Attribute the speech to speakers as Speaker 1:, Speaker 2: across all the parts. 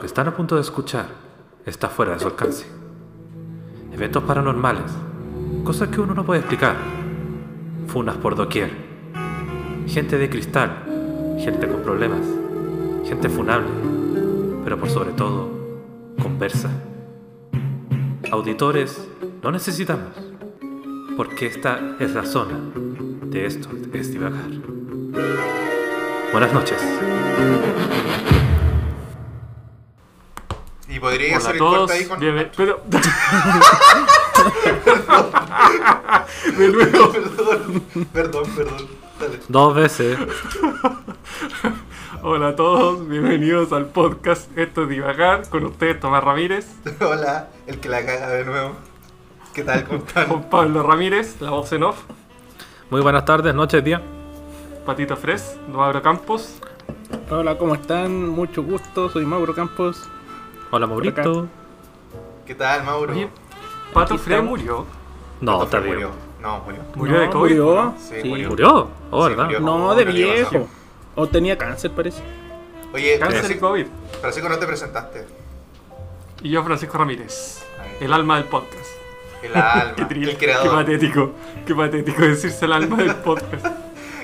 Speaker 1: Que están a punto de escuchar está fuera de su alcance. Eventos paranormales, cosas que uno no puede explicar. Funas por doquier. Gente de cristal, gente con problemas, gente funable, pero por sobre todo, conversa. Auditores no necesitamos, porque esta es la zona de esto es divagar. Buenas noches.
Speaker 2: Y podría
Speaker 3: Hola
Speaker 2: hacer
Speaker 3: a
Speaker 2: el
Speaker 3: todos.
Speaker 2: corte ahí con.
Speaker 3: Bienven- pero... de nuevo.
Speaker 2: perdón, perdón, perdón. Dale.
Speaker 1: Dos veces.
Speaker 3: Hola a todos, bienvenidos al podcast Esto es Divagar con ustedes Tomás Ramírez,
Speaker 2: Hola, el que la caga de nuevo. ¿Qué tal? ¿Cómo están?
Speaker 3: con Pablo Ramírez, la voz en off,
Speaker 1: Muy buenas tardes, noches, día.
Speaker 3: Patito Fres, Mauro Campos,
Speaker 4: Hola, ¿cómo están? Mucho gusto, soy Mauro Campos.
Speaker 1: Hola, Maurito.
Speaker 2: ¿Qué tal, Mauro?
Speaker 3: Oye, Pato
Speaker 4: estamos.
Speaker 3: murió,
Speaker 1: No, está
Speaker 2: Fre
Speaker 1: bien.
Speaker 2: murió. No, murió.
Speaker 3: murió
Speaker 4: No,
Speaker 3: de COVID.
Speaker 4: murió.
Speaker 3: ¿no?
Speaker 2: Sí,
Speaker 4: Sí.
Speaker 2: murió.
Speaker 1: ¿Murió? Oh,
Speaker 2: Sí,
Speaker 1: ¿verdad?
Speaker 2: murió.
Speaker 4: No, de viejo. O tenía cáncer, parece.
Speaker 2: Oye,
Speaker 3: Cáncer y COVID.
Speaker 2: Francisco, no te presentaste.
Speaker 3: Y yo Francisco Ramírez, el alma del podcast.
Speaker 2: El alma,
Speaker 3: Qué, tri-
Speaker 2: el
Speaker 3: qué
Speaker 2: creador.
Speaker 3: patético, qué patético decirse el alma del podcast.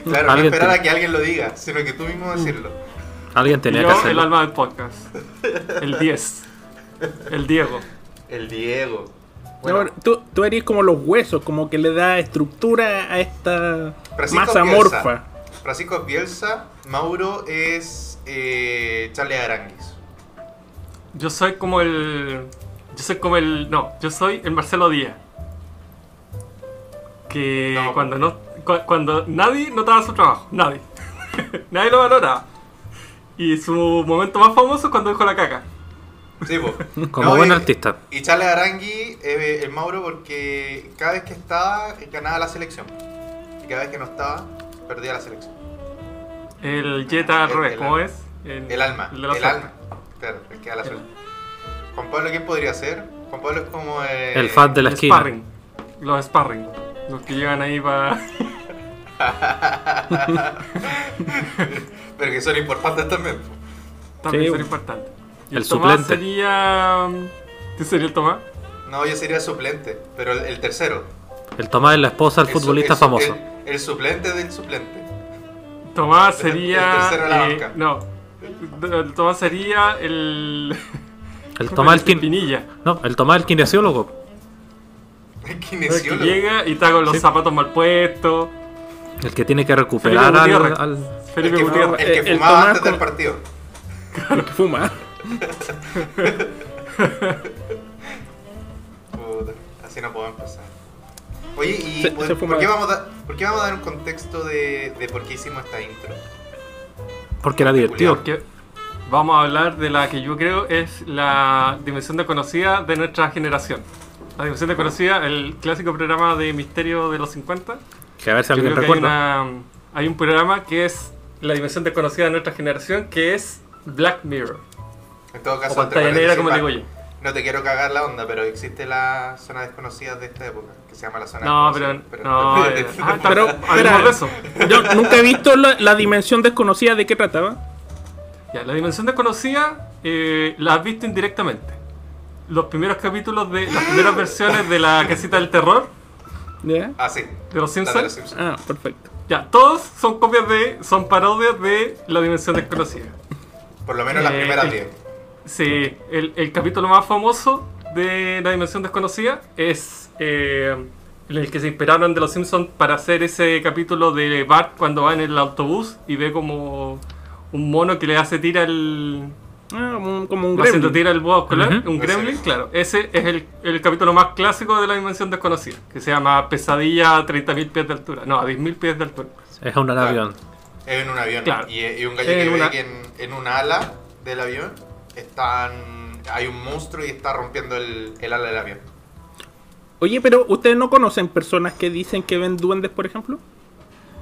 Speaker 2: Claro, no esperar a que alguien lo diga, sino que tú mismo decirlo.
Speaker 1: Alguien tenía
Speaker 3: yo
Speaker 1: que
Speaker 3: el
Speaker 1: hacerlo.
Speaker 3: alma del podcast, el 10, el Diego.
Speaker 2: El Diego. Bueno,
Speaker 4: No, tú, tú eres como los huesos, como que le da estructura a esta
Speaker 2: Francisco
Speaker 4: masa
Speaker 2: Bielsa.
Speaker 4: morfa.
Speaker 2: Francisco es Bielsa, Mauro es eh, Charlie Aranguis.
Speaker 3: Yo soy como el. Yo soy como el. No, yo soy el Marcelo Díaz. Que
Speaker 2: No.
Speaker 3: cuando no. cu- Cuando nadie notaba su trabajo. Nadie. nadie lo valoraba. Y su momento más famoso es cuando dijo la caca.
Speaker 2: Sí, po.
Speaker 1: Como
Speaker 2: No,
Speaker 1: buen
Speaker 2: y-
Speaker 1: artista.
Speaker 2: Y Charles Arangui, eh, el Mauro, porque cada vez que estaba, ganaba la selección. Y cada vez que no estaba, perdía la selección.
Speaker 3: El Jetta al
Speaker 2: El-
Speaker 3: revés, ¿cómo es? El,
Speaker 2: El alma,
Speaker 3: el
Speaker 2: alma. Claro, el que da la suerte. Juan Pablo, ¿quién podría ser? Juan Pablo es como eh,
Speaker 1: El fan de la esquina.
Speaker 3: sparring. Los sparring. Los que llegan ahí para.
Speaker 2: Pero que son importantes también.
Speaker 3: También
Speaker 4: Sí.
Speaker 3: son importantes. Y
Speaker 1: El
Speaker 3: Tomás
Speaker 1: suplente.
Speaker 3: sería. ¿Qué sería el Tomás?
Speaker 2: No, yo sería suplente, pero el, el tercero.
Speaker 1: El Tomás es la esposa del
Speaker 2: El su-
Speaker 1: futbolista
Speaker 2: el
Speaker 1: famoso.
Speaker 2: El, el suplente del suplente.
Speaker 3: Tomás
Speaker 2: El- el
Speaker 3: sería.
Speaker 2: tercero de la
Speaker 3: eh,
Speaker 2: banca.
Speaker 3: no. El Tomás sería el.
Speaker 1: El Tomás el
Speaker 3: Pinilla.
Speaker 1: No, el Tomás el kinesiólogo.
Speaker 2: El
Speaker 3: El que
Speaker 2: kinesiólogo.
Speaker 3: llega y está con los
Speaker 1: Sí.
Speaker 3: zapatos mal puestos.
Speaker 1: El que tiene que recuperar al, Al-
Speaker 2: El
Speaker 3: Felipe
Speaker 2: que,
Speaker 3: Gutiérrez.
Speaker 2: el que
Speaker 4: el
Speaker 2: fumaba antes del partido.
Speaker 4: El que fuma.
Speaker 2: Puta, así no puedo empezar. Oye, ¿y
Speaker 4: Se-
Speaker 2: por,
Speaker 4: se
Speaker 2: por qué vamos a, dar- por qué vamos a dar un contexto de, de por qué hicimos esta intro?
Speaker 1: Porque era divertido.
Speaker 3: Porque vamos a hablar de la que yo creo es la dimensión desconocida de nuestra generación. La dimensión desconocida, el clásico programa de misterio de los 50.
Speaker 1: Que a ver si alguien
Speaker 3: hay,
Speaker 1: recuerda.
Speaker 3: una- hay un programa que es la dimensión desconocida de nuestra generación, que es Black Mirror.
Speaker 2: En todo caso,
Speaker 3: pantalla negra, como digo yo.
Speaker 2: No te quiero cagar la onda, pero existe la zona desconocida de esta época, que se llama la zona
Speaker 3: No, pero.
Speaker 2: desconocida.
Speaker 3: No, eh, ah,
Speaker 4: Pero,
Speaker 3: hablemos de eso.
Speaker 4: Yo nunca he visto la, la dimensión desconocida de qué trataba.
Speaker 3: Ya, la dimensión desconocida eh, la has visto indirectamente. Los primeros capítulos de. Las primeras versiones de la casita del terror
Speaker 4: ¿Ya?
Speaker 2: Ah, sí.
Speaker 3: de los
Speaker 2: La de los
Speaker 3: Simpsons.
Speaker 2: Simpsons.
Speaker 4: Ah, perfecto.
Speaker 3: Ya, todos son copias de. son parodias de la dimensión desconocida.
Speaker 2: Por lo menos las
Speaker 3: Eh,
Speaker 2: primeras
Speaker 3: el-
Speaker 2: 10.
Speaker 3: Sí, el, el capítulo más famoso de la dimensión desconocida es eh, en el que se inspiraron de los Simpsons para hacer ese capítulo de Bart cuando va en el autobús y ve como un mono que le hace tira el.
Speaker 4: Ah, como un, como un gremlin.
Speaker 3: tira el búho escolar, un gremlin, claro. Ese es el, el capítulo más clásico de la dimensión desconocida, que se llama Pesadilla a 30.000 pies de altura. No, a 10.000 pies de altura.
Speaker 1: Es un avión.
Speaker 2: Es en un avión.
Speaker 3: Claro.
Speaker 2: Y, y un gallo que
Speaker 3: una-
Speaker 2: ve que en, en una ala del avión están, hay un monstruo y está rompiendo el, el ala del avión.
Speaker 4: Oye, pero ¿ustedes no conocen personas que dicen que ven duendes, por ejemplo?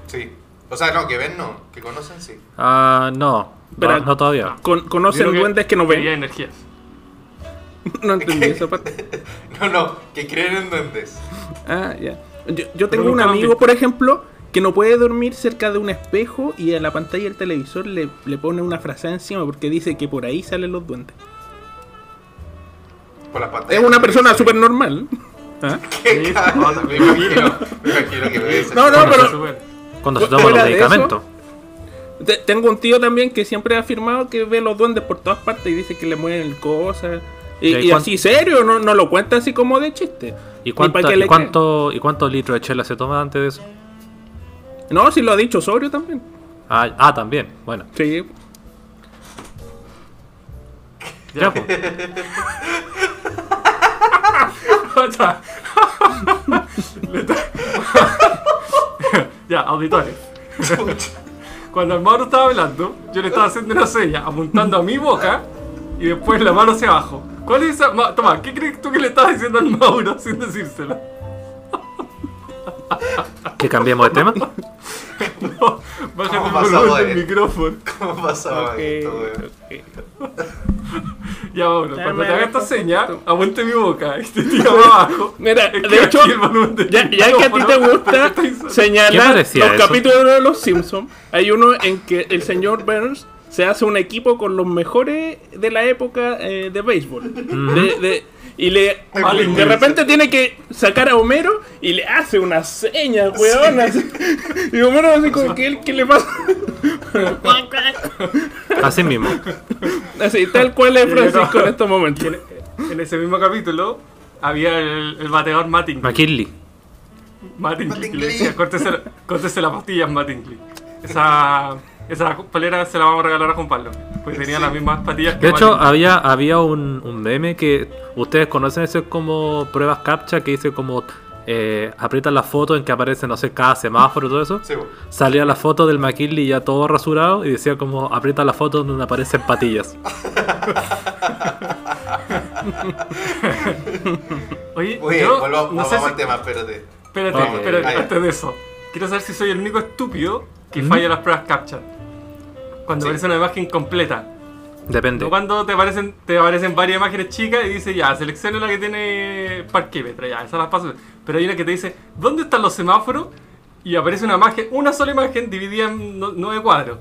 Speaker 2: Sí. O sea, no, que ven no, que conocen sí.
Speaker 1: Ah, no.
Speaker 4: Pero-
Speaker 1: no, no todavía.
Speaker 4: Con- ¿Conocen duendes que no ven?
Speaker 3: energías.
Speaker 4: No entendí esa parte.
Speaker 2: No, no, que creen en duendes.
Speaker 4: Ah, ya. Yo, yo tengo un
Speaker 3: lo
Speaker 4: amigo,
Speaker 3: visto.
Speaker 4: por ejemplo, que no puede dormir cerca de un espejo y a la pantalla del televisor le, le pone una frase encima porque dice que por ahí salen los duendes.
Speaker 2: Por las pantallas.
Speaker 4: Es una persona súper normal. ¿Ah?
Speaker 2: Qué
Speaker 3: no,
Speaker 2: me imagino, me imagino que debe ser.
Speaker 4: No, no, pero.
Speaker 1: Cuando se toman los
Speaker 4: eso,
Speaker 1: medicamentos.
Speaker 4: te- tengo un tío también que siempre ha afirmado que ve los duendes por todas partes y dice que le mueven cosas. Y,
Speaker 1: ¿Y
Speaker 4: así serio, no, no lo cuenta así como de chiste.
Speaker 1: ¿Y, cuánta-
Speaker 4: le
Speaker 1: cuánto, ¿Y cuántos litros de chela se toma antes de eso?
Speaker 4: No, si lo ha dicho sobrio también.
Speaker 1: Ah, ah, también. Bueno.
Speaker 4: Sí.
Speaker 1: Ya, pues.
Speaker 3: Ya. Auditores. Cuando el Mauro estaba hablando, yo le estaba haciendo una seña apuntando a mi boca y después la mano hacia abajo. ¿Cuál es esa? Ma- Toma, ¿qué crees tú que le estabas diciendo al Mauro sin decírselo?
Speaker 1: ¿Que cambiemos de tema?
Speaker 3: No, bájate
Speaker 2: ¿Cómo
Speaker 3: el volumen del micrófono.
Speaker 2: ¿Cómo pasaba esto, weón?
Speaker 3: Ya, Mauro,
Speaker 4: Ya
Speaker 3: cuando te haga esta seña, apunte mi boca y te tira abajo.
Speaker 4: Mira,
Speaker 3: Es que
Speaker 4: de hecho, ya, ya que a ti te gusta
Speaker 3: porque estoy-
Speaker 1: ¿Qué
Speaker 4: señalar los
Speaker 1: eso?
Speaker 4: capítulos de los Simpsons, hay uno en que el señor Burns se hace un equipo con los mejores de la época eh, de béisbol. De- de- y le
Speaker 2: Vale,
Speaker 4: de repente tiene que sacar a Homero y le hace una seña, weón. Y Homero así como que ¿qué le pasa?
Speaker 1: Así mismo.
Speaker 4: Así, tal cual es Francisco en estos momentos.
Speaker 3: En, en ese mismo capítulo había el, el bateador Mattingly.
Speaker 1: McKinley.
Speaker 3: Mattingly, que le decía, córtese, la- córtese las pastillas, Mattingly. Esa, esa polera se la vamos a regalar a Juan Pablo. Pues tenía
Speaker 2: Sí.
Speaker 3: las mismas pastillas que
Speaker 1: De hecho, había, había un, un meme que ustedes conocen ese como pruebas captcha que dice como eh, aprietan la foto en que aparece, no sé, cada semáforo y todo eso.
Speaker 2: Sí.
Speaker 1: Salía la foto del McKinley ya todo rasurado y decía como aprieta la foto donde aparecen patillas.
Speaker 3: Oye,
Speaker 2: bien,
Speaker 3: yo
Speaker 2: volvamos,
Speaker 3: no sé
Speaker 2: volvamos
Speaker 3: si...
Speaker 2: al tema, espérate.
Speaker 3: Espérate, espérate,
Speaker 2: Ah,
Speaker 3: antes de eso. Quiero saber si soy el único estúpido que
Speaker 1: ¿Mm?
Speaker 3: falla las pruebas captcha. Cuando
Speaker 2: Sí.
Speaker 3: aparece una imagen completa.
Speaker 1: Depende.
Speaker 3: No cuando te aparecen, te aparecen varias imágenes chicas y dice ya, selecciona la que tiene parquímetro, ya, esas las paso. Pero hay una que te dice, ¿dónde están los semáforos? Y aparece una imagen, una sola imagen dividida en no- nueve cuadros.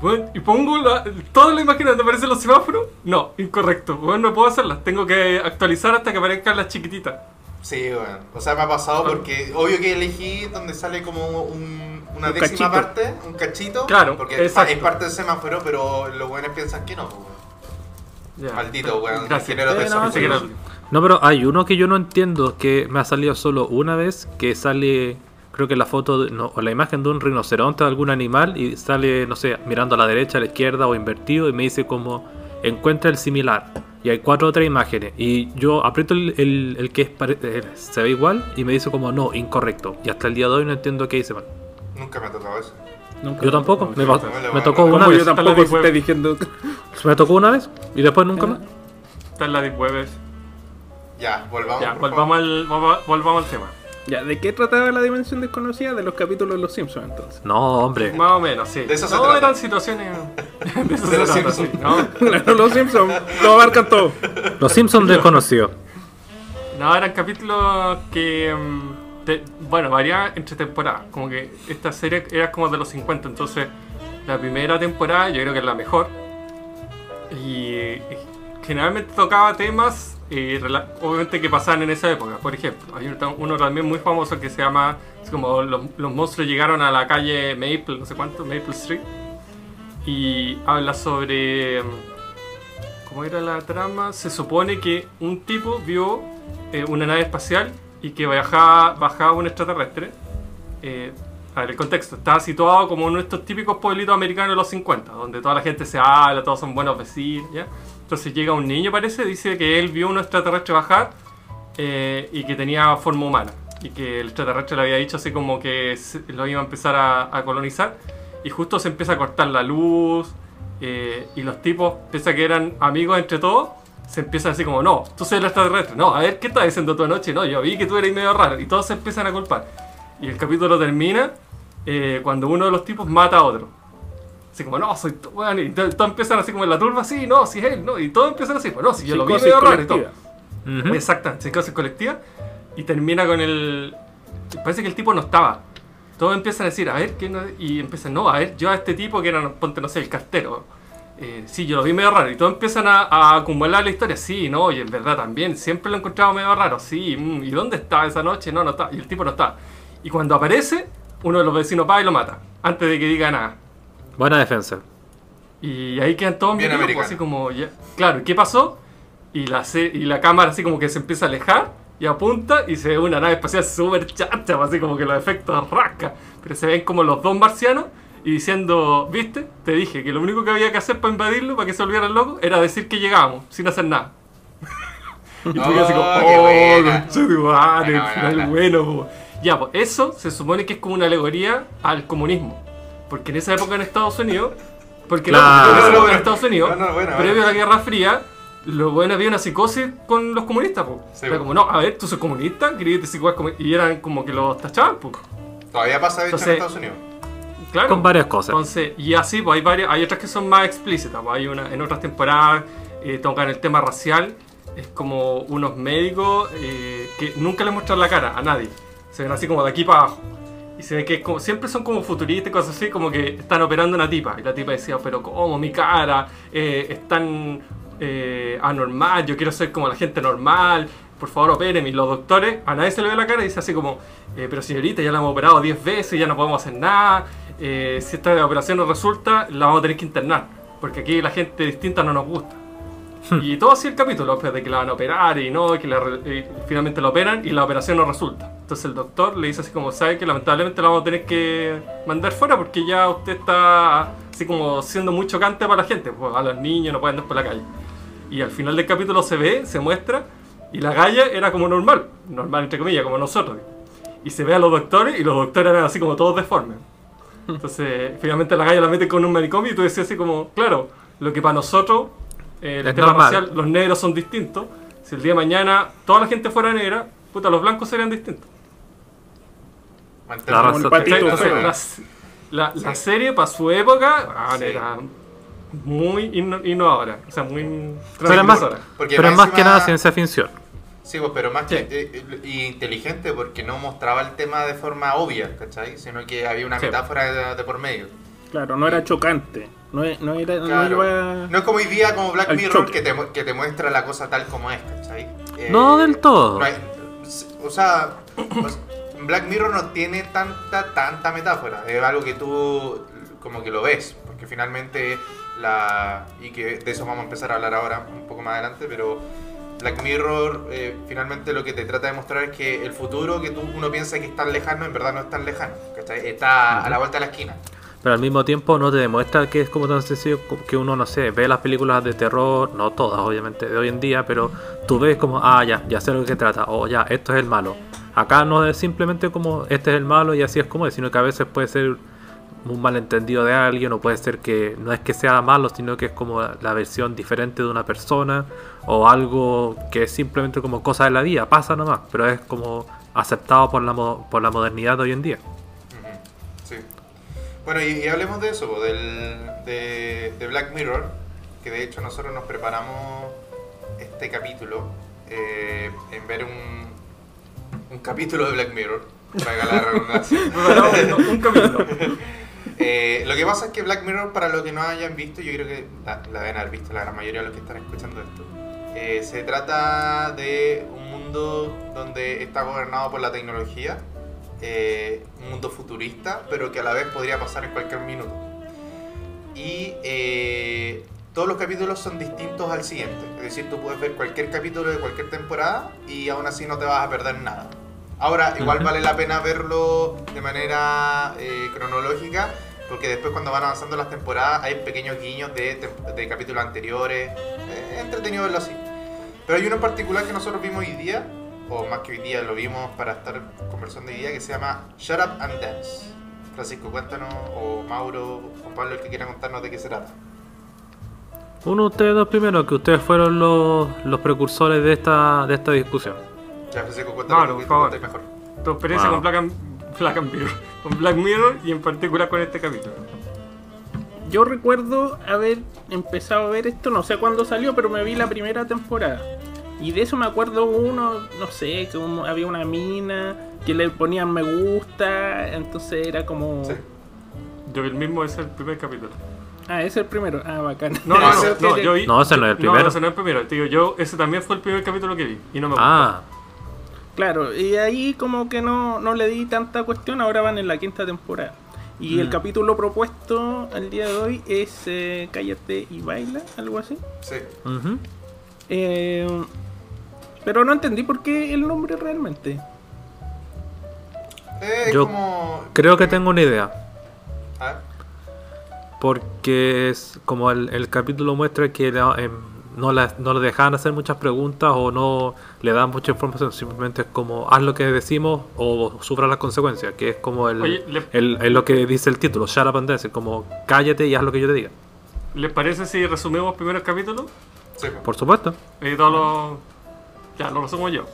Speaker 3: Bueno, y pongo la, todas las imágenes donde aparecen los semáforos. No, incorrecto. Bueno, no puedo hacerlas. Tengo que actualizar hasta que aparezcan las chiquititas.
Speaker 2: Sí, weón. O sea, me ha pasado porque obvio que elegí donde sale como un- una
Speaker 4: Un
Speaker 2: décima
Speaker 4: cachito.
Speaker 2: parte, un cachito.
Speaker 3: Claro,
Speaker 2: Porque es,
Speaker 3: exacto.
Speaker 2: es parte del semáforo, pero los buenos piensan que no, weón.
Speaker 3: Ya.
Speaker 2: Maldito, weón.
Speaker 4: Sí, no,
Speaker 1: pero hay uno que yo no entiendo que me ha salido solo una vez, que sale, creo que la foto de- no, o la imagen de un rinoceronte o algún animal y sale, no sé, mirando a la derecha, a la izquierda o invertido y me dice como encuentra el similar. Y hay cuatro o tres imágenes y yo aprieto el, el- el que es pare- eh, se ve igual y me dice como no, incorrecto. Y hasta el día de hoy no entiendo qué dice mal.
Speaker 2: Nunca me ha tocado eso.
Speaker 4: Nunca.
Speaker 1: Yo tampoco, me, tocó una vez.
Speaker 4: yo tampoco estoy diciendo.
Speaker 1: Me tocó una vez y después nunca más.
Speaker 3: Está en la Deep Web.
Speaker 2: Ya, volvamos.
Speaker 3: Ya, volvamos al, volvamos al tema.
Speaker 4: Ya, ¿de qué trataba la dimensión desconocida? De los capítulos de los Simpsons entonces.
Speaker 1: No, hombre.
Speaker 3: Más o menos, sí.
Speaker 2: De eso se
Speaker 3: no,
Speaker 2: trata.
Speaker 3: eran situaciones. De eso
Speaker 2: De
Speaker 3: se
Speaker 2: los
Speaker 3: trata,
Speaker 2: Simpsons.
Speaker 3: sí, ¿no?
Speaker 4: Claro, los Simpsons lo abarcan todo.
Speaker 1: Los Simpsons desconocidos.
Speaker 3: No, eran capítulos que. mm, te- bueno, variaban entre temporadas. Como que esta serie era como de los 50. Entonces, la primera temporada yo creo que es la mejor. Y eh, generalmente tocaba temas, eh, obviamente, que pasaban en esa época. Por ejemplo, hay uno, también muy famoso que se llama. Es como los, los monstruos llegaron a la calle Maple, no sé cuánto, Maple Street. Y habla sobre. ¿Cómo era la trama? Se supone que un tipo vio eh, una nave espacial y que bajaba, bajaba un extraterrestre. Eh, a ver, el contexto. Estaba situado como de estos típicos pueblitos americanos de los 50, donde toda la gente se habla, todos son buenos vecinos, ¿ya? Entonces llega un niño, parece, dice que él vio un extraterrestre bajar eh, y que tenía forma humana. Y que el extraterrestre le había dicho así como que lo iba a empezar a, a colonizar. Y justo se empieza a cortar la luz. eh, y los tipos, pese a que eran amigos entre todos, se empiezan así como, no, tú soy el extraterrestre. No, a ver, ¿qué estás diciendo tú anoche? No, yo vi que tú eres medio raro. Y todos se empiezan a culpar. Y el capítulo termina eh, cuando uno de los tipos mata a otro. Así como, no, soy tú, weón", Y to- todos empiezan así como en la turba, sí, no, si es él, no. Y todos empiezan así, pues no, si yo lo vi medio raro y todo.
Speaker 4: colectiva.
Speaker 1: Ujú.
Speaker 3: Exactamente, psicosis colectiva. Y termina con el. Parece que el tipo no estaba. Todos empiezan a decir, a ver, ¿qué no? Y empiezan, no, a ver, yo a este tipo que era, ponte, no sé, el cartero. eh, sí, yo lo vi medio raro. Y todos empiezan a, a acumular la historia. Sí, no, y en verdad también. Siempre lo he encontrado medio raro. Sí, mm, ¿y dónde está esa noche? No, no está. Y el tipo no está. Y cuando aparece, uno de los vecinos va y lo mata. Antes de que diga nada.
Speaker 1: Buena defensa.
Speaker 3: Y ahí quedan todos
Speaker 2: Bien americano.
Speaker 3: así como, ya- claro, ¿qué pasó? Y la, y la cámara así como que se empieza a alejar y apunta y se ve una nave espacial súper chacha, así como que los efectos rasca. Pero se ven como los dos marcianos y diciendo, ¿viste? Te dije que lo único que había que hacer para invadirlo, para que se volviera loco, era decir que llegábamos, sin hacer nada. y tú quedas así como,
Speaker 2: Oh, qué
Speaker 3: oh, conchetumare, el
Speaker 2: buena.
Speaker 3: bueno. po". Ya, pues eso se supone que es como una alegoría al comunismo. Porque en esa época en Estados Unidos, porque no,
Speaker 1: Claro.
Speaker 2: No, no,
Speaker 3: época en. Estados Unidos,
Speaker 2: No, no, bueno,
Speaker 3: previo a la Guerra Fría, lo bueno había una psicosis con los comunistas, po.
Speaker 2: Sí,
Speaker 3: Era
Speaker 2: po.
Speaker 3: como, no, a ver, tú sos comunista, querías decir igual como- y eran como que los tachaban, pues.
Speaker 2: Todavía pasa de hecho en Estados Unidos.
Speaker 3: Claro.
Speaker 1: Con varias cosas.
Speaker 3: Entonces, y así, pues hay varias, hay otras que son más explícitas, pues hay una, en otras temporadas eh, tocan el tema racial, es como unos médicos eh, que nunca le muestran la cara a nadie, se ven así como de aquí para abajo. Y se ve que como, siempre son como futuristas cosas así, como que están operando una tipa. Y la tipa decía, pero ¿cómo? Mi cara eh, es tan eh, anormal, yo quiero ser como la gente normal, por favor opérenme. Y los doctores, a nadie se le ve la cara y dice así como, eh, pero señorita, ya la hemos operado 10 veces, ya no podemos hacer nada. eh, si esta operación no resulta, la vamos a tener que internar. Porque aquí la gente distinta no nos gusta. y todo así el capítulo, después de que la van a operar y no, que la y finalmente la operan y la operación no resulta. Entonces el doctor le dice así como, sabe que lamentablemente la vamos a tener que mandar fuera porque ya usted está así como siendo muy chocante para la gente, pues a los niños no pueden andar por la calle. Y al final del capítulo se ve, se muestra, y la galla era como normal, normal entre comillas, como nosotros. Y se ve a los doctores y los doctores eran así como todos deformes. Entonces, finalmente la galla la mete con un manicomio y tú decías así como, claro, lo que para nosotros, eh, el
Speaker 1: Es
Speaker 3: tema
Speaker 1: normal.
Speaker 3: racial, los negros son distintos. Si el día de mañana toda la gente fuera negra, puta, los blancos serían distintos.
Speaker 1: La
Speaker 4: patito
Speaker 3: la, la- la serie para su época ah,
Speaker 2: Sí.
Speaker 3: era muy inno- innovadora, o sea, muy
Speaker 1: Pero es más, pero
Speaker 2: más
Speaker 1: más que nada ciencia ficción.
Speaker 2: Sí, pues, pero más
Speaker 3: Sí.
Speaker 2: que y inteligente porque no mostraba el tema de forma obvia, ¿cachai? Sino que había una
Speaker 3: Sí.
Speaker 2: metáfora de, de por medio.
Speaker 4: Claro, no era chocante. No, e- no era.
Speaker 2: Claro.
Speaker 4: No iba.
Speaker 2: No es como hoy día como Black Mirror que te, mu- que te muestra la cosa tal como es, ¿cachai? Eh,
Speaker 1: No del todo.
Speaker 2: no hay- o sea, o sea, Black Mirror no tiene tanta, tanta metáfora. Es algo que tú como que lo ves, porque finalmente la... Y que de eso vamos a empezar a hablar ahora, un poco más adelante, pero Black Mirror eh, finalmente lo que te trata de mostrar es que el futuro que tú, uno piensa que es tan lejano, en verdad no es tan lejano, ¿cachai? Está a la vuelta de la esquina.
Speaker 1: Pero al mismo tiempo no te demuestra que es como tan sencillo que uno, no sé, ve las películas de terror, no todas obviamente de hoy en día, pero tú ves como, ah, ya, ya sé lo que trata, o ya, esto es el malo. Acá no es simplemente como, este es el malo y así es como es, sino que a veces puede ser un malentendido de alguien, o puede ser que no es que sea malo, sino que es como la versión diferente de una persona, o algo que es simplemente como cosa de la vida, pasa nomás, pero es como aceptado por la, por la modernidad de hoy en día.
Speaker 2: Bueno, y, y hablemos de eso, del, de, de Black Mirror, que de hecho nosotros nos preparamos este capítulo eh, en ver un, un capítulo de Black Mirror, para la redundancia.
Speaker 3: Preparamos un, un capítulo.
Speaker 2: Eh, lo que pasa es que Black Mirror, para los que no hayan visto, yo creo que la, la deben haber visto la gran mayoría de los que están escuchando esto. eh, se trata de un mundo donde está gobernado por la tecnología, eh, un mundo futurista, pero que a la vez podría pasar en cualquier minuto. Y eh, todos los capítulos son distintos al siguiente. Es decir, tú puedes ver cualquier capítulo de cualquier temporada y aún así no te vas a perder nada. Ahora, igual vale la pena verlo de manera eh, cronológica, porque después cuando van avanzando las temporadas hay pequeños guiños de, de capítulos anteriores. Es entretenido verlo así. Pero hay uno en particular que nosotros vimos hoy día, o más que hoy día, lo vimos para estar conversando hoy día, que se llama Shut Up and Dance. Francisco, cuéntanos, o Mauro, Juan Pablo, el que quiera contarnos de qué se trata.
Speaker 1: Uno de ustedes dos primero, que ustedes fueron los, los precursores de esta, de esta discusión.
Speaker 2: Ya, Francisco, cuéntanos poquito,
Speaker 3: por favor.
Speaker 2: mejor.
Speaker 3: Tu experiencia
Speaker 1: Wow.
Speaker 3: con Black, and- Black and Mirror, con Black Mirror y en particular con este capítulo.
Speaker 4: Yo recuerdo haber empezado a ver esto, no sé cuándo salió, pero me vi la primera temporada. Y de eso me acuerdo uno, no sé, que un- había una mina que le ponían me gusta, entonces era como...
Speaker 2: Sí.
Speaker 3: Yo vi el mismo, ese es el primer capítulo.
Speaker 4: Ah, ese es el primero. Ah, bacán.
Speaker 3: No, no,
Speaker 2: Ese
Speaker 3: no, yo vi.
Speaker 1: No, ese no es el primero.
Speaker 3: No, ese no es el primero. Digo, yo, ese también fue el primer capítulo que vi. Y no me gustó.
Speaker 1: Ah,
Speaker 4: Claro, y ahí como que no, no le di tanta cuestión, ahora van en la quinta temporada. Y el
Speaker 3: Mm.
Speaker 4: capítulo propuesto al día de hoy es eh, Cállate y baila, algo así.
Speaker 2: Sí.
Speaker 1: ujú.
Speaker 4: Eh, pero no entendí por qué el nombre realmente.
Speaker 2: Eh,
Speaker 1: Yo
Speaker 2: como.
Speaker 1: creo que tengo una idea. Porque es como el, el capítulo muestra que la- em, no, la- no le dejaban hacer muchas preguntas o no le dan mucha información. Simplemente es como haz lo que decimos o sufra las consecuencias. Que es como el,
Speaker 3: Oye, le-
Speaker 1: el- el lo que dice el título, Shut up and dance. Como cállate y haz lo que yo te diga.
Speaker 3: ¿Les parece si resumimos primero el capítulo?
Speaker 2: Sí, pues.
Speaker 1: Por supuesto.
Speaker 3: Eh, todo lo... Ya, lo resumo yo.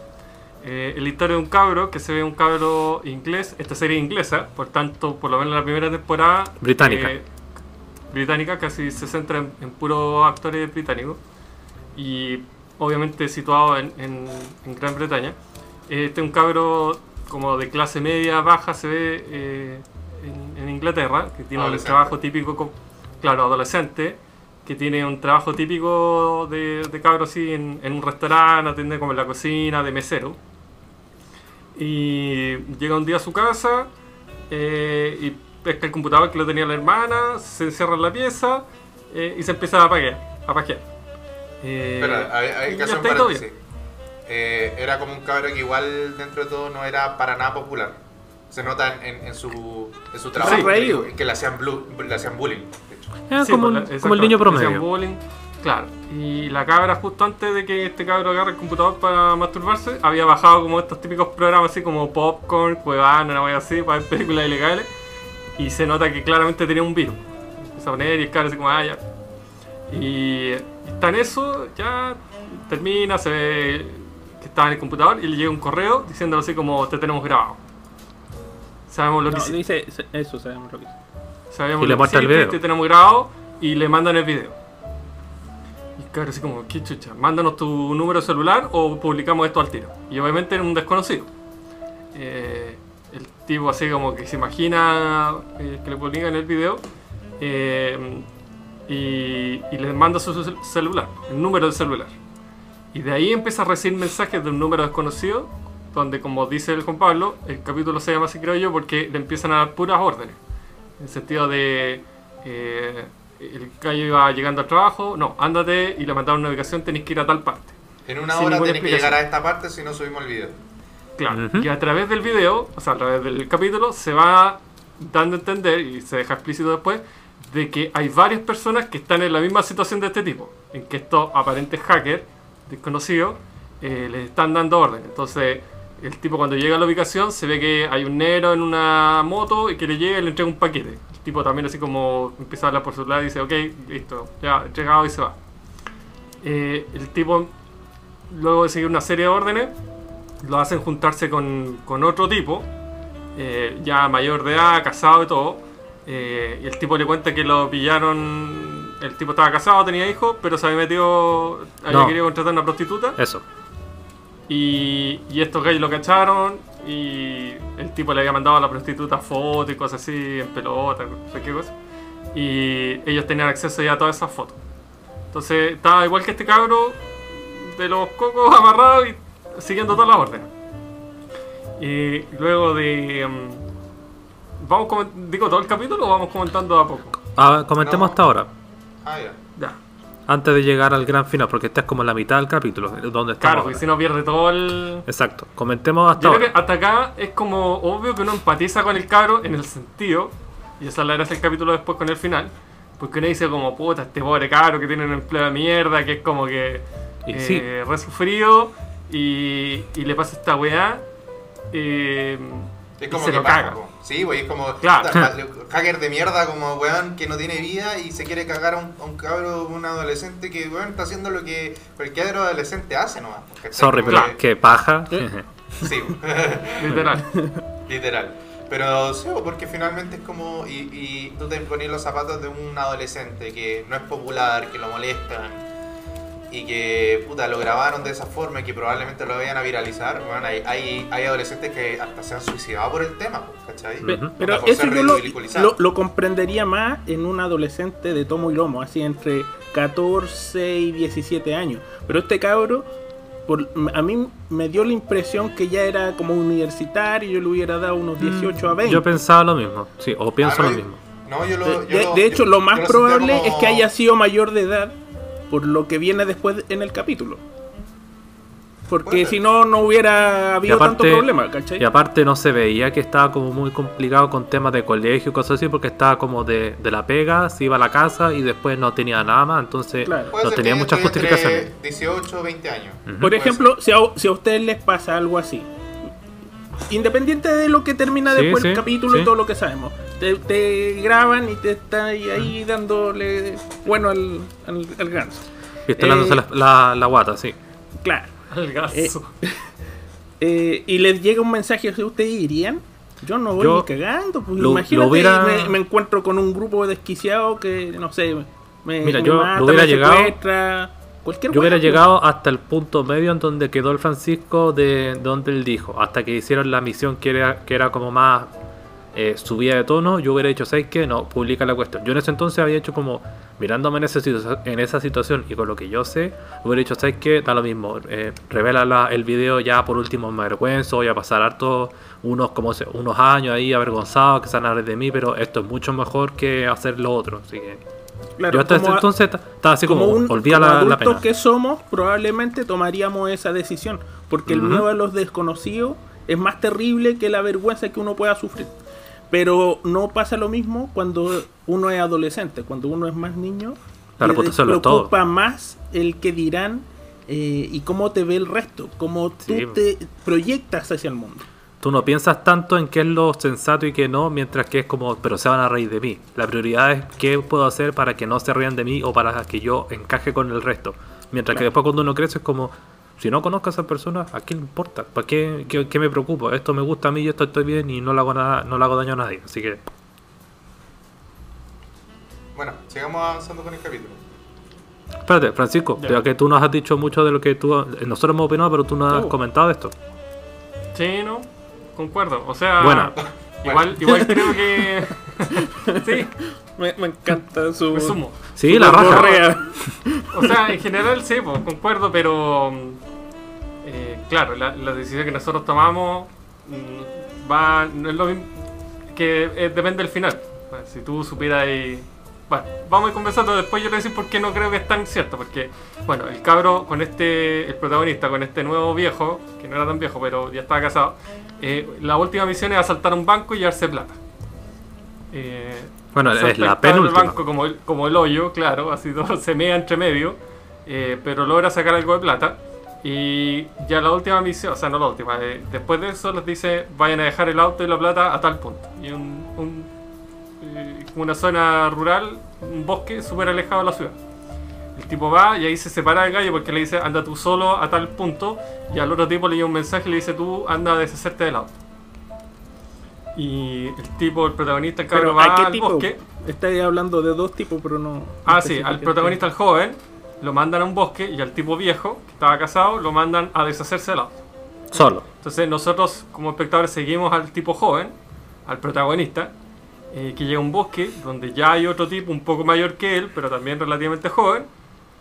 Speaker 3: Eh, la historia de un cabro que se ve un cabro inglés. Esta serie es inglesa, por tanto, por lo menos la primera temporada.
Speaker 1: Británica.
Speaker 3: eh, británica, casi se centra en, en puros actores británicos. Y obviamente situado en, en- en Gran Bretaña. Este es un cabro como de clase media baja, se ve eh, en, en Inglaterra, que tiene un
Speaker 2: Adolescente.
Speaker 3: trabajo típico, co- claro, adolescente, que tiene un trabajo típico de, de cabro así en, en un restaurante, atiende como en la cocina, de mesero. Y llega un día a su casa eh, y pesca el computador que lo tenía la hermana, se encierra en la pieza eh, y se empieza a paquear. A paquear. Eh,
Speaker 2: Espera, hay, hay que hacer un paréntesis. Era como un cabro que igual dentro de todo no era para nada popular. Se nota en, en- su, en su trabajo
Speaker 4: Sí.
Speaker 2: Que, que le, hacían le bullying.
Speaker 3: Sí,
Speaker 1: como,
Speaker 3: pues,
Speaker 1: un-
Speaker 3: la-
Speaker 1: como el niño
Speaker 3: hacían
Speaker 1: promedio.
Speaker 3: bullying, claro. Y la cabra, justo antes de que este cabro agarre el computador para masturbarse, había bajado como estos típicos programas así como Popcorn, Cuevana, una wea así, para ver películas ilegales. Y se nota que claramente tenía un virus. Empieza a poner y así como, ah, ya. Y está en eso, ya termina, se ve que está en el computador y le llega un correo diciéndolo así como, te tenemos grabado. Sabemos lo que hiciste.
Speaker 4: dice eso, sabemos lo que dice.
Speaker 3: Sabemos
Speaker 1: Y le
Speaker 3: lo que
Speaker 1: el video.
Speaker 3: Te tenemos grabado y le mandan el video. Y claro, así como, qué chucha, mándanos tu número de celular o publicamos esto al tiro. Y obviamente era un desconocido. Eh, el tipo así como que se imagina eh, que le publican el video eh, y, y le manda su cel- celular, el número del celular. Y de ahí empieza a recibir mensajes de un número desconocido, donde como dice el Juan Pablo, el capítulo se llama así creo yo porque le empiezan a dar puras órdenes. En el sentido de eh, el gallo iba llegando al trabajo, no, ándate y le mandaron una ubicación, tenéis que ir a tal parte.
Speaker 2: En una
Speaker 3: Sin
Speaker 2: hora tenés que llegar a esta parte si no subimos el video.
Speaker 3: Claro, y a través del video, o sea, a través del capítulo, se va dando a entender, y se deja explícito después, de que hay varias personas que están en la misma situación de este tipo, en que estos aparentes hackers desconocidos eh, les están dando orden. Entonces, el tipo cuando llega a la ubicación se ve que hay un negro en una moto y que le llega y le entrega un paquete. El tipo también así como empieza a hablar por su lado y dice, ok, listo, ya, entregado y se va. Eh, el tipo, luego de seguir una serie de órdenes, lo hacen juntarse con, con otro tipo, eh, ya mayor de edad, casado y todo. eh, y el tipo le cuenta que lo pillaron. El tipo estaba casado, tenía hijos, pero se había metido. Había
Speaker 1: No.
Speaker 3: querido contratar a una prostituta.
Speaker 1: Eso.
Speaker 3: Y, y estos gallos lo cacharon. Y el tipo le había mandado a la prostituta fotos y cosas así, en pelota, no sé qué cosa. Y ellos tenían acceso ya a todas esas fotos. Entonces estaba igual que este cabro de los cocos amarrado y siguiendo todas las órdenes. Y luego de. mm, ¿Vamos digo todo el capítulo o vamos comentando a poco?
Speaker 1: Ah, comentemos
Speaker 2: No.
Speaker 1: hasta ahora.
Speaker 2: Ah, ya.
Speaker 1: Antes de llegar al gran final, porque esta es como la mitad del capítulo, donde estamos.
Speaker 3: Claro, porque si no pierde todo el.
Speaker 1: Exacto. Comentemos hasta
Speaker 3: Yo
Speaker 1: ahora.
Speaker 3: creo que hasta acá es como obvio que uno empatiza con el cabro en el sentido, y esa es la gracia del capítulo después con el final, porque uno dice como, puta, este pobre cabro que tiene un empleo de mierda, que es como que
Speaker 1: Y
Speaker 3: eh,
Speaker 1: sí.
Speaker 3: re sufrido, y, y le pasa esta weá, eh,
Speaker 2: Es
Speaker 3: y
Speaker 2: como
Speaker 3: se
Speaker 2: que
Speaker 3: lo
Speaker 2: pasa,
Speaker 3: caga.
Speaker 2: Sí, güey, es como
Speaker 3: Claro.
Speaker 2: hacker de mierda como weón que no tiene vida y se quiere cagar a un, a un cabro, un adolescente que weón está haciendo lo que cualquier adolescente hace nomás. ¿cachai?
Speaker 1: Sorry, pero
Speaker 2: que-
Speaker 1: que paja.
Speaker 2: Sí,
Speaker 3: Literal.
Speaker 2: literal. Pero sí, porque finalmente es como. Y, y tú te pones los zapatos de un adolescente que no es popular, que lo molestan. Y que puta, lo grabaron de esa forma y que probablemente lo vayan a viralizar, bueno, hay, hay, hay adolescentes que hasta se han suicidado por el tema, pues, ¿cachai?
Speaker 4: Pero eso yo lo, lo- lo comprendería más en un adolescente de tomo y lomo, así entre 14 y 17 años. Pero este cabro, por, a mí me dio la impresión que ya era como universitario, yo le hubiera dado unos 18 a 20.
Speaker 1: Yo pensaba lo mismo, sí, o pienso
Speaker 2: Ah,
Speaker 1: lo
Speaker 2: no,
Speaker 1: mismo.
Speaker 2: No, yo lo,
Speaker 4: de,
Speaker 2: yo
Speaker 4: de-
Speaker 2: lo-
Speaker 4: de hecho,
Speaker 2: yo-
Speaker 4: lo más probable
Speaker 2: como-
Speaker 4: es que haya sido mayor de edad por lo que viene después en el capítulo. Porque si no, no hubiera habido
Speaker 1: aparte-
Speaker 4: tanto problema, ¿cachai?
Speaker 1: Y aparte no se veía que estaba como muy complicado con temas de colegio y cosas así, porque estaba como de, de la pega, se iba a la casa y después no tenía nada más, entonces
Speaker 4: Claro.
Speaker 1: No tenía muchas justificaciones.
Speaker 2: entre 18 o 20 años.
Speaker 4: Por ejemplo, si a, si a ustedes les pasa algo así, independiente de lo que termina
Speaker 1: Sí,
Speaker 4: después el
Speaker 1: sí,
Speaker 4: capítulo
Speaker 1: sí.
Speaker 4: y todo lo que sabemos, te, te graban y te están ahí, dándole bueno al, al, al ganso.
Speaker 1: Pistolándose
Speaker 4: Eh,
Speaker 1: la, la, la guata, sí.
Speaker 4: Claro.
Speaker 3: Al gaso.
Speaker 4: Eh, y les llega un mensaje, ¿ustedes irían? Yo no voy
Speaker 1: Yo
Speaker 4: ni cagando, pues
Speaker 1: lo-
Speaker 4: imagínate,
Speaker 1: lo hubiera-
Speaker 4: me, me encuentro con un grupo de desquiciados que, no sé, me,
Speaker 1: Mira,
Speaker 4: me
Speaker 1: yo- lo
Speaker 4: mata,
Speaker 1: hubiera
Speaker 4: me
Speaker 1: llegado-
Speaker 4: cualquier
Speaker 1: Yo hubiera
Speaker 4: pues.
Speaker 1: llegado hasta el punto medio en donde quedó el Francisco de donde él dijo, hasta que hicieron la misión que era, que era como más eh, subida de tono, yo hubiera dicho, ¿sabes qué? No, publica la cuestión. Yo en ese entonces había hecho como, mirándome en esa, en esa situación y con lo que yo sé, hubiera dicho, ¿sabes qué? Da lo mismo, eh, revela la- el video ya por último me avergüenzo, voy a pasar harto unos, como unos años ahí avergonzados que se van a de mí, pero esto es mucho mejor que hacer lo otro. Así que
Speaker 4: Claro,
Speaker 1: yo hasta ese
Speaker 4: como
Speaker 1: entonces ta- estaba así como,
Speaker 4: un,
Speaker 1: olvida
Speaker 4: como
Speaker 1: la, la pena.
Speaker 4: que somos, probablemente tomaríamos esa decisión. Porque el
Speaker 1: Ujú.
Speaker 4: miedo a los desconocidos es más terrible que la vergüenza que uno pueda sufrir. Pero no pasa lo mismo cuando uno es adolescente, cuando uno es más niño.
Speaker 1: La
Speaker 4: le
Speaker 1: reputación lo es
Speaker 4: preocupa más el que dirán eh, y cómo te ve el resto, cómo tú
Speaker 1: Sí.
Speaker 4: te proyectas hacia el mundo.
Speaker 1: Tú no piensas tanto en qué es lo sensato y qué no, mientras que es como, pero se van a reír de mí. La prioridad es qué puedo hacer para que no se rían de mí o para que yo encaje con el resto. Mientras que
Speaker 4: Claro.
Speaker 1: después cuando uno crece es como, si no conozco a esa persona, ¿a quién le importa? ¿Para qué, qué, qué me preocupo? Esto me gusta a mí y esto estoy bien y no le hago, nada, no le hago daño a nadie. Así que,
Speaker 2: Bueno, sigamos avanzando con el capítulo.
Speaker 1: espérate, Francisco,
Speaker 3: Ya.
Speaker 1: ya que tú nos has dicho mucho de lo que tú... Nosotros hemos opinado, pero tú no has
Speaker 4: Oh.
Speaker 1: comentado de esto.
Speaker 3: Sí, no, concuerdo. O sea,
Speaker 1: Buena.
Speaker 3: igual, igual creo que. sí,
Speaker 4: Me, me encanta su.
Speaker 3: me sumo.
Speaker 1: Sí,
Speaker 4: su
Speaker 1: la raja.
Speaker 3: O sea, en general sí, pues, concuerdo, pero. Eh, claro, la, la decisión que nosotros tomamos mm, va. No es lo mismo. Que eh, depende del final. Bueno, si tú supieras ahí. Bueno, vamos a ir conversando después. Yo le voy a decir por qué no creo que es tan cierto. Porque, bueno, el cabro con este. El protagonista, con este nuevo viejo, que no era tan viejo, pero ya estaba casado. eh, la última misión es asaltar un banco y llevarse plata. Eh,
Speaker 1: Bueno, es la
Speaker 3: el
Speaker 1: penúltima.
Speaker 3: banco como el, como el hoyo, claro, así todo se mea entre medio, pero logra sacar algo de plata. Y ya la última misión, o sea, no la última, eh, después de eso les dice vayan a dejar el auto y la plata a tal punto. Y un, un, eh, una zona rural, un bosque súper alejado de la ciudad. El tipo va y ahí se separa del gallo porque le dice anda tú solo a tal punto y al otro tipo le llega un mensaje y le dice tú anda a deshacerte del auto. Y el tipo, el protagonista, el cabrón va
Speaker 4: ¿a qué
Speaker 3: al
Speaker 4: tipo?
Speaker 3: bosque.
Speaker 4: Estáis hablando de dos tipos, pero no.
Speaker 3: Ah, sí, al protagonista, al joven, lo mandan a un bosque y al tipo viejo, que estaba casado, lo mandan a deshacerse del auto.
Speaker 1: Solo.
Speaker 3: Entonces nosotros como espectadores seguimos al tipo joven, al protagonista, eh, que llega a un bosque donde ya hay otro tipo un poco mayor que él, pero también relativamente joven,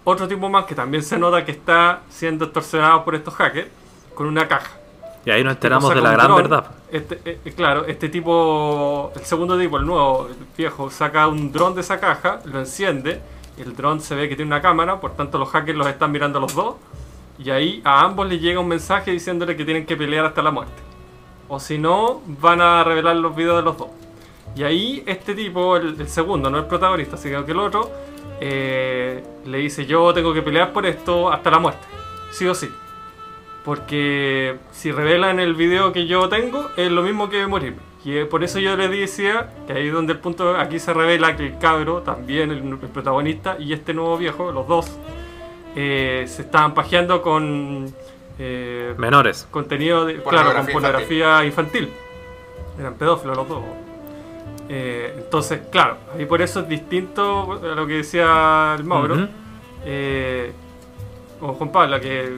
Speaker 3: otro tipo más que también se nota que está siendo extorsionado por estos hackers, con una caja.
Speaker 1: Y ahí nos enteramos de la gran
Speaker 3: dron.
Speaker 1: verdad.
Speaker 3: Este, eh, eh, claro, este tipo, el segundo tipo, el nuevo, el viejo, saca un dron de esa caja, lo enciende, el dron se ve que tiene una cámara, por tanto los hackers los están mirando a los dos, y ahí a ambos les llega un mensaje diciéndole que tienen que pelear hasta la muerte. O si no, van a revelar los videos de los dos. Y ahí este tipo, el, segundo, no el protagonista, sino que el otro, eh, le dice yo tengo que pelear por esto hasta la muerte, sí o sí. Porque si revelan el video que yo tengo, es lo mismo que morirme. Y eh, por eso yo le decía que ahí es donde el punto, aquí se revela que el cabro, también el, el protagonista, y este nuevo viejo, los dos, eh, se estaban pajeando con eh,
Speaker 1: Menores.
Speaker 3: contenido, de, claro, con
Speaker 2: Pornografía
Speaker 3: infantil. Eran pedófilos los dos. Eh, entonces, claro, ahí por eso es distinto a lo que decía el Mauro. Eh, o Juan Pablo, que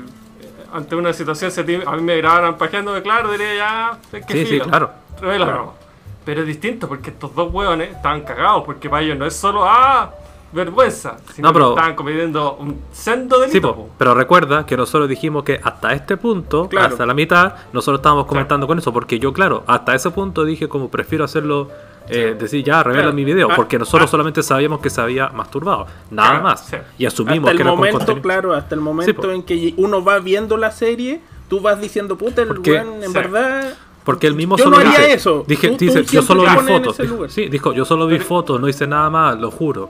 Speaker 3: ante una situación se a mí me grabaran pajeándome, claro, diría ya, es que
Speaker 1: Sí, claro.
Speaker 3: Pero es distinto porque estos dos hueones estaban cagados, porque para ellos no es solo, ah, vergüenza, sino
Speaker 1: No, pero-
Speaker 3: que estaban cometiendo un sendo delito.
Speaker 1: Sí, po, pero recuerda que nosotros dijimos que hasta este punto,
Speaker 4: Claro.
Speaker 1: hasta la mitad, nosotros estábamos comentando con eso, porque yo, claro, hasta ese punto dije como prefiero hacerlo, eh, decir ya, revela
Speaker 3: Claro.
Speaker 1: mi video,
Speaker 3: Ah,
Speaker 1: porque nosotros
Speaker 3: ah.
Speaker 1: solamente sabíamos que se había masturbado, nada
Speaker 3: Claro,
Speaker 1: más.
Speaker 3: sí.
Speaker 1: Y asumimos
Speaker 4: Hasta el
Speaker 1: que era
Speaker 4: momento, claro, hasta el momento en que uno va viendo la serie, tú vas diciendo, puta, el
Speaker 1: Porque-
Speaker 4: en
Speaker 3: Sí.
Speaker 4: verdad.
Speaker 1: Porque el mismo
Speaker 4: Yo
Speaker 1: solo
Speaker 4: no haría
Speaker 1: dice,
Speaker 4: eso.
Speaker 1: Dije,
Speaker 4: Tú- tú
Speaker 1: dice, yo
Speaker 4: siempre
Speaker 1: solo vi fotos. Dijo- sí, dijo, yo solo vi
Speaker 3: Pero-
Speaker 1: fotos, no hice nada más, lo juro.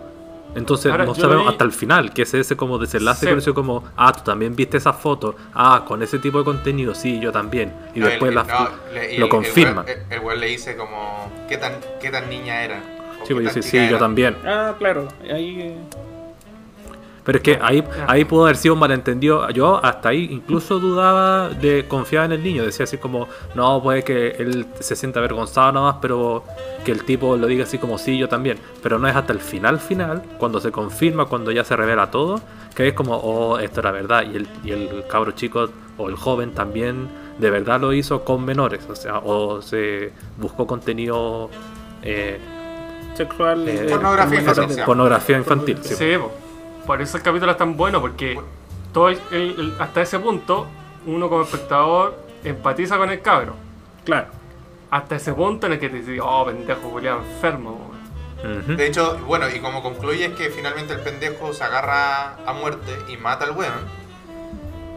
Speaker 1: Entonces
Speaker 3: Ahora,
Speaker 1: no
Speaker 3: yo
Speaker 1: sabemos
Speaker 3: vi-
Speaker 1: hasta el final, que es ese como desenlace
Speaker 3: Sí.
Speaker 1: que pareció como, ah, tú también viste esas fotos, ah, con ese tipo de contenido, sí, yo también. Y
Speaker 2: No,
Speaker 1: después
Speaker 2: el-
Speaker 1: la-
Speaker 2: no, le-
Speaker 1: lo confirman.
Speaker 2: El, weón le dice como, ¿qué tan, qué tan niña era?
Speaker 1: Sí,
Speaker 2: qué
Speaker 1: pues
Speaker 2: tan
Speaker 1: dice, sí, yo
Speaker 2: era.
Speaker 1: también.
Speaker 4: Ah, claro. Ahí. eh,
Speaker 1: Pero es que ahí, ahí pudo haber sido un malentendido. Yo hasta ahí incluso dudaba de confiar en el niño. Decía así como, no, puede que él se sienta avergonzado nada más, pero que el tipo lo diga así como, sí, yo también. Pero no es hasta el final, final, cuando se confirma, cuando ya se revela todo, que es como, oh, esto era verdad. Y el, y el cabro chico o el joven también de verdad lo hizo con menores. O sea, o se buscó contenido... eh,
Speaker 4: sexual.
Speaker 1: Eh,
Speaker 2: Pornografía infantil.
Speaker 1: pornografía infantil. sí.
Speaker 3: Sí, po. Por eso el capítulo es tan bueno, porque todo el- el- el- hasta ese punto, uno como espectador empatiza con el cabro.
Speaker 4: Claro.
Speaker 3: Hasta ese punto en el que te dice, oh, pendejo, culiado enfermo. weón".
Speaker 1: Ujú.
Speaker 2: De hecho, bueno, y como concluye es que finalmente el pendejo se agarra a muerte y mata al weón.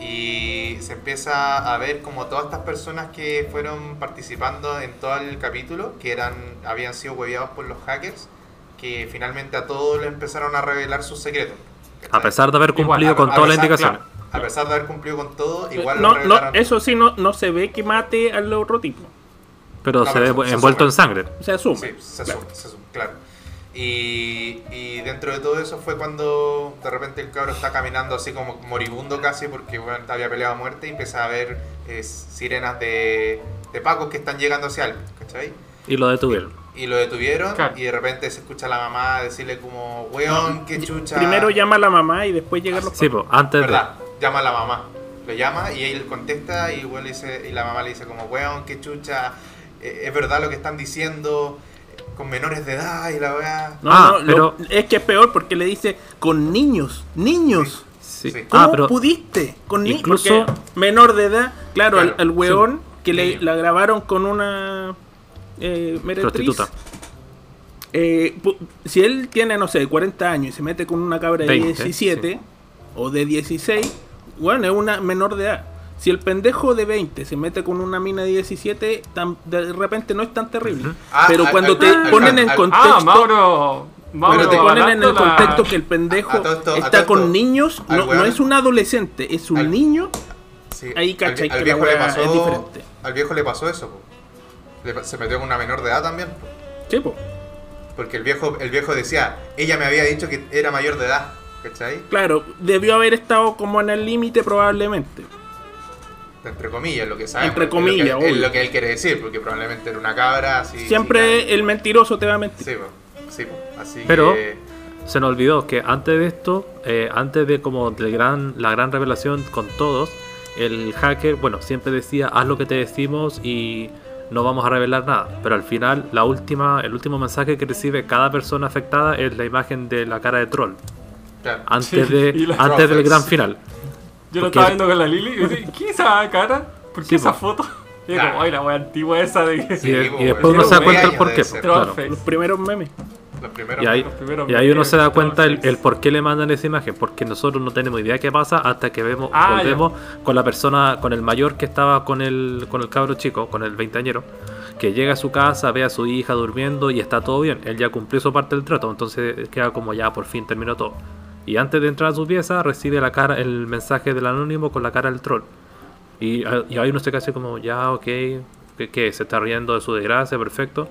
Speaker 2: Y se empieza a ver como todas estas personas que fueron participando en todo el capítulo, que eran habían sido hueveados por los hackers, que finalmente a todos le empezaron a revelar sus secretos.
Speaker 1: A pesar de haber cumplido con todas las indicaciones.
Speaker 2: A pesar de haber cumplido con todo, igual
Speaker 4: no,
Speaker 2: lo
Speaker 4: no, eso sí, no, no se ve que mate al otro tipo.
Speaker 1: Pero
Speaker 2: No,
Speaker 1: se ve
Speaker 2: se-
Speaker 1: envuelto
Speaker 2: asume.
Speaker 1: en sangre.
Speaker 4: Se asume.
Speaker 2: Sí, se
Speaker 4: Claro.
Speaker 2: asume, se asume, claro. Y, y dentro de todo eso fue cuando de repente el cabro está caminando así como moribundo casi porque bueno, había peleado a muerte y empieza a ver eh, sirenas de, de pacos que están llegando hacia él, ¿cachai?
Speaker 1: Y lo detuvieron.
Speaker 2: Y lo detuvieron
Speaker 3: Claro.
Speaker 2: y de repente se escucha a la mamá decirle como, weón, qué chucha.
Speaker 4: Primero llama a la mamá y después llegan los
Speaker 1: Sí, pues, antes de.
Speaker 2: ¿Verdad? Llama a la mamá. Lo llama y él contesta y, weón le dice, y la mamá le dice como, weón, qué chucha, eh, es verdad lo que están diciendo con menores de edad y la weá.
Speaker 4: No,
Speaker 1: Ah,
Speaker 4: no, lo-
Speaker 1: pero-
Speaker 4: es que es peor porque le dice con niños, niños.
Speaker 1: Sí.
Speaker 2: Sí.
Speaker 4: ¿Cómo
Speaker 1: Ah, pero.
Speaker 4: pudiste? Con ni-
Speaker 1: incluso-
Speaker 4: porque menor de edad, claro,
Speaker 2: Claro,
Speaker 4: al, al weón que le, la grabaron con una eh, meretriz,
Speaker 1: Prostituta.
Speaker 4: eh, pu- si él tiene, no sé, 40 años y se mete con una cabra de
Speaker 1: 20,
Speaker 4: 17 o de 16, bueno, es una menor de edad. Si el pendejo de 20 se mete con una mina de 17, tan- de repente no es tan terrible.
Speaker 1: Ujú.
Speaker 2: Ah,
Speaker 4: Pero
Speaker 2: al-
Speaker 4: cuando
Speaker 2: al-
Speaker 4: te
Speaker 2: al-
Speaker 4: ponen en contexto...
Speaker 3: Ah, Mauro. Mauro
Speaker 4: Cuando te ponen en el
Speaker 3: Barato la-
Speaker 4: contexto que el pendejo
Speaker 2: A todo esto- a
Speaker 4: está con
Speaker 2: esto,
Speaker 4: niños, no, no es un adolescente, es un
Speaker 2: al-
Speaker 4: niño.
Speaker 2: Sí,
Speaker 4: Ahí cachai
Speaker 2: al,
Speaker 4: que
Speaker 2: viejo
Speaker 4: la
Speaker 2: le pasó,
Speaker 4: es diferente.
Speaker 2: Al viejo le pasó eso, po. Se metió con una menor de edad también.
Speaker 4: Sí, po.
Speaker 2: porque el viejo, el viejo decía, ella me había dicho que era mayor de edad, ¿cachai?
Speaker 4: Claro, debió haber estado como en el límite probablemente.
Speaker 2: Entre comillas, lo que sabemos.
Speaker 4: Entre
Speaker 2: es lo que-
Speaker 4: comillas,
Speaker 2: es lo que él quiere decir, porque probablemente era una cabra así.
Speaker 4: Siempre
Speaker 2: así,
Speaker 4: el mentiroso te va a mentir.
Speaker 2: Sí, po. Sí, po. Así
Speaker 1: Pero-
Speaker 2: que.
Speaker 1: Se nos olvidó que antes de esto, eh, antes de como del gran, la gran revelación con todos, el hacker, bueno, siempre decía, haz lo que te decimos y no vamos a revelar nada. Pero al final, la última, el último mensaje que recibe cada persona afectada es la imagen de la cara de troll.
Speaker 2: Claro.
Speaker 1: Antes,
Speaker 3: Sí,
Speaker 1: de, antes del gran final.
Speaker 3: Yo lo
Speaker 1: Porque-
Speaker 3: estaba viendo con la Lili y decía, ¿qué es esa cara? ¿Por qué
Speaker 1: Sí,
Speaker 3: esa
Speaker 1: po.
Speaker 3: foto? Y
Speaker 2: Claro.
Speaker 3: como, ay, la wea antigua esa de que...
Speaker 2: Sí,
Speaker 1: y, y después uno se da cuenta el
Speaker 2: años
Speaker 1: por
Speaker 2: debe
Speaker 1: qué.
Speaker 2: ser.
Speaker 1: po, claro.
Speaker 4: Los primeros memes.
Speaker 1: Y ahí, y uno se da cuenta el, por qué le mandan esa imagen, porque nosotros no tenemos idea qué pasa hasta que vemos,
Speaker 3: Ah,
Speaker 1: volvemos con la persona, con el mayor que estaba con el, con el cabro chico, con el veinteañero, que llega a su casa, ve a su hija durmiendo y está todo bien. Él ya cumplió su parte del trato, entonces queda como ya por fin terminó todo. Y antes de entrar a su pieza recibe la cara, el mensaje del anónimo con la cara del troll. Y, y ahí uno se queda así como, ya, ok, que, que se está riendo de su desgracia, perfecto.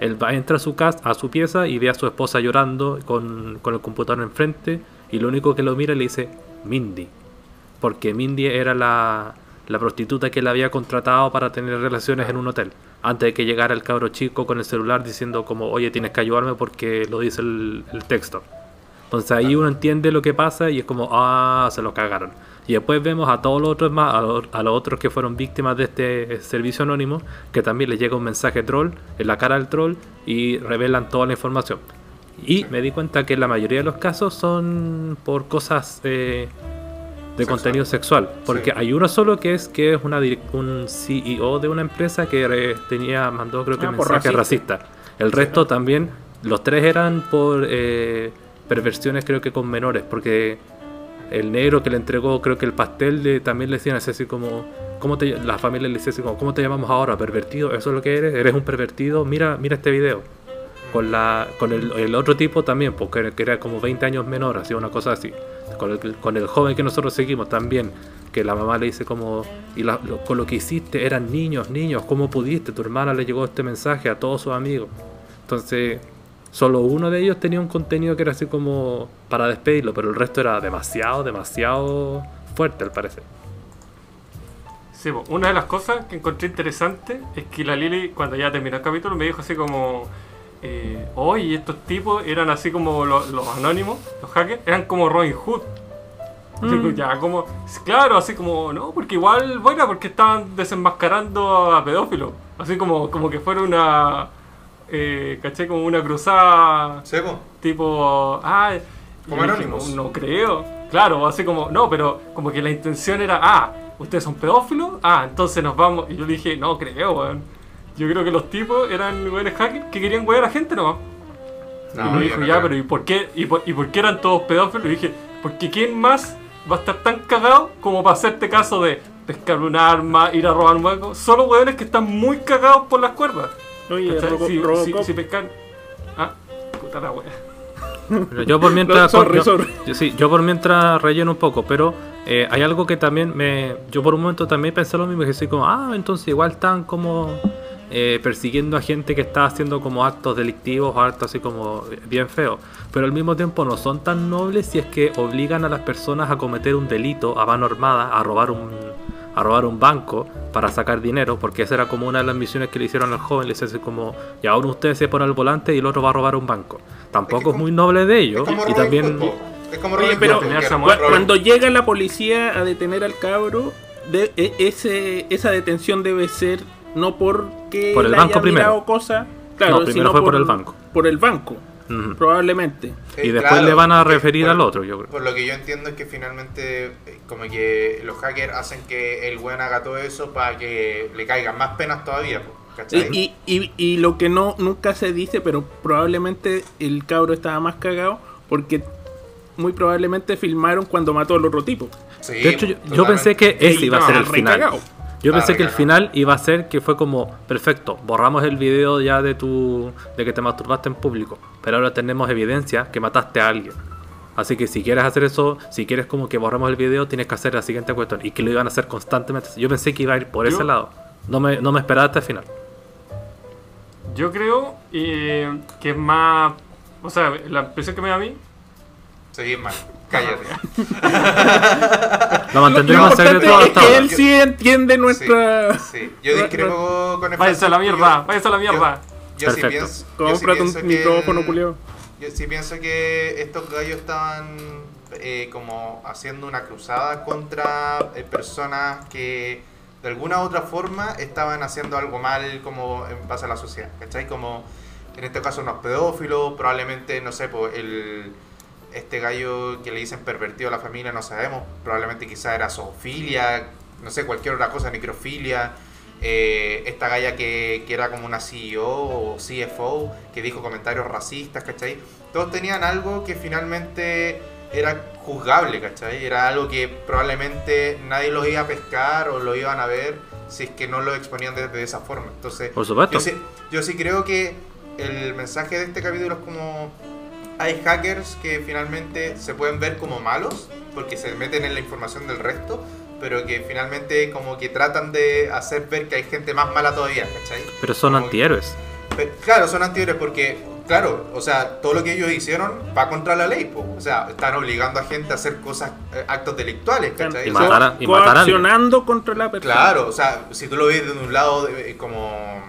Speaker 1: Él va, entra a su casa, a su pieza y ve a su esposa llorando con, con el computador enfrente y lo único que lo mira le dice Mindy. Porque Mindy era la, la prostituta que le había contratado para tener relaciones en un hotel. Antes de que llegara el cabro chico con el celular diciendo como, oye, tienes que ayudarme porque lo dice el, el texto. Entonces ahí uno entiende lo que pasa y es como, ah, se lo cagaron. Y después vemos a todos los otros más, a los, a los otros que fueron víctimas de este eh, servicio anónimo, que también les llega un mensaje troll en la cara del troll y revelan toda la información. Y me di cuenta que la mayoría de los casos son por cosas eh, de
Speaker 2: Sexual.
Speaker 1: contenido sexual. Porque
Speaker 2: Sí.
Speaker 1: hay uno solo que es que es una un CEO de una empresa que eh, tenía mandó creo que
Speaker 4: Ah,
Speaker 1: mensaje
Speaker 4: racista.
Speaker 1: racista. El resto también, los tres eran por eh, perversiones creo que con menores, porque el negro que le entregó creo que el pastel le- también le decían así, como, ¿cómo te, la familia le decía así como, ¿cómo te llamamos ahora? ¿Pervertido? ¿Eso es lo que eres? ¿Eres un pervertido? Mira, mira este video. Con, la, con el, otro tipo también, porque era- que era como 20 años menor, así una cosa así. Con el, con el joven que nosotros seguimos también, que la mamá le dice como, y lo- con lo que hiciste eran niños, niños, ¿cómo pudiste? Tu hermana le llegó este mensaje a todos sus amigos. Entonces, solo uno de ellos tenía un contenido que era así como para despedirlo, pero el resto era demasiado, demasiado fuerte al parecer.
Speaker 3: Sí, una de las cosas que encontré interesante es que la Lili, cuando ya terminó el capítulo, me dijo así como: eh, Oye, estos tipos eran así como lo- los, anónimos, los hackers, eran como Robin Hood.
Speaker 4: Mm.
Speaker 3: Ya, como, claro, así como, no, porque igual, bueno, porque estaban desenmascarando a pedófilos. Así como, como que fuera una, eh, caché, como una cruzada tipo, ah,
Speaker 2: Como anónimos.
Speaker 3: No, no creo. Claro, así como, no, pero como que la intención era, ah, ustedes son pedófilos, ah, entonces nos vamos. Y yo le dije, no creo, weón. Yo creo que los tipos eran weones hackers que querían wear a la gente nomás. y me dijo,
Speaker 2: no
Speaker 3: ya, pero ¿y por qué? ¿Y por, y por qué eran todos pedófilos? Y dije, porque ¿quién más va a estar tan cagado como para hacerte caso de pescar un arma, ir a robar un banco? Solo weones que están muy cagados por las cuerdas.
Speaker 4: Oye,
Speaker 3: ¿Cachai?
Speaker 4: Robo-
Speaker 3: si, si,
Speaker 4: Robocop.
Speaker 3: si pescan... Ah, puta la wea.
Speaker 1: Pero yo por mientras.
Speaker 4: No, sorry,
Speaker 1: yo,
Speaker 4: sorry.
Speaker 1: yo- sí, yo por mientras relleno un poco, pero eh, hay algo que también me. Yo por un momento también pensé lo mismo, que soy como, ah, entonces igual están como eh, persiguiendo a gente que está haciendo como actos delictivos o actos así como bien feos. Pero al mismo tiempo no son tan nobles si es que obligan a las personas a cometer un delito a mano armada, a robar un a robar un banco para sacar dinero, porque esa era como una de las misiones que le hicieron al joven, le dice así como, y ahora usted se pone al volante y el otro va a robar un banco. Tampoco es, muy noble de ellos, y también...
Speaker 2: Es como
Speaker 4: Oye, pero Cuando llega la policía a detener al cabro, de- e- ese, esa detención debe ser no porque
Speaker 1: Por el
Speaker 4: le
Speaker 1: banco
Speaker 4: haya
Speaker 1: primero.
Speaker 4: cosas, claro,
Speaker 1: No, primero
Speaker 4: sino
Speaker 1: fue por el banco.
Speaker 4: Por el banco, Probablemente.
Speaker 1: Y después
Speaker 2: claro,
Speaker 1: le van a referir
Speaker 2: por-
Speaker 1: al otro, yo creo.
Speaker 2: Por lo que yo entiendo es que finalmente eh, como que los hackers hacen que el buen haga todo eso para que le caigan más penas todavía.
Speaker 4: Y, y, y lo que no nunca se dice, pero probablemente el cabro estaba más cagado porque muy probablemente filmaron cuando mató al otro tipo.
Speaker 2: Sí,
Speaker 1: De hecho, yo, pensé que ese iba a ser el final.
Speaker 4: recagado.
Speaker 1: Yo pensé que el final iba a ser que fue como, perfecto, borramos el video ya de tu de que te masturbaste en público, pero ahora tenemos evidencia que mataste a alguien. Así que si quieres hacer eso, si quieres como que borramos el video, tienes que hacer la siguiente cuestión y que lo iban a hacer constantemente. Yo pensé que iba a ir por
Speaker 3: Yo-
Speaker 1: ese lado. No me, no me esperaba hasta el final.
Speaker 3: Yo creo eh, que es más. O sea, la impresión que me da a mí.
Speaker 2: Seguís mal, cállate.
Speaker 1: Lo mantendremos secreto hasta ahora.
Speaker 4: él sí entiende nuestra...
Speaker 2: Sí, sí. Yo discrepo con
Speaker 3: Váyanse a la mierda, váyanse a la mierda.
Speaker 2: Yo, yo sí pienso,
Speaker 4: Cómprate
Speaker 2: pienso
Speaker 4: un
Speaker 2: que-
Speaker 4: micrófono.
Speaker 2: Yo sí pienso que estos gallos estaban eh, como haciendo una cruzada contra eh, personas que de alguna u otra forma estaban haciendo algo mal como en base a la sociedad, ¿cachai? Como en este caso unos pedófilos, probablemente, no sé, pues el, este gallo que le dicen pervertido a la familia, no sabemos, probablemente quizá era zoofilia, no sé, cualquier otra cosa, necrofilia. Eh, esta galla que, que era como una CEO o CFO que dijo comentarios racistas, ¿cachai? Todos tenían algo que finalmente era juzgable, ¿cachai? Era algo que probablemente nadie los iba a pescar o lo iban a ver si es que no lo exponían de, de esa forma. Entonces,
Speaker 1: Por supuesto.
Speaker 2: yo sí, yo sí creo que el mensaje de este capítulo es como hay hackers que finalmente se pueden ver como malos porque se meten en la información del resto, pero que finalmente como que tratan de hacer ver que hay gente más mala todavía, ¿cachai?
Speaker 1: Pero son
Speaker 2: Como-
Speaker 1: antihéroes.
Speaker 2: Pe- Claro, son antihéroes porque, claro, o sea, todo lo que ellos hicieron va contra la ley, po. o sea, están obligando a gente a hacer cosas, eh, actos delictuales, ¿cachai?
Speaker 1: Y
Speaker 2: O sea,
Speaker 1: matar a- y matar a
Speaker 4: contra la persona.
Speaker 2: Claro, o sea, si tú lo ves de un lado de- como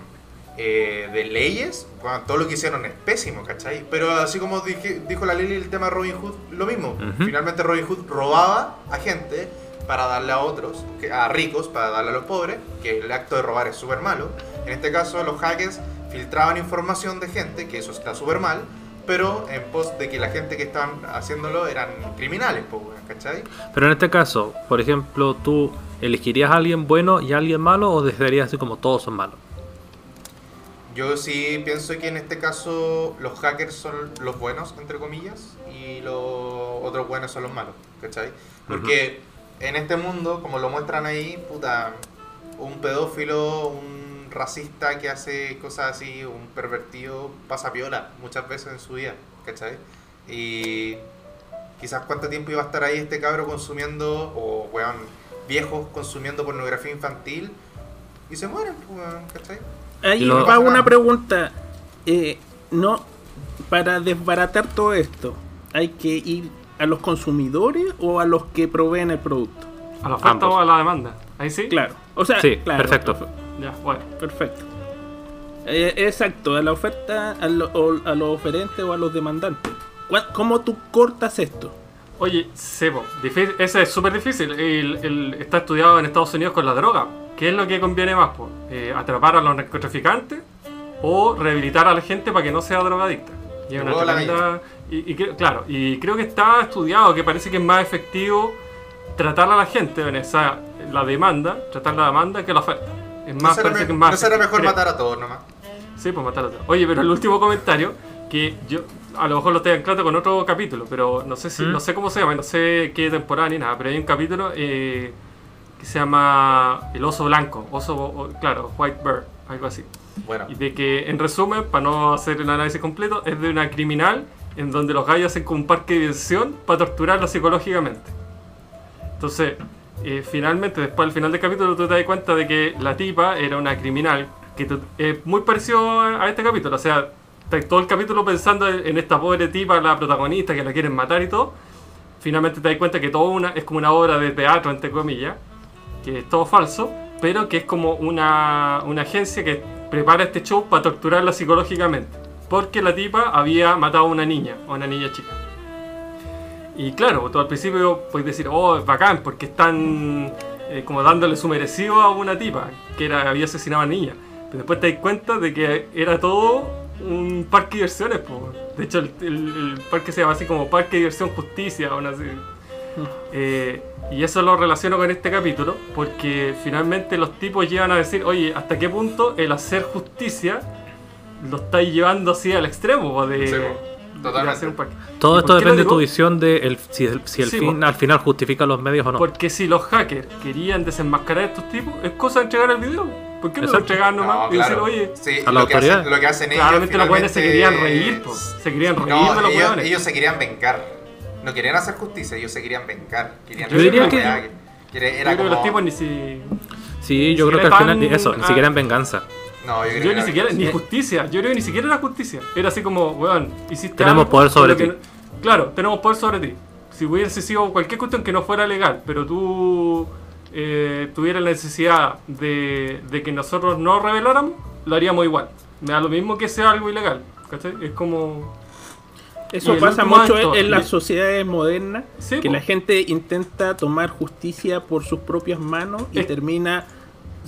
Speaker 2: eh, de leyes, bueno, todo lo que hicieron es pésimo, ¿cachai? Pero así como dije- dijo la Lili el tema de Robin Hood, lo mismo.
Speaker 1: Ujú.
Speaker 2: Finalmente Robin Hood robaba a gente para darle a otros, a ricos para darle a los pobres, que el acto de robar es súper malo. En este caso, los hackers filtraban información de gente, que eso está súper mal, pero en pos de que la gente que estaban haciéndolo eran criminales, ¿cachai?
Speaker 1: Pero en este caso, por ejemplo, ¿tú elegirías a alguien bueno y a alguien malo o desearías así como todos son malos?
Speaker 2: Yo sí pienso que en este caso los hackers son los buenos, entre comillas, y los otros buenos son los malos, ¿cachai? Porque en este mundo, como lo muestran ahí, puta, un pedófilo, un racista que hace cosas así, un pervertido, pasa piola muchas veces en su vida, ¿cachai? Y quizás cuánto tiempo iba a estar ahí este cabro consumiendo, o weón, viejos consumiendo pornografía infantil, y se mueren, pues, ¿cachai?
Speaker 4: Ahí
Speaker 1: lo-
Speaker 4: va una pregunta. Eh, no, para desbaratar todo esto, ¿hay que ir a los consumidores o a los que proveen el producto?
Speaker 3: ¿A la oferta o a la demanda? Ahí sí.
Speaker 4: Claro. O sea,
Speaker 1: Sí,
Speaker 4: claro,
Speaker 1: perfecto.
Speaker 3: Ya, bueno.
Speaker 4: Perfecto. Eh, exacto, a la oferta, a, lo- o a los oferentes o a los demandantes. ¿Cuál- ¿Cómo tú cortas esto?
Speaker 3: Oye, Sebo, ese es súper difícil. El, el- está estudiado en Estados Unidos con la droga. ¿Qué es lo que conviene más? po? Eh, ¿Atrapar a los narcotraficantes o rehabilitar a la gente para que no sea drogadicta? Y es una tremenda- y, y claro, y creo que está estudiado que parece que es más efectivo tratar a la gente en esa la demanda, tratar la demanda que la oferta. Es
Speaker 2: ¿No
Speaker 3: más,
Speaker 2: será,
Speaker 3: parece
Speaker 2: me-
Speaker 3: que es más
Speaker 2: no será mejor
Speaker 3: creo.
Speaker 2: matar a todos nomás?
Speaker 3: Sí, pues matar a todos. Oye, pero el último comentario, que yo a lo mejor lo estoy anclando con otro capítulo, pero no sé si,
Speaker 1: ¿Mm?
Speaker 3: no sé cómo se llama, no sé qué temporada ni nada, pero hay un capítulo eh, que se llama El oso blanco, oso, o- claro, White Bear, algo así.
Speaker 2: Bueno,
Speaker 3: Y de que, en resumen, para no hacer el análisis completo, es de una criminal en donde los gallos hacen como un parque de diversión para torturarla psicológicamente. Entonces, eh, finalmente, después al final del capítulo, tú te das cuenta de que la tipa era una criminal que es muy parecido a, a este capítulo. O sea, todo el capítulo pensando en, en esta pobre tipa, la protagonista, que la quieren matar y todo. Finalmente te das cuenta que todo una, es como una obra de teatro, entre comillas, que es todo falso, pero que es como una, una agencia que prepara este show para torturarla psicológicamente. Porque la tipa había matado a una niña, a una niña chica. Y claro, tú al principio puedes decir, oh, es bacán, porque están eh, como dándole su merecido a una tipa que era, había asesinado a una niña. Pero después te das cuenta de que era todo un parque de diversiones. po. De hecho, el, el- el parque se llama así como Parque de Diversión Justicia. o no sé. Eh, y eso lo relaciono con este capítulo, porque finalmente los tipos llegan a decir, oye, ¿hasta qué punto el hacer justicia lo estáis llevando así al extremo? po, De,
Speaker 2: Sí, po.
Speaker 3: de
Speaker 2: Totalmente.
Speaker 3: hacer un parque.
Speaker 1: Todo
Speaker 3: ¿Y
Speaker 1: esto depende de tu visión de el- si el, si el
Speaker 3: Sí,
Speaker 1: fin al final justifica los medios o no.
Speaker 3: Porque si los hackers querían desenmascarar a estos tipos, es cosa de entregar el video. ¿Por qué no lo entregaban nomás?
Speaker 2: No,
Speaker 3: y decir, oye,
Speaker 2: Sí,
Speaker 1: a la
Speaker 2: lo que
Speaker 1: autoridad.
Speaker 2: hacen- lo que hacen ellos
Speaker 3: claramente los buenos se querían reír, po.
Speaker 2: es-
Speaker 3: se querían reír
Speaker 2: No,
Speaker 3: de los
Speaker 2: ellos, ellos se querían vengar. No querían hacer justicia, ellos se querían vengar. Querían
Speaker 1: Yo diría que-
Speaker 2: que- que
Speaker 3: Yo
Speaker 2: era
Speaker 3: creo que
Speaker 2: como...
Speaker 3: los tipos ni si...
Speaker 1: Sí, yo creo que al final eso, ni siquiera en venganza.
Speaker 2: No, yo, creo
Speaker 3: Yo
Speaker 2: que
Speaker 3: ni
Speaker 2: era-
Speaker 3: siquiera, ni justicia, yo creo que ni siquiera era justicia. Era así como, weón, hiciste
Speaker 1: Tenemos
Speaker 3: algo,
Speaker 1: poder sobre ti.
Speaker 3: claro, tenemos poder sobre ti. Si hubiese sido cualquier cuestión que no fuera legal, pero tú eh, tuvieras la necesidad de, de que nosotros no reveláramos, lo haríamos igual. Me da lo mismo que sea algo ilegal. ¿cachai? Es como...
Speaker 4: Eso pasa mucho
Speaker 3: acto,
Speaker 4: en, las sociedades modernas,
Speaker 3: Sí,
Speaker 4: que
Speaker 3: po.
Speaker 4: la gente intenta tomar justicia por sus propias manos y
Speaker 3: Es-
Speaker 4: termina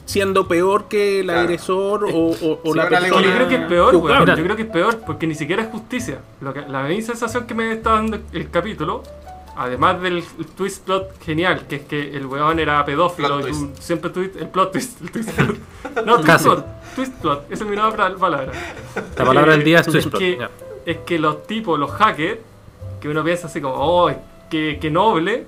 Speaker 4: siendo peor que el
Speaker 2: Claro.
Speaker 4: agresor o, o- o
Speaker 2: Sí,
Speaker 4: la persona.
Speaker 3: Yo creo que es peor. Yo creo que es peor porque ni siquiera es justicia. Lo que, la misma sensación que me está dando el capítulo, además del twist plot genial, que es que el weón era pedófilo
Speaker 2: Plot
Speaker 3: y siempre twist, el plot twist, el twist plot. No, twist
Speaker 1: Casi.
Speaker 3: plot, twist plot, esa es mi nueva palabra.
Speaker 1: La palabra del día es twist plot,
Speaker 3: que, es que los tipos, los hackers, que uno piensa así como, oh, qué, qué noble.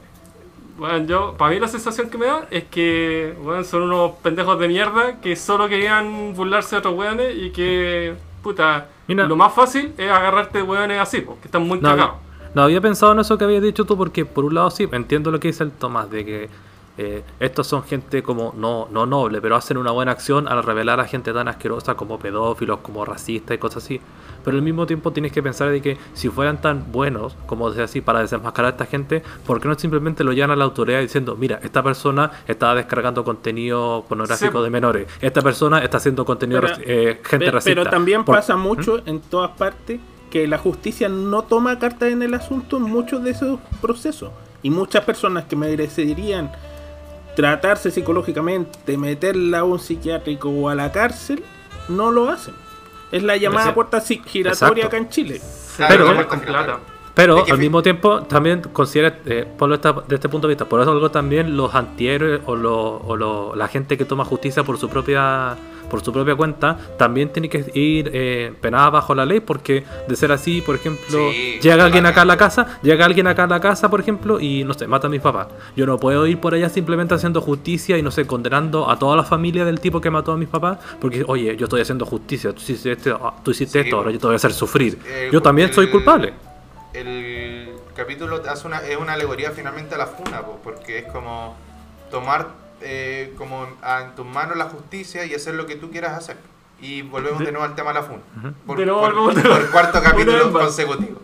Speaker 3: Bueno, yo, para mí la sensación que me da es que bueno, son unos pendejos de mierda que solo querían burlarse de otros weones y que, puta,
Speaker 1: Mira.
Speaker 3: lo más fácil es agarrarte weones así, porque están muy
Speaker 1: No,
Speaker 3: cagados.
Speaker 1: No había pensado en eso que habías dicho tú porque por un lado sí, entiendo lo que dice el Tomás, de que eh, estos son gente como no, no noble, pero hacen una buena acción al revelar a gente tan asquerosa como pedófilos, como racistas y cosas así. Pero al mismo tiempo tienes que pensar de que si fueran tan buenos, como decía así, para desenmascarar a esta gente, ¿por qué no simplemente lo llevan a la autoridad diciendo, mira, esta persona está descargando contenido pornográfico
Speaker 3: Sí.
Speaker 1: de menores, esta persona está haciendo contenido,
Speaker 4: Pero-
Speaker 1: eh, gente racista?
Speaker 4: Pero también
Speaker 1: Por-
Speaker 4: pasa mucho en todas partes que la justicia no toma cartas en el asunto en muchos de esos procesos. Y muchas personas que merecerían tratarse psicológicamente, meterla a un psiquiátrico o a la cárcel, no lo hacen. Es la llamada
Speaker 1: sí.
Speaker 4: puerta giratoria
Speaker 1: Exacto.
Speaker 4: acá en Chile.
Speaker 2: Claro,
Speaker 1: Pero-
Speaker 3: plata.
Speaker 1: Al mismo tiempo también considera, eh, ponlo esta- de este punto de vista, por eso algo también los antihéroes o, lo- o lo- la gente que toma justicia por su propia por su propia cuenta también tiene que ir eh, penada bajo la ley porque de ser así, por ejemplo,
Speaker 2: Sí,
Speaker 1: llega alguien acá a la casa, llega alguien acá a la casa, por ejemplo, y no sé, mata a mis papás. Yo no puedo ir por allá simplemente haciendo justicia y no sé, condenando a toda la familia del tipo que mató a mis papás porque, oye, yo estoy haciendo justicia, tú hiciste esto, ah, tú hiciste
Speaker 2: Sí,
Speaker 1: esto, ahora
Speaker 2: bueno.
Speaker 1: yo te voy a hacer sufrir.
Speaker 2: Eh,
Speaker 1: yo también soy
Speaker 2: el-
Speaker 1: culpable.
Speaker 2: el capítulo hace una, es una alegoría finalmente a la funa, po, porque es como tomar eh, como en tus manos la justicia y hacer lo que tú quieras hacer. Y volvemos de,
Speaker 3: De-
Speaker 2: nuevo al tema de la funa. Por,
Speaker 3: De nuevo
Speaker 2: por-
Speaker 3: volvemos
Speaker 2: por
Speaker 3: nuevo.
Speaker 2: cuarto capítulo consecutivo.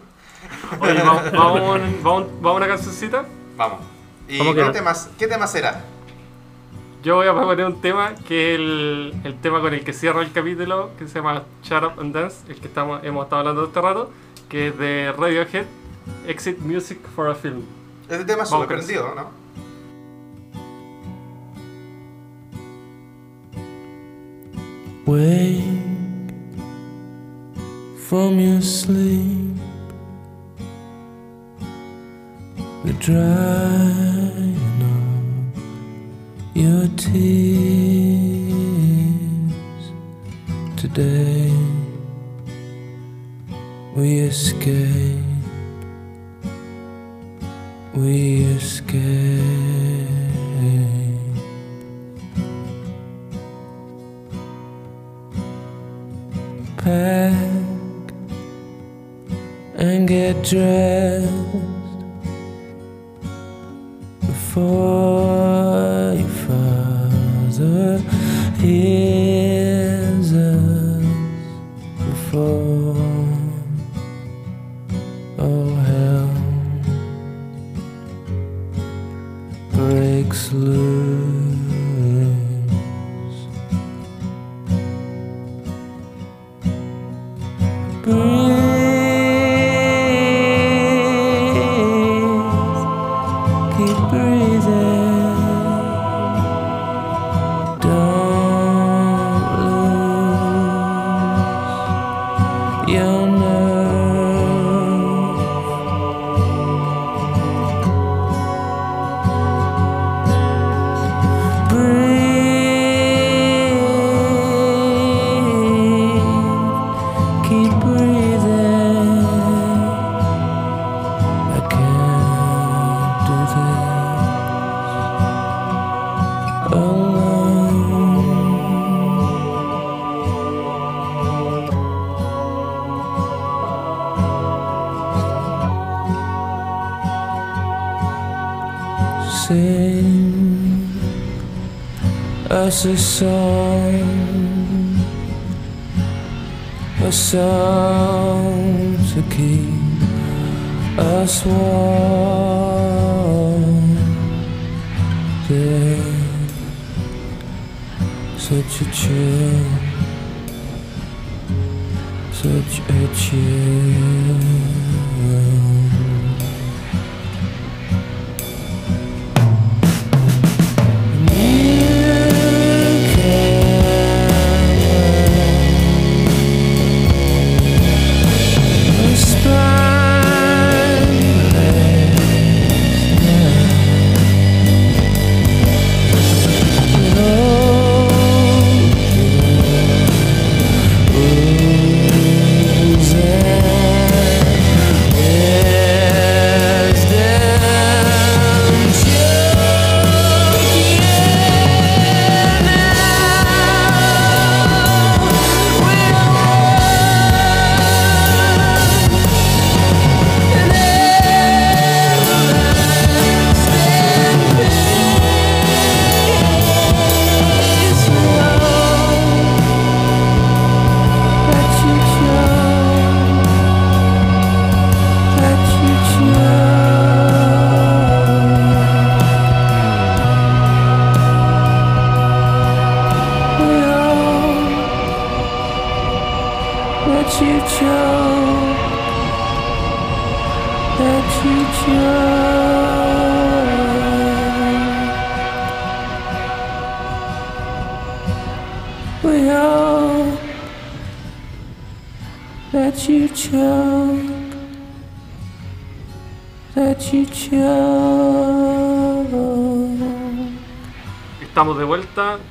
Speaker 3: Oye, vamos, vamos, vamos, vamos a una cancioncita.
Speaker 2: Vamos. ¿Y
Speaker 1: ¿Cómo que
Speaker 2: qué,
Speaker 1: no?
Speaker 2: temas, qué tema será?
Speaker 3: Yo voy a proponer un tema que es el, el tema con el que cierra el capítulo, que se llama Shut Up and Dance, el que estamos, hemos estado hablando este rato, que es de Radiohead, Exit Music for a Film.
Speaker 2: Este tema es súper prendido, ¿no?
Speaker 5: Wake from your sleep. The drying of your tears today. We escape. We escape. Pack and get dressed before us a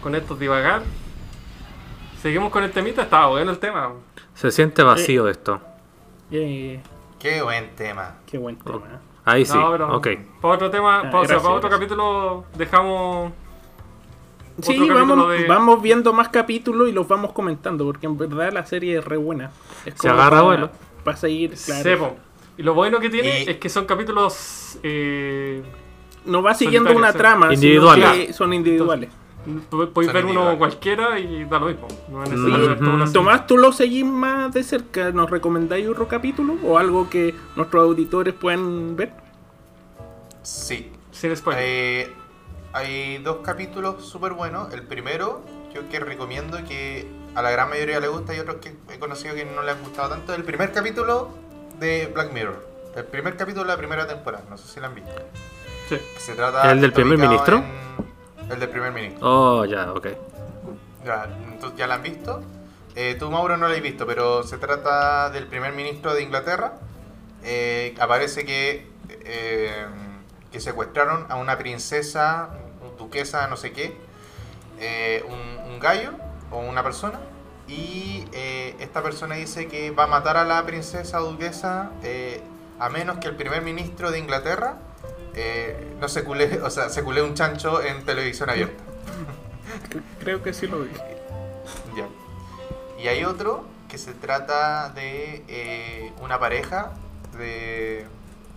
Speaker 3: con estos divagar. Seguimos con el temita, estaba bueno el tema.
Speaker 1: Se siente vacío esto.
Speaker 4: Eh,
Speaker 2: Qué buen tema.
Speaker 4: qué buen tema. ¿eh?
Speaker 1: Ahí sí,
Speaker 3: No, pero
Speaker 1: ok.
Speaker 3: Para otro tema,
Speaker 4: Ah,
Speaker 3: o sea, para otro capítulo dejamos.
Speaker 4: Sí,
Speaker 3: otro
Speaker 4: vamos,
Speaker 3: de-
Speaker 4: vamos viendo más capítulos y los vamos comentando, porque en verdad la serie es re buena. Es
Speaker 1: Se agarra
Speaker 4: para,
Speaker 1: vuelo.
Speaker 4: Para seguir, claro.
Speaker 3: Sepo. Y lo bueno que tiene
Speaker 2: Y-
Speaker 3: es que son capítulos. Eh,
Speaker 4: No va siguiendo una
Speaker 3: sí.
Speaker 4: trama,
Speaker 1: Individuales.
Speaker 4: sino que son individuales.
Speaker 3: Podéis ver uno cualquiera y da lo mismo. No es
Speaker 1: Sí,
Speaker 3: necesario ver toda una serie.
Speaker 4: Tomás, ¿tú lo seguís más de cerca? ¿Nos recomendáis otro capítulo o algo que nuestros auditores puedan ver?
Speaker 2: Sí.
Speaker 3: Sin spoiler.
Speaker 2: Eh, hay dos capítulos súper buenos. El primero, yo que recomiendo que a la gran mayoría le gusta y otros que he conocido que no les han gustado tanto. El primer capítulo de Black Mirror. El primer capítulo de la primera temporada. No sé si lo han visto.
Speaker 3: Sí.
Speaker 2: Se trata
Speaker 1: ¿El del primer ministro?
Speaker 2: en- El del primer ministro.
Speaker 1: Oh, ya, ok.
Speaker 2: Ya, entonces, ¿ya la han visto? Eh, tú, Mauro, no la has visto, pero se trata del primer ministro de Inglaterra. Eh, aparece que, eh, que secuestraron a una princesa, duquesa, no sé qué, eh, un, un gallo o una persona. Y eh, esta persona dice que va a matar a la princesa o duquesa a menos que el primer ministro de Inglaterra eh, no se culé, o sea, se culé un chancho en televisión abierta.
Speaker 4: Creo que sí lo vi.
Speaker 2: Ya. Y hay otro que se trata de eh, una pareja de,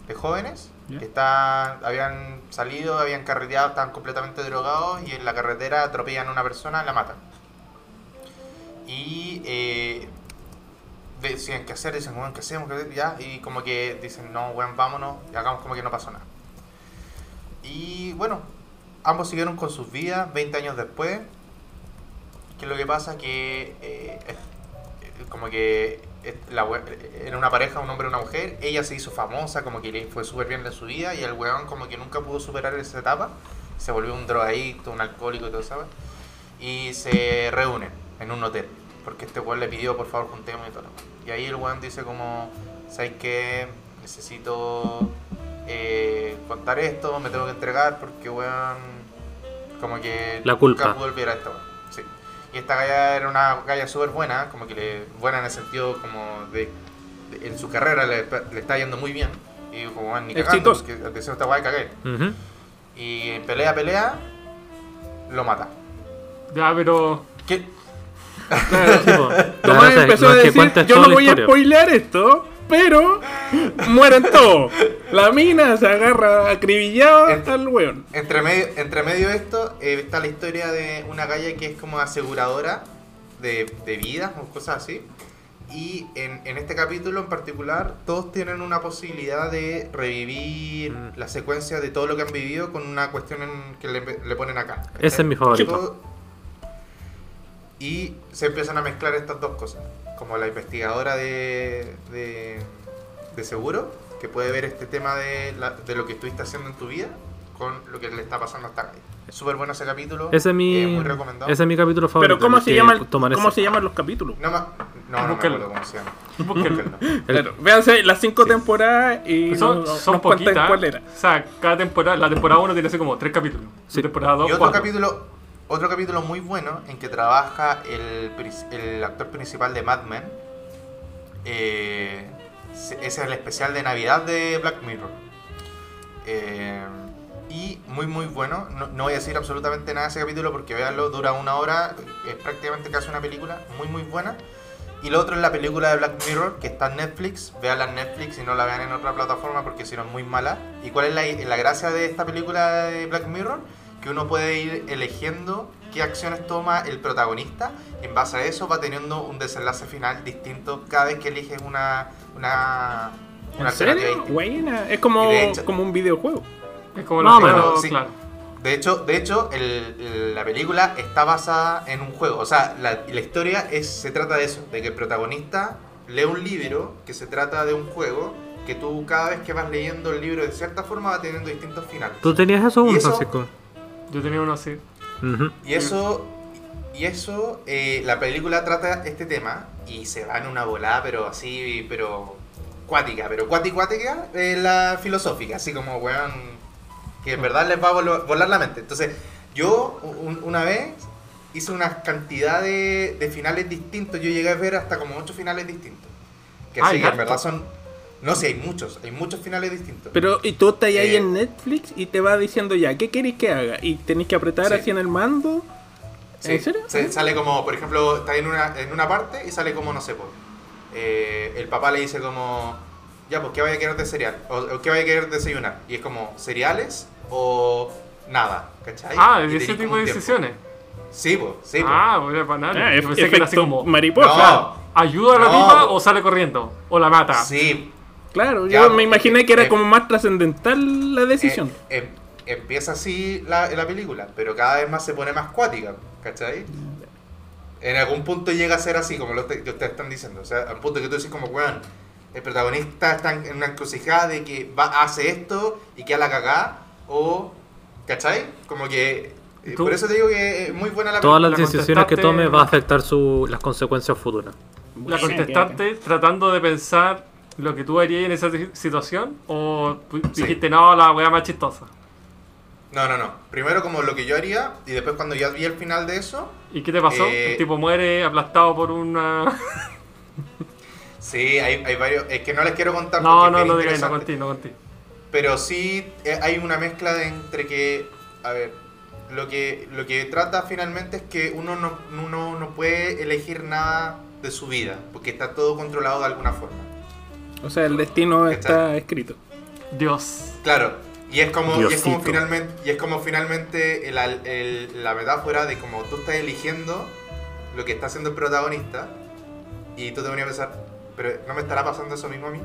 Speaker 2: de jóvenes
Speaker 4: Ya.
Speaker 2: que están, habían salido, habían carreteado, estaban completamente drogados y en la carretera atropellan a una persona y la matan. Y eh, decían qué hacer, dicen, bueno, ¿qué hacemos? ¿Qué hacer?", Ya, y como que dicen, no, bueno, vámonos, y hagamos como que no pasó nada. Y bueno, ambos siguieron con sus vidas 20 años después. Que lo que pasa que eh, eh, como que la era una pareja, un hombre y una mujer, ella se hizo famosa, como que le fue súper bien en su vida y el weón como que nunca pudo superar esa etapa, se volvió un drogadicto, un alcohólico y todo eso, y se reúnen en un hotel, porque este weón le pidió por favor juntemos y todo. Y ahí el weón dice como, ¿sabes qué? Necesito eh, contar esto, me tengo que entregar porque weón, como que
Speaker 1: La culpa.
Speaker 2: nunca pude olvidar a esta weón. Sí. Y esta galla era una galla súper buena, como que le, buena en el sentido como de, de- en su carrera le, le está yendo muy bien. Y como, ni cagando,
Speaker 4: Exitoso.
Speaker 2: que al deseo esta guay cagué.
Speaker 1: Ujú.
Speaker 2: Y pelea, pelea, lo mata.
Speaker 3: Ya, pero.
Speaker 2: ¿Qué?
Speaker 4: Claro.
Speaker 1: Sí,
Speaker 4: Tomás
Speaker 1: es-
Speaker 4: empezó
Speaker 1: no
Speaker 4: a decir, yo no voy a
Speaker 1: historia.
Speaker 4: spoilear esto, pero mueren todos. La mina se agarra acribillada
Speaker 2: Ent-
Speaker 4: al weón.
Speaker 2: Entre medio, entre medio de esto eh, está la historia de una galla que es como aseguradora de, de vidas o cosas así. Y en, en este capítulo en particular, todos tienen una posibilidad de revivir
Speaker 1: Mm.
Speaker 2: la secuencia de todo lo que han vivido con una cuestión en- que le, le ponen acá.
Speaker 1: Ese es mi favorito.
Speaker 2: Todo- Y se empiezan a mezclar estas dos cosas. Como la investigadora de, de, de seguro, que puede ver este tema de, la- de lo que estuviste haciendo en tu vida con lo que le está pasando a galla. Es súper bueno ese capítulo.
Speaker 1: Ese es mi,
Speaker 2: eh, muy recomendado.
Speaker 1: ese es mi capítulo favorito.
Speaker 4: Pero ¿cómo se, llama el- ¿cómo
Speaker 1: ese.
Speaker 4: se llaman los capítulos?
Speaker 2: No, ma- no, no me acuerdo cómo se llama.
Speaker 3: Búsquenlo.
Speaker 4: Claro, véanse las cinco
Speaker 2: Sí.
Speaker 4: temporadas y
Speaker 3: Son, son poquitas. O sea, cada temporada, la temporada 1 tiene así como tres capítulos.
Speaker 1: Sí.
Speaker 3: La temporada 2,
Speaker 2: Y otro
Speaker 3: cuatro.
Speaker 2: capítulo, otro capítulo muy bueno en que trabaja el, actor principal de Mad Men. Eh, es el especial de Navidad de Black Mirror. Eh, y muy muy bueno. No, voy a decir absolutamente nada de ese capítulo porque véanlo, dura una hora, es prácticamente casi una película, muy muy buena. Y lo otro es la película de Black Mirror, que está en Netflix. Véanla en Netflix y no la vean en otra plataforma porque si no es muy mala. ¿Y cuál es la gracia de esta película de Black Mirror? Que uno puede ir eligiendo qué acciones toma el protagonista. En base a eso va teniendo un desenlace final distinto cada vez que eliges una, una, una
Speaker 4: ¿En serio? Buena. Es como,
Speaker 2: hecho-
Speaker 4: como un videojuego.
Speaker 3: Es como
Speaker 1: Más
Speaker 3: los
Speaker 1: o menos,
Speaker 3: juegos,
Speaker 2: sí.
Speaker 3: claro.
Speaker 2: De hecho, de hecho el- la película está basada en un juego. O sea, la, la historia es, se trata de eso, de que el protagonista lee un libro que se trata de un juego que tú cada vez que vas leyendo el libro de cierta forma va teniendo distintos finales.
Speaker 1: ¿Tú tenías eso,
Speaker 2: ¿Y
Speaker 1: un
Speaker 2: eso?
Speaker 3: Yo tenía uno así.
Speaker 2: Y eso, y eso, eh, la película trata este tema y se va en una volada, pero así, pero cuática, pero cuática, cuática, eh, la filosófica, así como, weón, que en verdad les va a vol- volar la mente. Entonces, yo un- una vez hice una cantidad de, de finales distintos, yo llegué a ver hasta como ocho finales distintos. Que
Speaker 3: Ah,
Speaker 2: sí, que en verdad son... No sé, hay muchos, hay muchos finales distintos.
Speaker 4: Pero, y tú estás ahí
Speaker 2: Eh.
Speaker 4: en Netflix y te va diciendo ya, ¿qué queréis que haga? Y tenéis que apretar
Speaker 2: Sí.
Speaker 4: así en el mando.
Speaker 2: Sí,
Speaker 4: ¿En serio?
Speaker 2: se- sale como, por ejemplo, está en una, en una parte y sale como, no sé, pues, eh, el papá le dice como, ya, pues, ¿qué vaya a querer de cereal? O, o ¿qué vaya a querer desayunar? Y es como, ¿cereales o nada? ¿Cachai?
Speaker 3: Ah,
Speaker 2: Y
Speaker 3: de ese tipo de decisiones.
Speaker 2: Sí, pues, sí, pues.
Speaker 3: Ah, voy a panar.
Speaker 4: Ah,
Speaker 3: Yo
Speaker 4: ef-
Speaker 3: pensé que era así
Speaker 4: efecto
Speaker 3: como.
Speaker 4: mariposa.
Speaker 2: No,
Speaker 3: ¿Ayuda a la
Speaker 2: No,
Speaker 3: tipa
Speaker 2: po.
Speaker 3: o sale corriendo? ¿O la mata?
Speaker 2: sí.
Speaker 4: Claro,
Speaker 2: Ya,
Speaker 4: yo me imaginé que era
Speaker 2: eh,
Speaker 4: como más trascendental la decisión.
Speaker 2: Eh, em- empieza así la, la película, pero cada vez más se pone más cuática, ¿cachai? En algún punto llega a ser así, como lo te- que ustedes están diciendo. O sea, al punto que tú dices como, weón, el protagonista está en una encrucijada de que va, hace esto y queda la cagada, o, ¿cachai? Como que... eh,
Speaker 3: ¿Tú?
Speaker 2: Por eso te digo que es muy buena la
Speaker 1: Todas las
Speaker 3: la
Speaker 1: decisiones que tome va a afectar su, las consecuencias futuras.
Speaker 3: La contestante tratando de pensar lo que tú harías en esa si- situación o pu-
Speaker 2: Sí.
Speaker 3: dijiste no, la wea más chistosa.
Speaker 2: No, no, no. Primero como lo que yo haría y después cuando ya vi el final de eso,
Speaker 3: ¿Y qué te pasó?
Speaker 2: Eh,
Speaker 3: El tipo muere aplastado por una...
Speaker 2: sí, hay, hay varios... Es que no les quiero contar
Speaker 3: No, no, no digáis, no contigo, no contigo.
Speaker 2: Pero sí eh, hay una mezcla de entre que, a ver, lo que, lo que trata finalmente es que uno no, uno no puede elegir nada de su vida, porque está todo controlado de alguna forma.
Speaker 4: O sea, el destino
Speaker 2: ¿Cachai?
Speaker 4: está escrito.
Speaker 3: Dios.
Speaker 2: Claro, y es como, y es como finalmente, y es como finalmente el- el- la metáfora de como tú estás eligiendo lo que está haciendo el protagonista, y tú te ponías a pensar, pero ¿no me estará pasando eso mismo a mí?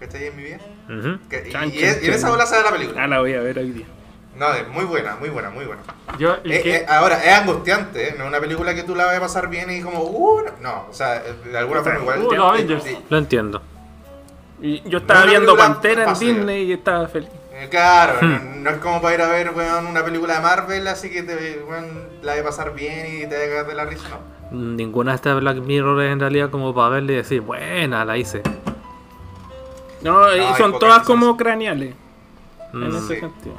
Speaker 2: ¿Cachai? En mi vida.
Speaker 1: Ujú.
Speaker 2: Que- y,
Speaker 4: Chan,
Speaker 2: y
Speaker 4: chan,
Speaker 2: es- y en esa bola sale la
Speaker 4: Ah,
Speaker 2: película.
Speaker 4: la voy a ver hoy día.
Speaker 2: No, es muy buena, muy buena, muy buena.
Speaker 3: Yo, el
Speaker 2: Eh,
Speaker 3: que-
Speaker 2: eh, ahora, es angustiante, ¿eh? no es una película que tú la vas a pasar bien y como, uh, no, o sea, de alguna forma igual.
Speaker 3: Uh,
Speaker 1: Lo entiendo.
Speaker 4: Y yo estaba
Speaker 2: No,
Speaker 4: viendo Pantera en. Disney y estaba feliz.
Speaker 2: eh, claro, no,
Speaker 1: Hmm.
Speaker 2: no es como para ir a ver weón, una película de Marvel, así que te, weón, la vas a pasar bien y te a cagar de la risa, no.
Speaker 1: Ninguna de estas Black Mirror es en realidad como para verle y decir, buena, la hice.
Speaker 4: No, y
Speaker 2: hay
Speaker 4: son todas
Speaker 2: cosas.
Speaker 4: como craneales. En
Speaker 1: Mm.
Speaker 4: ese
Speaker 2: Sí.
Speaker 4: sentido.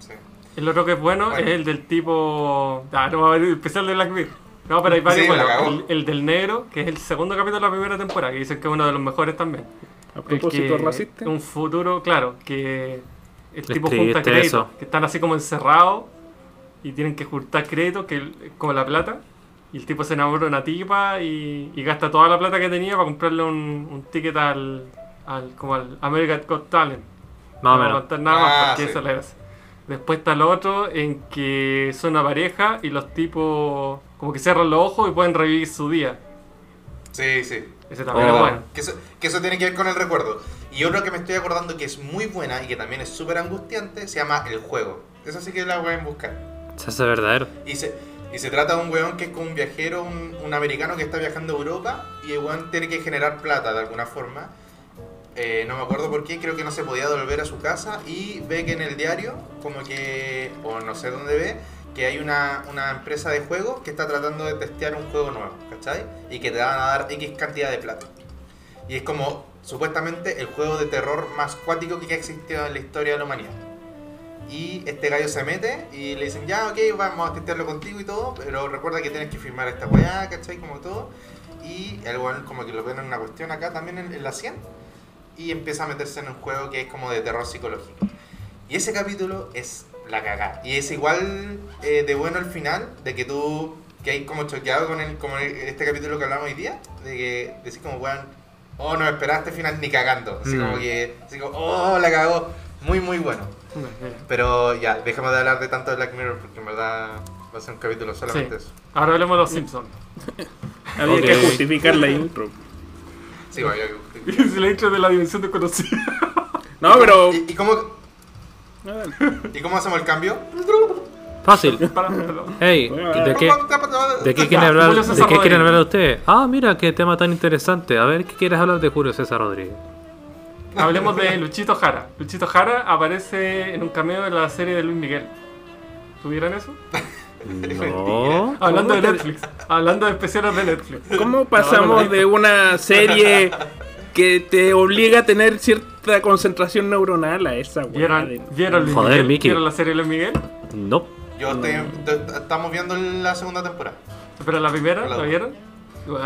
Speaker 2: Sí.
Speaker 3: el otro que es bueno,
Speaker 2: Bueno.
Speaker 3: es el del tipo... Ah, no va a haber especial de Black Mirror. No, pero hay varios
Speaker 2: Sí, cagó.
Speaker 3: El, el del negro, que es el segundo capítulo de la primera temporada, que dicen que es uno de los mejores también.
Speaker 4: A propósito racista.
Speaker 3: Un futuro, claro, que el tipo junta créditos,
Speaker 1: eso.
Speaker 3: que están así como encerrados y tienen que juntar créditos, que como la plata. Y el tipo se enamora de una tipa y, y gasta toda la plata que tenía para comprarle un, un ticket al, al, como al American Got Talent.
Speaker 1: Más o
Speaker 3: no a
Speaker 1: menos.
Speaker 3: contar nada más
Speaker 2: Ah,
Speaker 3: porque
Speaker 2: sí.
Speaker 3: esa es la gracia. Después está el otro en que son una pareja y los tipos como que cierran los ojos y pueden revivir su día.
Speaker 2: Sí, sí.
Speaker 3: Ese también
Speaker 1: Oh.
Speaker 3: es bueno.
Speaker 2: Que eso, que eso tiene que ver con el recuerdo. Y otro que me estoy acordando que es muy buena y que también es súper angustiante se llama El Juego. Esa sí que la pueden buscar.
Speaker 1: Se hace verdadero.
Speaker 2: Y se, y se trata de un weón que es como un viajero, un, un americano que está viajando a Europa y el weón tiene que generar plata de alguna forma. Eh, no me acuerdo por qué, creo que no se podía devolver a su casa y ve que en el diario, como que, o no sé dónde ve, que hay una, una empresa de juegos que está tratando de testear un juego nuevo, ¿cachai? Y que te van a dar X cantidad de plata. Y es como, supuestamente, el juego de terror más cuático que ha existido en la historia de la humanidad. Y este gallo se mete y le dicen, ya, ok, vamos a testearlo contigo y todo, pero recuerda que tienes que firmar esta weá, ¿cachai? Como todo. Y el como que lo ven en una cuestión acá también en, en la 100 y empieza a meterse en un juego que es como de terror psicológico. Y ese capítulo es la cagada. Y es igual eh, de bueno el final, de que tú, que hay como choqueado con el, como el- este capítulo que hablamos hoy día, de que decís como, weón, oh, no esperaste final ni cagando. Así
Speaker 1: Mm.
Speaker 2: como que, así como, oh, la cagó. Muy, muy bueno. Pero ya, dejemos de hablar de tanto de Black Mirror porque en verdad va a ser un capítulo solamente
Speaker 3: Sí.
Speaker 2: eso.
Speaker 3: Ahora hablemos de los Simpsons.
Speaker 4: Había
Speaker 1: Ok.
Speaker 4: que justificar la intro.
Speaker 2: Sí,
Speaker 3: Es la intro de la dimensión desconocida.
Speaker 4: No, pero.
Speaker 2: ¿Y, y cómo. ¿Y cómo hacemos el cambio?
Speaker 1: Fácil. Hey, ¿de qué, ¿de qué quieren hablar,
Speaker 3: Julio
Speaker 1: ¿de
Speaker 3: César
Speaker 1: qué quieren hablar ustedes? Ah, mira, qué tema tan interesante. A ver, ¿qué quieres hablar de Julio César Rodríguez?
Speaker 3: Hablemos de Luchito Jara. Luchito Jara aparece en un cameo de la serie de Luis Miguel. ¿Tuvieron eso?
Speaker 1: No.
Speaker 3: Hablando de
Speaker 4: ¿Cómo te-
Speaker 3: Netflix. Hablando de especiales de Netflix.
Speaker 4: ¿Cómo pasamos
Speaker 3: no,
Speaker 4: de una serie que te obliga a tener cierta concentración neuronal a esa weá?
Speaker 3: ¿Vieron,
Speaker 4: de-
Speaker 3: ¿vieron, Luis
Speaker 1: Joder,
Speaker 3: Miguel?
Speaker 1: Mickey.
Speaker 3: ¿Vieron la serie Luis Miguel?
Speaker 1: No.
Speaker 2: Yo estoy, estamos viendo la segunda temporada.
Speaker 3: ¿Pero la primera? ¿La vieron?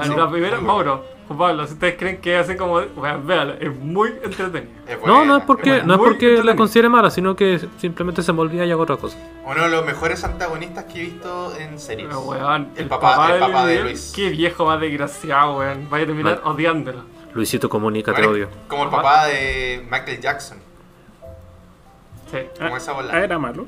Speaker 2: Sí.
Speaker 3: la primera, Mauro, Juan Pablo, si ustedes creen que así como. Bueno, es muy entretenida.
Speaker 2: Es
Speaker 1: No,
Speaker 2: buena,
Speaker 1: no es porque, no es porque la
Speaker 3: entretenido.
Speaker 1: considere mala, sino que simplemente se me olvida y hago otra cosa.
Speaker 2: Uno de los mejores antagonistas que he visto en series.
Speaker 3: Pero, weón,
Speaker 2: el, papá, el papá de Luis.
Speaker 3: Qué viejo más desgraciado, weón. Vaya a terminar odiándolo.
Speaker 1: Luisito comunica, te odio.
Speaker 2: Como el papá de Michael Jackson.
Speaker 3: Sí.
Speaker 2: Como esa bola.
Speaker 4: Ah, era malo.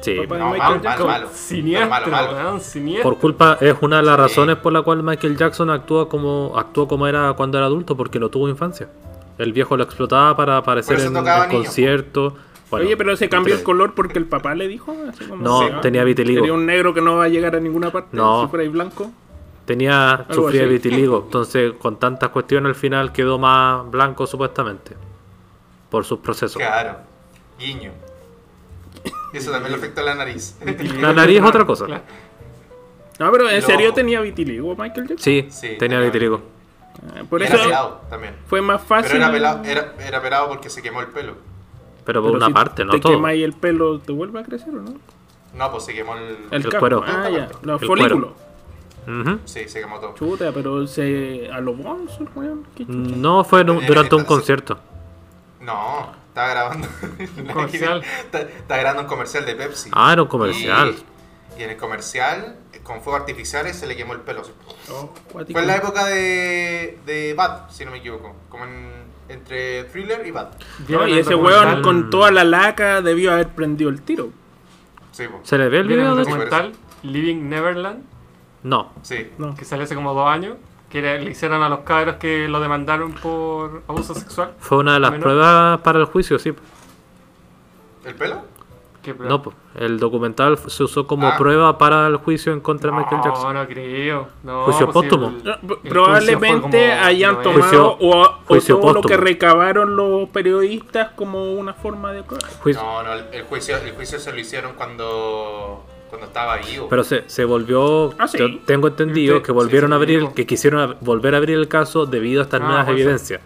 Speaker 1: Sí.
Speaker 4: Papá de
Speaker 2: No,
Speaker 4: Michael
Speaker 2: malo, malo,
Speaker 4: Jackson.
Speaker 2: malo.
Speaker 3: Siniestro,
Speaker 2: Malo, malo.
Speaker 3: weón, siniestro.
Speaker 1: Por culpa, es una de las
Speaker 2: Sí.
Speaker 1: razones por la cual Michael Jackson actúa como actuó como era cuando era adulto, porque no tuvo infancia. El viejo lo explotaba para aparecer en, conciertos. Bueno,
Speaker 4: Oye, pero se cambió el color porque el papá le dijo. Así como
Speaker 1: No, tenía vitiligo.
Speaker 4: Sería un negro que no va a llegar a ninguna parte
Speaker 1: No.
Speaker 4: si fuera ahí blanco.
Speaker 1: Tenía,
Speaker 4: Algo
Speaker 1: sufría
Speaker 4: así.
Speaker 1: vitiligo. Entonces, con tantas cuestiones, al final quedó más blanco, supuestamente. Por sus procesos.
Speaker 2: Claro. Guiño. Eso también le afecta a la nariz.
Speaker 1: La nariz es otra cosa.
Speaker 3: Claro.
Speaker 4: No, pero en serio tenía vitiligo Michael Jackson.
Speaker 1: Sí,
Speaker 2: Sí,
Speaker 1: tenía vitiligo.
Speaker 4: Ah, Por
Speaker 2: Y
Speaker 4: eso
Speaker 2: era pelado también.
Speaker 4: fue más
Speaker 2: Pero
Speaker 4: fácil.
Speaker 2: era pelado, era, era pelado porque se quemó el pelo.
Speaker 1: Pero por
Speaker 4: Pero
Speaker 1: una
Speaker 4: si
Speaker 1: parte, no
Speaker 4: te
Speaker 1: todo.
Speaker 4: quemas y el pelo te vuelve a crecer o no?
Speaker 2: No, pues se quemó el.
Speaker 4: El,
Speaker 1: El cuero.
Speaker 4: Ah, ya. Los
Speaker 1: El
Speaker 4: folículos.
Speaker 2: Sí, se quemó todo.
Speaker 4: Chuta, pero se. a los weón. Chucha.
Speaker 1: No fue en un-
Speaker 2: Tenía
Speaker 1: durante un concierto.
Speaker 2: No, estaba grabando.
Speaker 3: comercial.
Speaker 2: Está, está grabando un comercial de Pepsi.
Speaker 1: Ah, era un comercial.
Speaker 2: Y, y en el comercial, con fuegos artificiales, se le quemó el pelo.
Speaker 4: Oh.
Speaker 2: Fue en la época de, de Bad, si no me equivoco. Como en, entre Thriller y Bad.
Speaker 4: No,
Speaker 3: ¿Vieron
Speaker 4: y ese weón con toda la laca debió haber prendido el tiro.
Speaker 2: Sí, po.
Speaker 1: ¿Se le ve el
Speaker 3: ¿Vieron
Speaker 1: video
Speaker 3: el
Speaker 1: de
Speaker 2: Sí,
Speaker 3: documental Living Neverland?
Speaker 1: No.
Speaker 2: Sí.
Speaker 4: No.
Speaker 3: Que salió hace como dos años. Que le hicieron a los cabros que lo demandaron por abuso sexual.
Speaker 1: Fue una de las
Speaker 3: Menor.
Speaker 1: pruebas para el juicio, sí.
Speaker 2: ¿El pelo?
Speaker 3: ¿Qué prueba?
Speaker 1: No, pues, el documental se usó como
Speaker 2: Ah.
Speaker 1: prueba para el juicio en contra de Michael Jackson.
Speaker 3: no creo. No,
Speaker 1: Juicio
Speaker 3: pues,
Speaker 1: póstumo.
Speaker 3: el- el juicio
Speaker 4: probablemente hayan tomado
Speaker 1: Juicio-
Speaker 4: o, o
Speaker 1: juicio
Speaker 4: todo lo que recabaron los periodistas como una forma de prueba.
Speaker 2: No, no, el, el juicio, el juicio se lo hicieron cuando, cuando estaba vivo.
Speaker 1: Pero se, se volvió,
Speaker 4: Ah, ¿sí?
Speaker 1: yo tengo entendido
Speaker 3: Sí,
Speaker 1: que volvieron
Speaker 3: sí,
Speaker 1: a abrir, que quisieron volver a abrir el caso debido a estas
Speaker 3: Ah,
Speaker 1: nuevas
Speaker 3: ser.
Speaker 1: evidencias.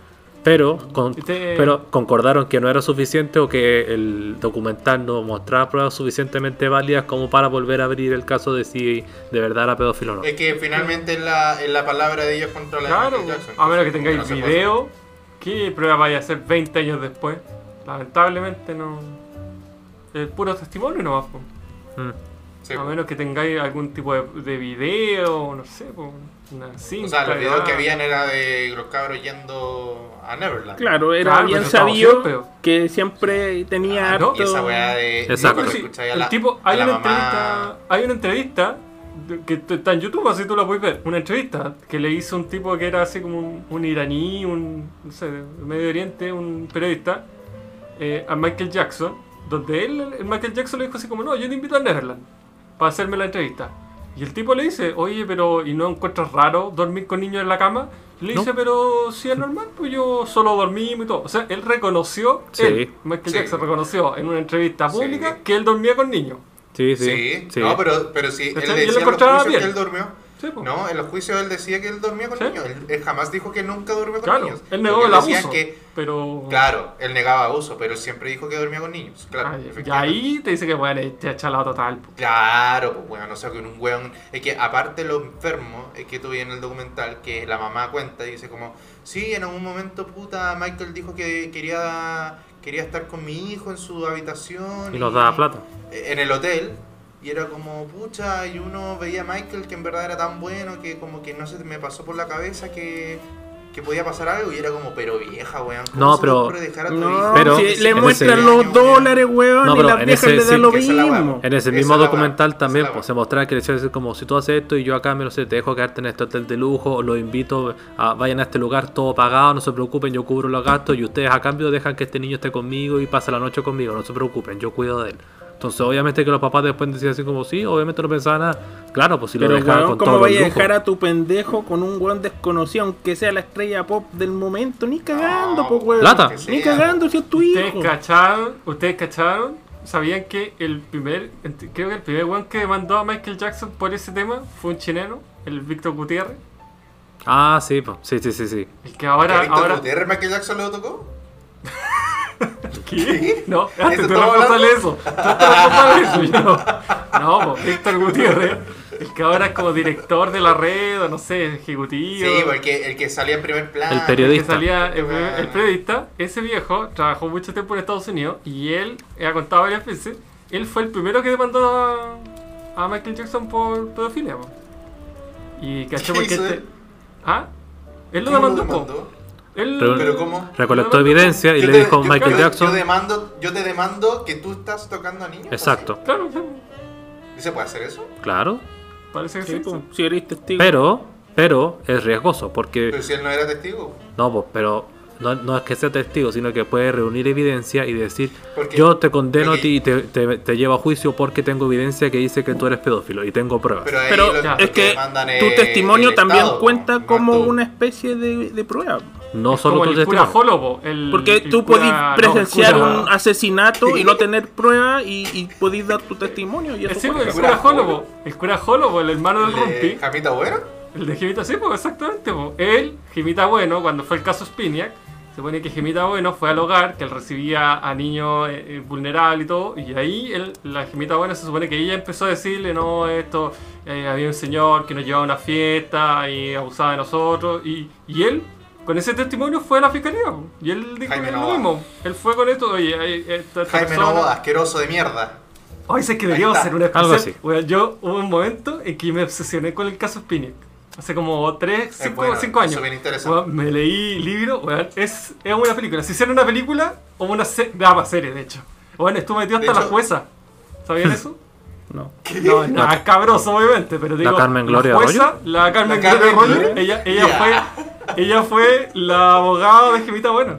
Speaker 1: Pero, con-
Speaker 3: Este-
Speaker 1: pero concordaron que no era suficiente o que el documental no mostraba pruebas suficientemente válidas como para volver a abrir el caso de si de verdad era pedófilo o no.
Speaker 2: Es que finalmente es la, la palabra de ellos contra la de
Speaker 3: Claro,
Speaker 2: Michael Jackson.
Speaker 3: a menos que
Speaker 2: No
Speaker 3: tengáis
Speaker 2: puede
Speaker 3: video, ¿qué prueba vaya a hacer 20 años después? Lamentablemente no. Es puro testimonio nomás. po.
Speaker 1: Mm.
Speaker 2: Sí,
Speaker 3: a menos que tengáis algún tipo de, de video, no sé, una cinta.
Speaker 2: O sea, los videos que habían era de los cabros yendo a Neverland.
Speaker 4: Claro, era
Speaker 3: Claro,
Speaker 4: bien sabido
Speaker 3: siempre.
Speaker 4: que siempre tenía
Speaker 2: Ah, ¿no?
Speaker 4: harto.
Speaker 2: Y esa weá de.
Speaker 1: Exacto.
Speaker 3: Sí,
Speaker 2: escucháis a
Speaker 3: el
Speaker 2: la-
Speaker 3: tipo,
Speaker 2: a
Speaker 3: hay
Speaker 2: la
Speaker 3: una
Speaker 2: mamá-
Speaker 3: entrevista, hay una entrevista que está en YouTube, así tú la puedes ver. Una entrevista que le hizo un tipo que era así como un, un iraní, un no sé, Medio Oriente, un periodista, eh, a Michael Jackson, donde él, el Michael Jackson le dijo así como, no, yo te invito a Neverland para hacerme la entrevista. Y el tipo le dice, oye, pero ¿y no encuentras raro dormir con niños en la cama? Le
Speaker 1: No.
Speaker 3: dice, pero si es normal, pues yo solo dormimos y todo. O sea, él reconoció,
Speaker 1: Sí.
Speaker 3: él, Michael
Speaker 2: Sí.
Speaker 3: Jackson reconoció en una entrevista
Speaker 2: Sí.
Speaker 3: pública que él dormía con niños.
Speaker 1: Sí,
Speaker 2: Sí,
Speaker 1: sí. sí.
Speaker 2: no, pero, pero sí, él
Speaker 3: lo
Speaker 2: decía los que
Speaker 3: bien.
Speaker 2: él durmió.
Speaker 3: Sí, po.
Speaker 2: No, en los juicios él decía que él dormía con
Speaker 3: Sí.
Speaker 2: niños. Él, él jamás dijo que nunca durmió con
Speaker 3: Claro,
Speaker 2: niños.
Speaker 3: él negó el abuso.
Speaker 2: que,
Speaker 3: pero.
Speaker 2: claro, él negaba abuso, pero él siempre dijo que dormía con niños. Claro,
Speaker 3: y ahí te dice que bueno, te echa la total. po.
Speaker 2: Claro, pues weón, o sea, con un weón. Es que aparte lo enfermo, es que tú vi en el documental que la mamá cuenta y dice como, sí, en algún momento puta Michael dijo que quería quería estar con mi hijo en su habitación.
Speaker 1: Y nos daba plata.
Speaker 2: En el hotel. Y era como, pucha, y uno veía a Michael que en verdad era tan bueno que como que no se me pasó por la cabeza que, que podía pasar algo. Y era como, pero vieja, weón. ¿cómo
Speaker 1: No, pero-
Speaker 2: dejar a tu
Speaker 4: No,
Speaker 1: Pero
Speaker 4: si le muestran
Speaker 1: ese-
Speaker 4: los dólares, weón,
Speaker 1: No,
Speaker 4: y las
Speaker 1: en
Speaker 4: viejas
Speaker 1: ese
Speaker 4: le
Speaker 1: sí,
Speaker 4: dan lo mismo.
Speaker 1: En ese mismo documental también pues, se mostraba que le como si tú haces esto y yo a cambio no sé, te dejo quedarte en este hotel de lujo, o los invito a vayan a este lugar todo pagado, no se preocupen, yo cubro los gastos y ustedes a cambio dejan que este niño esté conmigo y pase la noche conmigo, no se preocupen, yo cuido de él. Entonces obviamente que los papás después decían así como sí, obviamente no pensaban nada. Claro, pues si lo
Speaker 4: Pero
Speaker 1: dejaban
Speaker 4: weón,
Speaker 1: con
Speaker 4: ¿cómo
Speaker 1: todo
Speaker 4: vaya a
Speaker 1: el lujo.
Speaker 4: dejar a tu pendejo con un weón desconocido, aunque sea la estrella pop del momento? Ni cagando,
Speaker 2: No,
Speaker 4: pues weón.
Speaker 1: Plata.
Speaker 4: Ni cagando si es tu
Speaker 3: ¿Ustedes
Speaker 4: hijo.
Speaker 3: cacharon, ustedes cacharon ¿sabían que el primer, creo que el primer weón que demandó a Michael Jackson por ese tema fue un chileno, el Víctor Gutiérrez?
Speaker 1: Ah, sí, po. sí, sí, sí, sí.
Speaker 3: El que ahora,
Speaker 2: ¿Víctor
Speaker 3: ahora,
Speaker 2: Gutiérrez Michael Jackson lo tocó?
Speaker 3: ¿Qué? No,
Speaker 2: ¿Eso
Speaker 3: antes te
Speaker 2: estamos
Speaker 3: responsable de eso. Eso, yo no. No, pues, Víctor Gutiérrez, el que ahora es como director de la red, o no sé, ejecutivo.
Speaker 2: Sí, porque el que salía en primer plano.
Speaker 1: El periodista.
Speaker 3: el,
Speaker 2: Este
Speaker 3: el periodista, ese viejo trabajó mucho tiempo en Estados Unidos y él, ha contado varias veces, él fue el primero que demandó a, a Michael Jackson por pedofilia. po. Y caché
Speaker 2: ¿Qué
Speaker 3: porque
Speaker 2: hizo
Speaker 3: este-
Speaker 2: él?
Speaker 3: ¿Ah? Él lo
Speaker 2: ¿Cómo
Speaker 3: demandó, po.
Speaker 2: demandó?
Speaker 3: Él,
Speaker 1: Pero-
Speaker 2: ¿Pero cómo?
Speaker 1: Recolectó evidencia y le
Speaker 2: te-
Speaker 1: dijo
Speaker 2: yo-
Speaker 1: Michael Jackson.
Speaker 2: Yo demando, yo te demando que tú estás tocando a niños. ¿o
Speaker 1: Exacto,
Speaker 3: Claro, sí,
Speaker 2: sí? ¿Y se puede hacer eso?
Speaker 1: claro.
Speaker 3: parece que
Speaker 4: Sí,
Speaker 3: sí.
Speaker 4: si eres testigo.
Speaker 1: Pero, pero es riesgoso porque
Speaker 2: Pero si él no era testigo.
Speaker 1: no, pues, pero no, no es que sea testigo, sino que puede reunir evidencia y decir
Speaker 2: Porque-
Speaker 1: yo te condeno a
Speaker 2: porque-
Speaker 1: ti y te, te, te llevo a juicio porque tengo evidencia que dice que tú eres pedófilo y tengo pruebas.
Speaker 2: Pero, lo-
Speaker 4: es que tu
Speaker 2: es
Speaker 4: testimonio también
Speaker 2: Estado,
Speaker 4: cuenta como
Speaker 2: tú.
Speaker 4: una especie de, de prueba.
Speaker 1: No
Speaker 3: Es
Speaker 1: solo
Speaker 3: como
Speaker 1: tu
Speaker 3: el el-
Speaker 4: Porque
Speaker 3: el
Speaker 4: tú podís presenciar un asesinato y no tener prueba y, y podís dar tu testimonio. Y eso
Speaker 3: sí, el
Speaker 2: cura
Speaker 3: Holobo, el cura Holobo, el hermano del
Speaker 2: ¿El de
Speaker 3: Rumpi.
Speaker 2: Jamita Bueno?
Speaker 3: El de Jimita, sí, pues exactamente. Pues. Él, Jimita Bueno, cuando fue el caso Spiniak, se supone que Jimita Bueno fue al hogar, que él recibía a niños eh, eh, vulnerables y todo, y ahí él, la Jimita Bueno se supone que ella empezó a decirle, no, esto, eh, había un señor que nos llevaba a una fiesta y abusaba de nosotros, y, y él, con ese testimonio, fue a la fiscalía, y él dijo
Speaker 2: Jaime
Speaker 3: que lo
Speaker 2: Novoa.
Speaker 3: mismo. Él fue con esto, oye, esta, esta
Speaker 2: Jaime
Speaker 3: persona-
Speaker 2: Novo, asqueroso de mierda.
Speaker 3: Ay, sé que deberíamos hacer una especial.
Speaker 1: Algo así.
Speaker 3: Weón, yo hubo un momento en que me obsesioné con el caso Spiniak. Hace como 3, 5
Speaker 2: bueno,
Speaker 3: años.
Speaker 2: interesante.
Speaker 3: Weón, me leí libro, weón, es, es una película. Si hiciera una película o una se ah, serie, de hecho. Bueno, estuvo metido hasta la
Speaker 2: hecho-
Speaker 3: jueza. ¿Sabían eso?
Speaker 4: No.
Speaker 3: No, nada, es cabroso, obviamente, pero digo,
Speaker 1: Carmen Gloria
Speaker 3: la jueza,
Speaker 1: Arroyo?
Speaker 3: la Carmen
Speaker 2: La
Speaker 3: Gloria
Speaker 2: Carmen
Speaker 3: Arroyo,
Speaker 2: Gloria.
Speaker 3: ella, ella
Speaker 2: Ya.
Speaker 3: fue, ella fue la abogada de Jimita Bueno.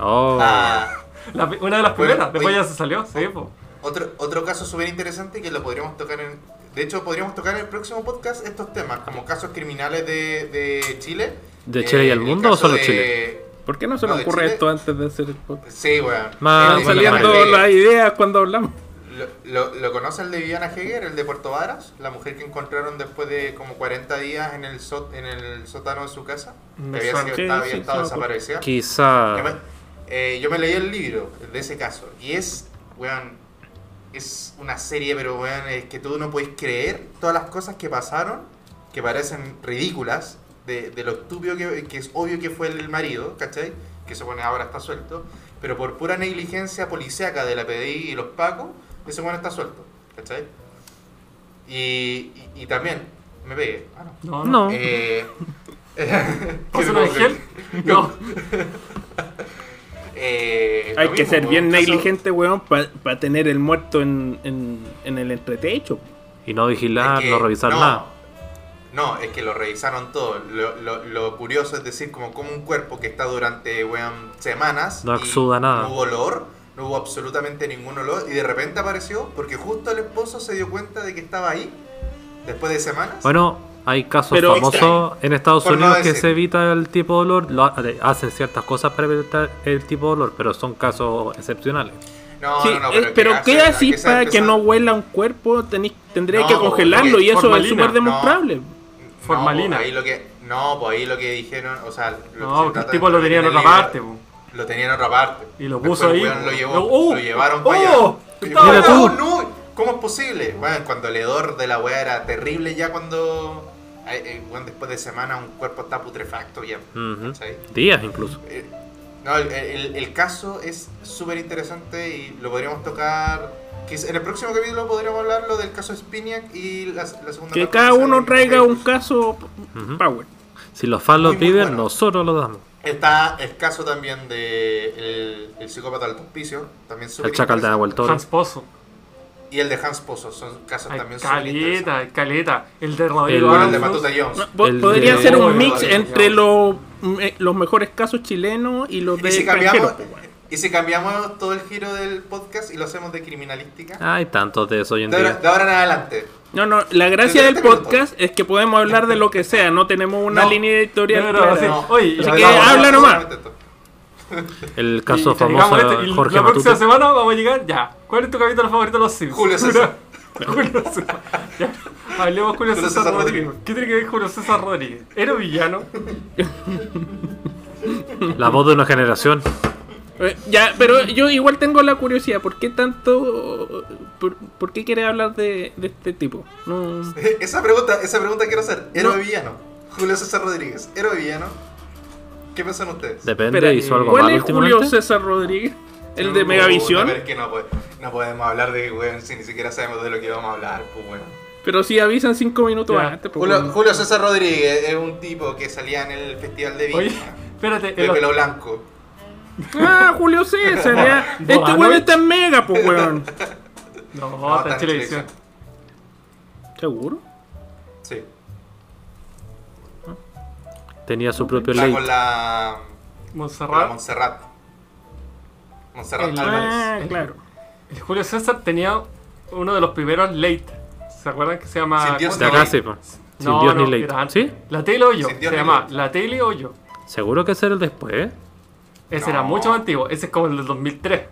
Speaker 1: Oh.
Speaker 2: Ah,
Speaker 3: La- una de las
Speaker 2: Bueno,
Speaker 3: primeras, después
Speaker 2: oye.
Speaker 3: ya se salió, sí, po.
Speaker 2: otro, otro caso súper interesante que lo podríamos tocar en... De hecho, podríamos tocar en el próximo podcast estos temas, como casos criminales de, de Chile. Eh,
Speaker 1: ¿De Chile y el mundo o solo
Speaker 2: de-
Speaker 1: Chile?
Speaker 4: ¿Por qué no se
Speaker 2: No,
Speaker 4: nos ocurre
Speaker 2: Chile.
Speaker 4: esto antes de hacer el podcast?
Speaker 2: Sí, weón.
Speaker 1: Más- bueno,
Speaker 2: de-
Speaker 4: Saliendo las ideas cuando hablamos.
Speaker 2: Lo, lo, lo conoce el de Viviana Heger, el de Puerto Varas? La mujer que encontraron después de como 40 días en el, sót- en el sótano de su casa.
Speaker 3: Me
Speaker 2: que había, sido- había
Speaker 4: sí,
Speaker 2: estado desaparecida.
Speaker 1: Quizá.
Speaker 2: Yo me, eh, yo me leí el libro de ese caso y es, weón, es una serie, pero weón, es que tú no puedes creer todas las cosas que pasaron, que parecen ridículas, de, de lo estúpido que, que es obvio que fue el marido, ¿cachai? Que se pone ahora está suelto, pero por pura negligencia policíaca de la PDI y los pacos, ese weón está suelto, ¿cachai? Y, y, y también, me pegué, ah, no.
Speaker 3: No, no.
Speaker 1: No.
Speaker 2: Eh,
Speaker 3: ¿Pasa un ángel? No.
Speaker 2: Eh,
Speaker 4: Hay que
Speaker 2: mismo,
Speaker 4: ser bien
Speaker 2: caso-
Speaker 4: negligente, weón, para tener el muerto en, en, en el entretecho.
Speaker 1: Y no vigilar,
Speaker 2: es que-
Speaker 1: no revisar
Speaker 2: no,
Speaker 1: nada.
Speaker 2: No, es que lo revisaron todo. Lo, lo, lo curioso es decir, como, como un cuerpo que está durante weón, semanas.
Speaker 1: No
Speaker 2: y
Speaker 1: exuda nada.
Speaker 2: No hubo olor, no hubo absolutamente ningún olor. Y de repente apareció porque justo el esposo se dio cuenta de que estaba ahí después de semanas.
Speaker 1: Bueno, hay casos
Speaker 4: Pero-
Speaker 1: famosos en Estados
Speaker 2: Por no
Speaker 1: Unidos que se evita el tipo de olor, lo ha- hacen ciertas cosas para evitar el tipo de olor, pero son casos excepcionales.
Speaker 2: no,
Speaker 4: Sí,
Speaker 2: no, no,
Speaker 4: pero,
Speaker 2: que
Speaker 4: ¿qué así
Speaker 2: que
Speaker 4: para que no huela un cuerpo? Tenís, tendría
Speaker 2: No,
Speaker 4: que congelarlo y eso es súper demostrable.
Speaker 2: No,
Speaker 3: Formalina.
Speaker 2: pues ahí lo que, no, pues ahí lo que dijeron, o sea, lo que se
Speaker 3: No, porque el tipo
Speaker 2: de-
Speaker 3: lo tenía en otra parte.
Speaker 2: Lo tenía en otra parte.
Speaker 3: Y lo
Speaker 2: Después
Speaker 3: puso
Speaker 2: el
Speaker 3: ahí.
Speaker 2: Lo, llevó,
Speaker 3: ¡Oh!
Speaker 2: lo llevaron
Speaker 3: ¡Oh!
Speaker 2: para allá.
Speaker 3: Estaba
Speaker 1: Mira tú.
Speaker 2: No, ¿Cómo es posible? Bueno, cuando el hedor de la weá era terrible ya cuando... eh, bueno, después de semana un cuerpo está putrefacto ya.
Speaker 1: Días incluso.
Speaker 2: Eh, no, el, el- el caso es súper interesante y lo podríamos tocar... En el próximo capítulo podríamos hablar lo del caso Spiniak y la, la segunda
Speaker 4: Que cada uno traiga un caso
Speaker 1: Ujú.
Speaker 4: power.
Speaker 1: Si los fans lo piden,
Speaker 2: bueno.
Speaker 1: nosotros lo damos.
Speaker 2: Está el caso también de el, el psicópata del hospicio, también
Speaker 1: El chacal de. Nahuel Toro.
Speaker 3: Hans Pozo.
Speaker 2: Y el de Hans Pozo, son casos
Speaker 3: Hay
Speaker 2: también
Speaker 3: caleta, caleta. El de Rodrigo
Speaker 1: El-
Speaker 2: el de. Matuta Jones.
Speaker 4: No,
Speaker 1: El
Speaker 4: podría
Speaker 1: de-
Speaker 4: ser un mix entre los, me- los mejores casos chilenos y los de
Speaker 2: Y si,
Speaker 4: extranjeros.
Speaker 2: cambiamos, y si cambiamos todo el giro del podcast y lo hacemos de criminalística,
Speaker 1: Hay tantos de eso hoy en
Speaker 2: de ahora,
Speaker 1: día.
Speaker 2: de ahora en adelante.
Speaker 4: No, no, la gracia del podcast es que podemos hablar de lo que sea, no tenemos una
Speaker 2: No.
Speaker 4: línea editorial
Speaker 3: De verdad,
Speaker 4: clara.
Speaker 2: No.
Speaker 3: Oye,
Speaker 4: Así
Speaker 3: y-
Speaker 4: que
Speaker 2: Vamos,
Speaker 4: habla
Speaker 2: vamos,
Speaker 4: nomás.
Speaker 1: El caso famoso
Speaker 3: este, y
Speaker 1: Jorge
Speaker 3: La próxima
Speaker 1: Matute.
Speaker 3: semana vamos a llegar ya. ¿Cuál es tu capítulo favorito de los Sims?
Speaker 2: Julio César.
Speaker 3: Julio César. Ya, hablemos Julio,
Speaker 2: Julio
Speaker 3: César,
Speaker 2: César
Speaker 3: Rodríguez.
Speaker 2: Rodríguez.
Speaker 3: ¿Qué tiene que ver Julio César Rodríguez? ¿Era villano?
Speaker 1: La voz de una generación.
Speaker 4: Eh, Ya, pero yo igual tengo la curiosidad, ¿por qué tanto... ¿Por, por qué quieres hablar de, de este tipo? No...
Speaker 2: Esa pregunta, esa pregunta quiero hacer. ¿Héroe
Speaker 4: No.
Speaker 2: villano? Julio César Rodríguez. ¿Héroe villano? ¿Qué piensan ustedes?
Speaker 1: Depende,
Speaker 4: Espera,
Speaker 1: hizo algo
Speaker 4: ¿Cuál
Speaker 1: malo
Speaker 4: es Julio. César Rodríguez? ¿El de Megavisión?
Speaker 2: pero es que no, no podemos hablar de weón si ni siquiera sabemos de lo que vamos a hablar, pues bueno.
Speaker 4: Pero si avisan cinco minutos
Speaker 3: Ya.
Speaker 4: antes. pues,
Speaker 2: Julio,
Speaker 4: bueno.
Speaker 2: Julio César Rodríguez es un tipo que salía en el Festival de
Speaker 3: Oye,
Speaker 2: Viña.
Speaker 3: espérate.
Speaker 2: De
Speaker 3: el-
Speaker 2: pelo blanco.
Speaker 4: Ah, Julio César, ya. Este weón está en Mega, pues weón.
Speaker 3: No,
Speaker 2: No,
Speaker 3: está en televisión.
Speaker 4: ¿Seguro?
Speaker 2: Sí.
Speaker 1: Tenía su propio ley.
Speaker 2: con la. Con la
Speaker 3: Montserrat.
Speaker 2: Montserrat. Montserrat
Speaker 3: El-
Speaker 2: Álvarez.
Speaker 4: Ah, claro.
Speaker 3: El Julio César tenía uno de los primeros late. ¿Se acuerdan que se llama.
Speaker 2: Sin Dios
Speaker 1: sí, pues. Sin
Speaker 3: No,
Speaker 1: Dios
Speaker 3: no,
Speaker 1: ni
Speaker 3: antes.
Speaker 1: ¿Sí?
Speaker 3: La tele o yo.
Speaker 2: Sin
Speaker 3: Se
Speaker 2: ni
Speaker 3: llama. La tele o yo.
Speaker 1: Seguro que ese era el después, ¿eh?
Speaker 3: Ese
Speaker 2: No.
Speaker 3: era mucho más antiguo. Ese es como el del 2003.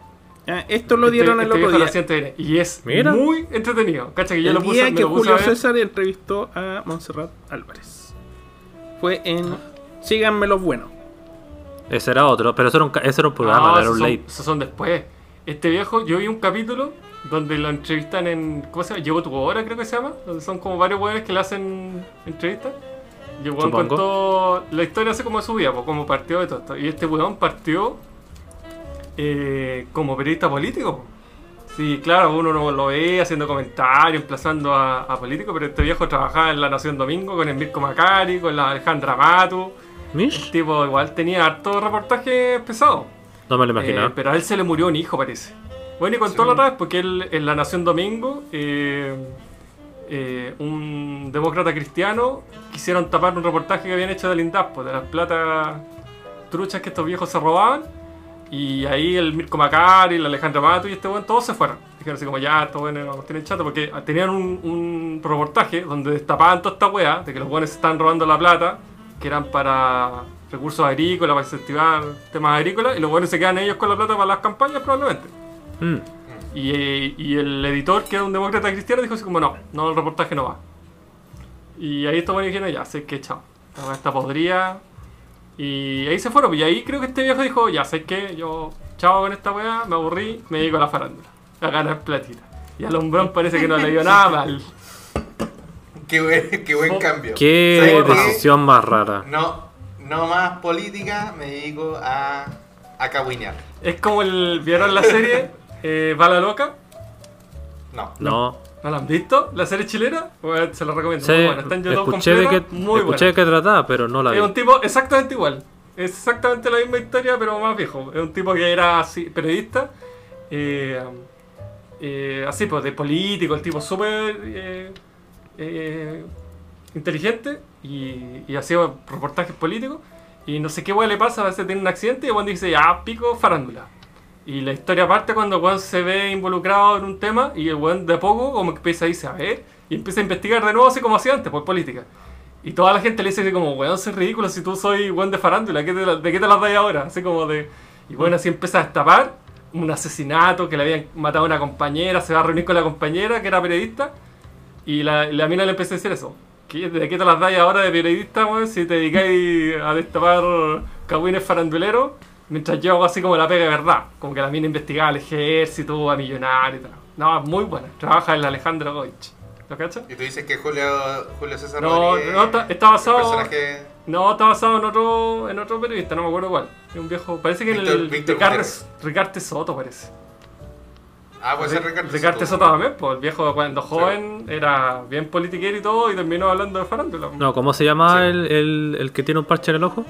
Speaker 4: Ah, esto lo
Speaker 3: Este-
Speaker 4: dieron el
Speaker 3: este
Speaker 4: otro
Speaker 3: viejo lo
Speaker 4: día.
Speaker 3: Y es
Speaker 1: Mira.
Speaker 3: muy entretenido. Cacha que yo
Speaker 4: el
Speaker 3: lo puse,
Speaker 4: día que
Speaker 3: lo puse
Speaker 4: Julio
Speaker 3: a.
Speaker 4: César entrevistó a Montserrat Álvarez. Fue en Síganme los buenos.
Speaker 1: Ese era otro, pero ese era un, ca- ese era un programa,
Speaker 3: no
Speaker 1: era
Speaker 3: esos
Speaker 1: un
Speaker 3: son,
Speaker 1: late.
Speaker 3: esos son después. Este viejo, yo vi un capítulo donde lo entrevistan en. ¿Cómo se llama? Llegó tu hora, creo que se llama. Donde son como varios weones que le hacen entrevistas. Y el weón contó la historia así como de su vida, pues, como partió de todo esto. Y este weón partió eh, como periodista político. Sí, claro, uno no lo ve haciendo comentarios, emplazando a, a políticos, pero este viejo trabajaba en La Nación Domingo con el Mirko Macari, con la Alejandra Matu. El
Speaker 1: ¿Mish?
Speaker 3: tipo igual tenía harto reportaje pesado.
Speaker 1: No me lo
Speaker 3: Eh,
Speaker 1: imaginaba.
Speaker 3: pero a él se le murió un hijo, parece. Bueno, y contó
Speaker 2: Sí.
Speaker 3: la otra vez porque él en La Nación Domingo, eh, eh, un demócrata cristiano, quisieron tapar un reportaje que habían hecho del INDAP, pues, de las platas truchas que estos viejos se robaban. Y ahí el Mirko Macari, el Alejandro Mato y este weón, todos se fueron. Dijeron así como, ya, estos weones nos tienen chato, porque tenían un, un reportaje donde destapaban toda esta weá, de que los se estaban robando la plata, que eran para recursos agrícolas, para incentivar temas agrícolas, y los weones se quedan ellos con la plata para las campañas probablemente.
Speaker 1: Mm.
Speaker 3: Y, eh, y el editor, que era un demócrata cristiano, dijo así como, no, no, el reportaje no va. Y ahí buenos dijeron, ya, sé que chao. Está podrida. Y ahí se fueron. Y ahí creo que este viejo dijo, ya, sé que yo, chao con esta weá, me aburrí, me dedico a la farándula. A ganar platita. Y al hombrón parece que no le dio nada mal.
Speaker 2: Qué buen, qué buen cambio.
Speaker 1: Qué decisión más rara.
Speaker 2: No, no más política, me dedico a, a cagüinear.
Speaker 3: Es como el, ¿vieron la serie eh, Bala Loca?
Speaker 2: No.
Speaker 1: No.
Speaker 3: ¿No la han visto? ¿La serie chilena? Bueno, se la recomiendo.
Speaker 1: Sí,
Speaker 3: muy buena. Está en YouTube
Speaker 1: escuché de qué,
Speaker 3: muy buena.
Speaker 1: escuché de qué trataba, pero no la vi.
Speaker 3: Es un tipo exactamente igual. Es exactamente la misma historia, pero más viejo. Es un tipo que era así, periodista. eh, eh, así, pues, de político, el tipo súper eh, eh, inteligente y, y hacía reportajes políticos. Y no sé qué weá le pasa, a veces tiene un accidente y Juan dice, ya, pico, farándula. Y la historia parte cuando Juan se ve involucrado en un tema y el weón de a poco como que empieza a irse a ver y empieza a investigar de nuevo así como hacía antes, por política. Y toda la gente le dice así como, weón, es ridículo si tú soy weón de farándula, ¿qué te ¿de qué te las dais ahora? Así como de... Y bueno, así empieza a destapar un asesinato, que le habían matado a una compañera, se va a reunir con la compañera, que era periodista, y la, la mina le empieza a decir eso. ¿Qué- ¿De qué te las dais ahora de periodista, weón, si te dedicáis a destapar cagüines faranduleros? Mientras yo hago así como la pega de verdad. Como que la mina investigaba al ejército, a millonarios y tal. No, es muy buena. Trabaja en la Alejandro Goich. ¿Lo cachas?
Speaker 2: Y tú dices que Julio, Julio César
Speaker 3: No,
Speaker 2: Rodríguez
Speaker 3: no, está- está basado-
Speaker 2: el personaje
Speaker 3: No, está basado en otro, en otro periodista, no me acuerdo cuál. Es un viejo. Parece que en
Speaker 2: Víctor-
Speaker 3: el
Speaker 2: Víctor Gutiérrez.
Speaker 3: Ricarte Soto parece.
Speaker 2: Ah, puede ser Ricardo
Speaker 3: Ricarte
Speaker 2: Soto.
Speaker 3: Soto también, pues el viejo cuando joven era bien politiquero y todo y terminó hablando de farándula.
Speaker 1: No, ¿cómo se llama
Speaker 2: Sí.
Speaker 1: el, el, el que tiene un parche en el ojo?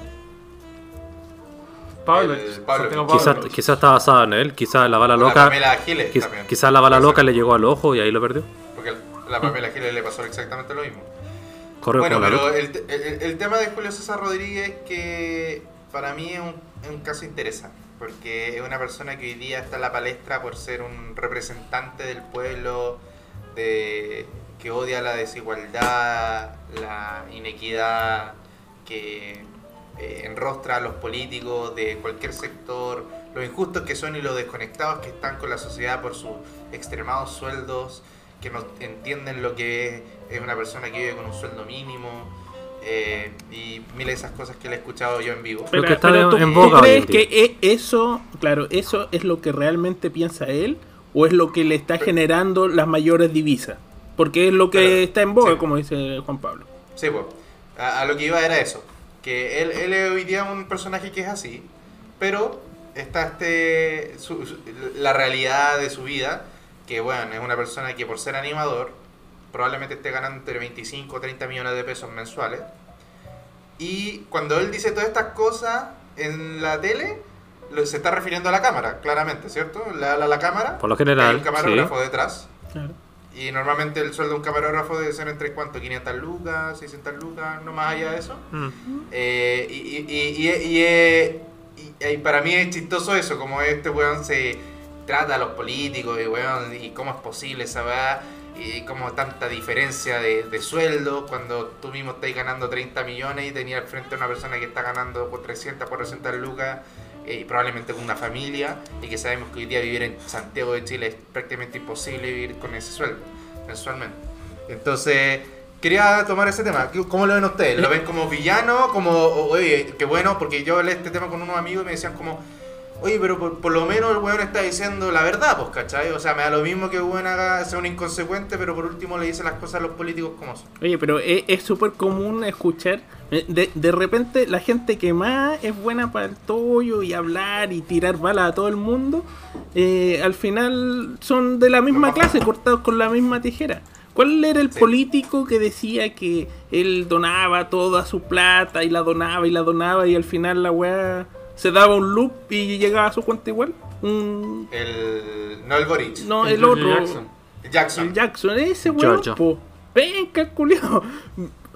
Speaker 3: Pablo,
Speaker 2: El Pablo.
Speaker 3: Santiago
Speaker 1: Quizás quizás está basado en él, quizás la bala
Speaker 2: O la
Speaker 1: loca.
Speaker 2: Pamela Giles
Speaker 1: quiz-
Speaker 2: también.
Speaker 1: Quizás la bala loca le llegó al ojo y ahí lo perdió.
Speaker 2: Porque la Pamela Giles le pasó exactamente lo mismo.
Speaker 1: Corre
Speaker 2: Bueno, pero
Speaker 1: loca.
Speaker 2: el, el- el tema de Julio César Rodríguez que para mí es un, es un caso interesante, porque es una persona que hoy día está en la palestra por ser un representante del pueblo, de, que odia la desigualdad, la inequidad, que eh, enrostra a los políticos de cualquier sector lo injustos que son y lo desconectados que están con la sociedad por sus extremados sueldos, que no entienden lo que es una persona que vive con un sueldo mínimo. eh, y miles de esas cosas que le he escuchado yo en vivo.
Speaker 1: Lo que está
Speaker 4: pero ¿tú,
Speaker 1: en
Speaker 4: tú
Speaker 1: boga hoy
Speaker 4: crees que e- eso, claro, eso es lo que realmente piensa él o es lo que le está generando las mayores divisas? Porque es lo que
Speaker 2: Claro,
Speaker 4: está en boga,
Speaker 2: sí.
Speaker 4: como dice Juan Pablo.
Speaker 2: Sí, pues. A, a lo que iba era eso. Que él, él es hoy día un personaje que es así, pero está este su- su- la realidad de su vida, que bueno, es una persona que por ser animador probablemente esté ganando entre 25 o 30 millones de pesos mensuales. Y cuando él dice todas estas cosas en la tele, lo- se está refiriendo a la cámara, claramente, ¿cierto? Le habla a la cámara.
Speaker 1: Por lo
Speaker 2: que hay
Speaker 1: general,
Speaker 2: un
Speaker 1: sí.
Speaker 2: camarógrafo detrás.
Speaker 4: Claro.
Speaker 2: Y normalmente el sueldo de un camarógrafo debe ser entre cuánto, 500 lucas, 600 lucas, no más allá de eso.
Speaker 1: Mm.
Speaker 2: Eh, y, y, y, y- y, y- y para mí es chistoso eso, como este weón se trata a los políticos y weón, y cómo es posible esa weá, y cómo tanta diferencia de, de sueldo cuando tú mismo estás ganando 30 millones y tenías al frente a una persona que está ganando por 300, 400 lucas y probablemente con una familia y que sabemos que hoy día vivir en Santiago de Chile es prácticamente imposible vivir con ese sueldo mensualmente. Entonces, quería tomar ese tema. ¿Cómo lo ven ustedes? ¿Lo ven como villano? Como, oye, qué bueno, porque yo hablé este tema con unos amigos y me decían como, oye, pero por, por lo menos el weón está diciendo la verdad, pues, ¿cachai? O sea, me da lo mismo que el weón haga, sea un inconsecuente, pero por último le dice las cosas a los políticos como son.
Speaker 4: Oye, pero es es súper común escuchar. Eh, De, de repente, la gente que más es buena para el tollo y hablar y tirar balas a todo el mundo, eh, al final son de la misma clase, cortados con la misma tijera. ¿Cuál era el
Speaker 2: Sí.
Speaker 4: político que decía que él donaba toda su plata y la donaba y la donaba y al final la weá se daba un loop y llegaba a su cuenta igual? Un-
Speaker 2: El, no el Boric,
Speaker 4: no,
Speaker 3: El
Speaker 4: el, otro.
Speaker 3: Jackson.
Speaker 2: el Jackson.
Speaker 4: El Jackson, ese weón. Venga, culiao.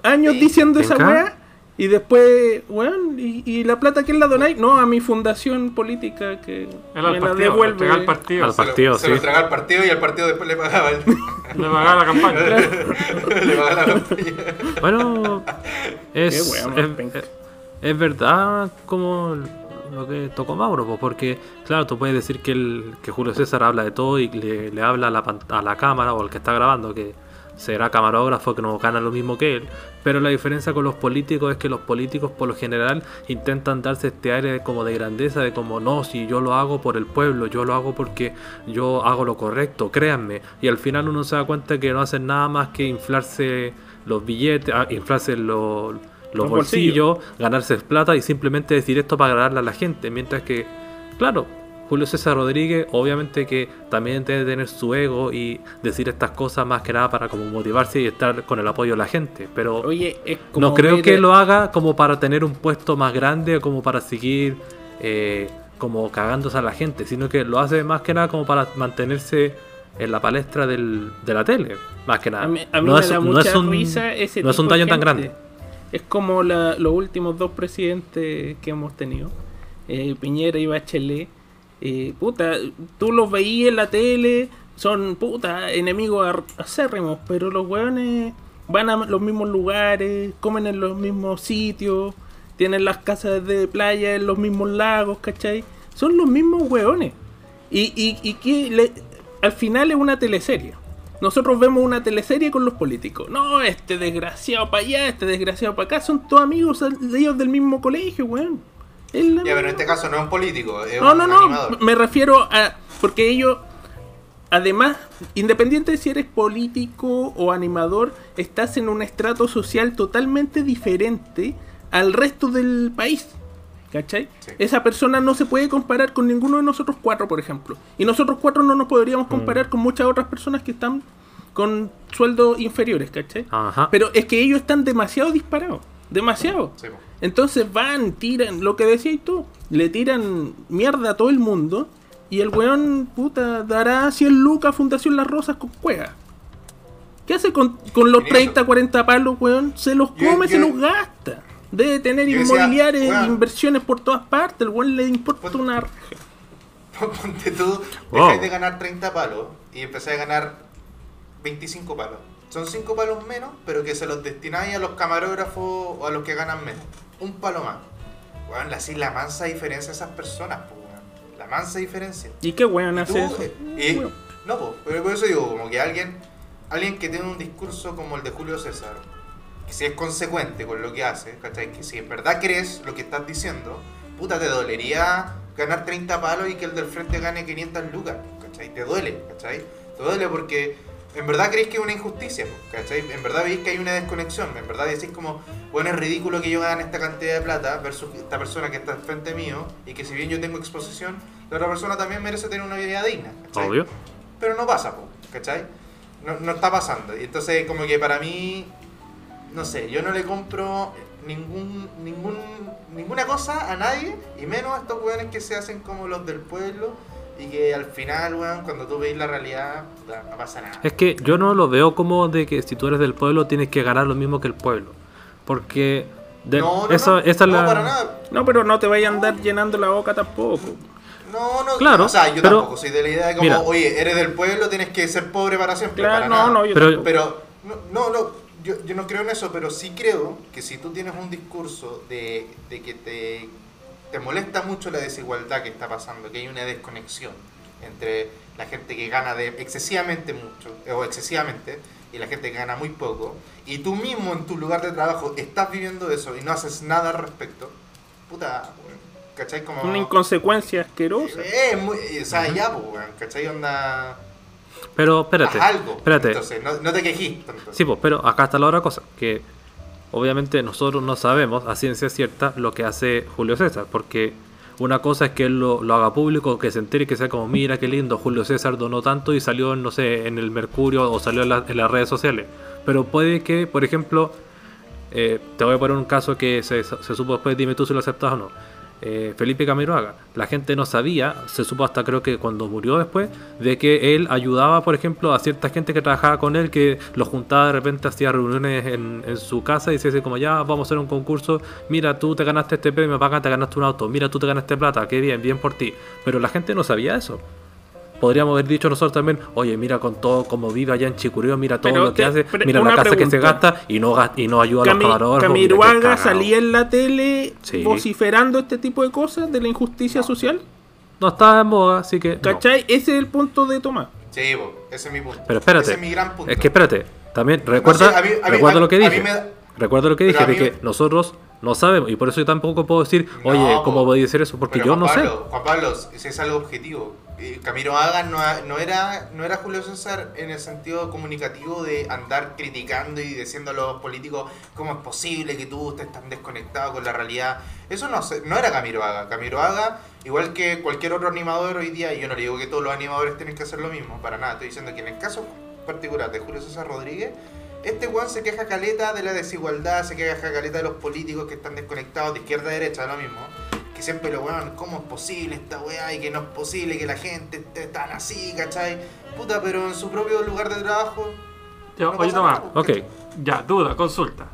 Speaker 4: Años
Speaker 2: Sí.
Speaker 4: diciendo esa weá. Y después, weón, y, y la plata que la donáis? No, a mi fundación política que me
Speaker 3: al
Speaker 4: la
Speaker 3: partido,
Speaker 4: devuelve.
Speaker 3: al partido.
Speaker 1: Al
Speaker 2: Se lo-
Speaker 1: partido,
Speaker 2: se lo
Speaker 1: sí.
Speaker 2: entregaba al partido y al partido después le pagaba el,
Speaker 3: Le pagaba la campaña.
Speaker 2: le pagaba la campaña.
Speaker 1: Bueno, es,
Speaker 4: más
Speaker 1: es, es- es verdad como lo que tocó Mauro, po, porque claro, tú puedes decir que, el, que Julio César habla de todo y le, le habla a la, a la cámara o al que está grabando que será camarógrafo que no gana lo mismo que él, pero la diferencia con los políticos es que los políticos por lo general intentan darse este aire como de grandeza, de como no, si yo lo hago por el pueblo, yo lo hago porque yo hago lo correcto, créanme, y al final uno se da cuenta que no hacen nada más que inflarse los billetes, ah, inflarse los, los
Speaker 4: Los
Speaker 1: bolsillos, ganarse plata y simplemente decir esto para agradarle a la gente. Mientras que, claro, Julio César Rodríguez, obviamente que también debe tener su ego y decir estas cosas más que nada para como motivarse y estar con el apoyo de la gente. Pero
Speaker 4: Oye, es como.
Speaker 1: no creo que lo haga como para tener un puesto más grande o como para seguir eh, como cagándose a la gente, sino que lo hace más que nada como para mantenerse en la palestra del, de la tele, más que nada.
Speaker 4: A mí, a mí
Speaker 1: no,
Speaker 4: me
Speaker 1: es,
Speaker 4: da
Speaker 1: no
Speaker 4: mucha
Speaker 1: es un,
Speaker 4: risa ese
Speaker 1: no es un daño tan grande.
Speaker 4: Es como la- los últimos dos presidentes que hemos tenido, eh, Piñera y Bachelet. Eh, puta, tú los veías en la tele, son puta enemigos acérrimos, pero los weones van a los mismos lugares, comen en los mismos sitios, tienen las casas de playa en los mismos lagos, ¿cachai? Son los mismos weones. Y, y, y que le- al final es una teleserie. Nosotros vemos una teleserie con los políticos. No, este desgraciado para allá, este desgraciado para acá. Son todos amigos de ellos del mismo colegio, weón. La
Speaker 2: Ya, pero en este caso no es un político, es
Speaker 4: no,
Speaker 2: un
Speaker 4: no, no.
Speaker 2: animador.
Speaker 4: Me refiero a. Porque ellos. Además, independiente de si eres político o animador, estás en un estrato social totalmente diferente al resto del país. ¿Cachai?
Speaker 2: Sí.
Speaker 4: Esa persona no se puede comparar con ninguno de nosotros cuatro, por ejemplo. Y nosotros cuatro no nos podríamos comparar con muchas otras personas que están con sueldos inferiores, ¿cachai?
Speaker 1: Ajá.
Speaker 4: Pero es que ellos están demasiado disparados. Demasiado.
Speaker 2: Sí.
Speaker 4: Entonces van, tiran, lo que decías tú, le tiran mierda a todo el mundo y el weón, puta, dará 100 lucas a Fundación Las Rosas con cueva. ¿Qué hace con, con los
Speaker 2: Ni eso.
Speaker 4: 30, 40 palos, weón? Se los come,
Speaker 2: yo-
Speaker 4: se los gasta. Debe tener
Speaker 2: Yo decía,
Speaker 4: inmobiliarias,
Speaker 2: weón.
Speaker 4: inversiones por todas partes. El weón le importa
Speaker 2: Pon-
Speaker 4: una.
Speaker 2: Ponte tú,
Speaker 1: Wow.
Speaker 2: dejáis de ganar 30 palos y empezáis a ganar 25 palos. Son 5 palos menos, pero que se los destináis a los camarógrafos o a los que ganan menos. Un palo más. Weón, hacéis la mansa diferencia a esas personas, po, weón. La mansa diferencia.
Speaker 4: ¿Y qué weón hace eso?
Speaker 2: eh, no, po, pero por eso digo, como que alguien, alguien que tiene un discurso como el de Julio César, que si es consecuente con lo que hace, ¿cachai? Que si en verdad crees lo que estás diciendo, puta, te dolería ganar 30 palos y que el del frente gane 500 lucas, ¿cachai? Te duele, ¿cachai? Te duele porque en verdad crees que es una injusticia, ¿cachai? En verdad veis que hay una desconexión, en verdad decís como, bueno, es ridículo que yo gane esta cantidad de plata versus esta persona que está frente mío y que si bien yo tengo exposición, la otra persona también merece tener una vida digna, ¿cachai?
Speaker 1: Obvio.
Speaker 2: pero no pasa, ¿cachai? No, no está pasando. Y entonces, como que para mí, no sé, yo no le compro ningún, ningún, ninguna cosa a nadie, y menos a estos weones que se hacen como los del pueblo, y que al final, weón, cuando tú veis la realidad, puta, no pasa nada.
Speaker 1: Es que yo no lo veo como de que si tú eres del pueblo tienes que ganar lo mismo que el pueblo. Porque de-
Speaker 2: no, no, no,
Speaker 1: esa es
Speaker 2: no,
Speaker 1: la...
Speaker 2: para nada.
Speaker 4: No, pero no te vayas a andar llenando la boca tampoco.
Speaker 2: No, no,
Speaker 1: Claro,
Speaker 2: o sea, yo
Speaker 1: pero-
Speaker 2: tampoco soy de la idea de como,
Speaker 1: Mira.
Speaker 2: oye, eres del pueblo, tienes que ser pobre para siempre.
Speaker 4: Claro,
Speaker 2: para
Speaker 4: no,
Speaker 2: nada.
Speaker 4: no, yo
Speaker 1: Pero-.
Speaker 2: Pero, no, no, no, yo, yo no creo en eso, pero sí creo que si tú tienes un discurso de, de que te, te molesta mucho la desigualdad que está pasando, que hay una desconexión entre la gente que gana de excesivamente mucho, eh, o excesivamente, y la gente que gana muy poco, y tú mismo en tu lugar de trabajo estás viviendo eso y no haces nada al respecto, puta, ¿cachai? Como...
Speaker 4: Una inconsecuencia asquerosa.
Speaker 2: Eh, muy, o sea, ya, pues, ¿cachai? Onda...
Speaker 1: Pero espérate,
Speaker 2: haz algo.
Speaker 1: espérate.
Speaker 2: Entonces, no, no te tanto.
Speaker 1: Sí, pues, pero acá está la otra cosa, que obviamente nosotros no sabemos a ciencia cierta lo que hace Julio César, porque una cosa es que él lo, lo haga público, que se entere que sea como, mira qué lindo, Julio César donó tanto y salió, no sé, en el Mercurio o salió en, la- las redes sociales. Pero puede que, por ejemplo, eh, te voy a poner un caso que se, se supo después, dime tú si lo aceptas o no. Eh, Felipe Camiroaga, la gente no sabía, se supo hasta creo que cuando murió después, de que él ayudaba, por ejemplo, a cierta gente que trabajaba con él, que lo juntaba de repente, hacía reuniones en, su casa y dice como ya, vamos a hacer un concurso, mira, tú te ganaste este premio, paga, te ganaste un auto, mira, tú te ganaste plata, qué bien, bien por ti. Pero la gente no sabía eso. Podríamos haber dicho nosotros también, oye, mira con todo como vive allá en Chicureo, mira todo
Speaker 4: Pero
Speaker 1: lo que
Speaker 4: te-
Speaker 1: hace, mira la casa que se gasta y no, y no ayuda a los camarógrafos. mira qué
Speaker 4: Camiroaga
Speaker 1: cagao.
Speaker 4: salía en la tele
Speaker 1: Sí.
Speaker 4: vociferando este tipo de cosas de la injusticia social.
Speaker 1: No estaba en moda, así que. no.
Speaker 4: ¿Cachai? Ese es el punto de Tomás.
Speaker 2: Sí, ese es mi punto.
Speaker 1: Pero espérate.
Speaker 2: Ese es mi gran punto.
Speaker 1: Es que espérate. También recuerda,
Speaker 2: sé, a mí- a mí-
Speaker 1: recuerda
Speaker 2: a-
Speaker 1: lo que dije.
Speaker 2: me da-
Speaker 1: Recuerda lo que dije, de
Speaker 2: mí
Speaker 1: que nosotros no sabemos. Y por eso yo tampoco puedo decir, oye. ¿cómo voy a decir eso? Porque yo no sé.
Speaker 2: Juan Pablo, ese es algo objetivo. Eh, Camilo Haga no, no era, no era Julio César en el sentido comunicativo de andar criticando y diciendo a los políticos cómo es posible que tú estés tan desconectado con la realidad. Eso no, no era Camilo Haga. Camilo Haga, igual que cualquier otro animador hoy día, y yo no le digo que todos los animadores tienen que hacer lo mismo, para nada. Estoy diciendo que en el caso particular de Julio César Rodríguez, este weón se queja caleta de la desigualdad, se queja caleta de los políticos que están desconectados de izquierda a derecha, lo mismo. Que siempre lo weón, ¿cómo es posible esta weá? Y que no es posible que la gente esté tan así, ¿cachai? Puta, pero en su propio lugar de trabajo.
Speaker 3: Ya,
Speaker 2: no
Speaker 3: oye,
Speaker 2: nada,
Speaker 1: Ok.
Speaker 2: ¿cachai?
Speaker 3: Ya, duda, consulta.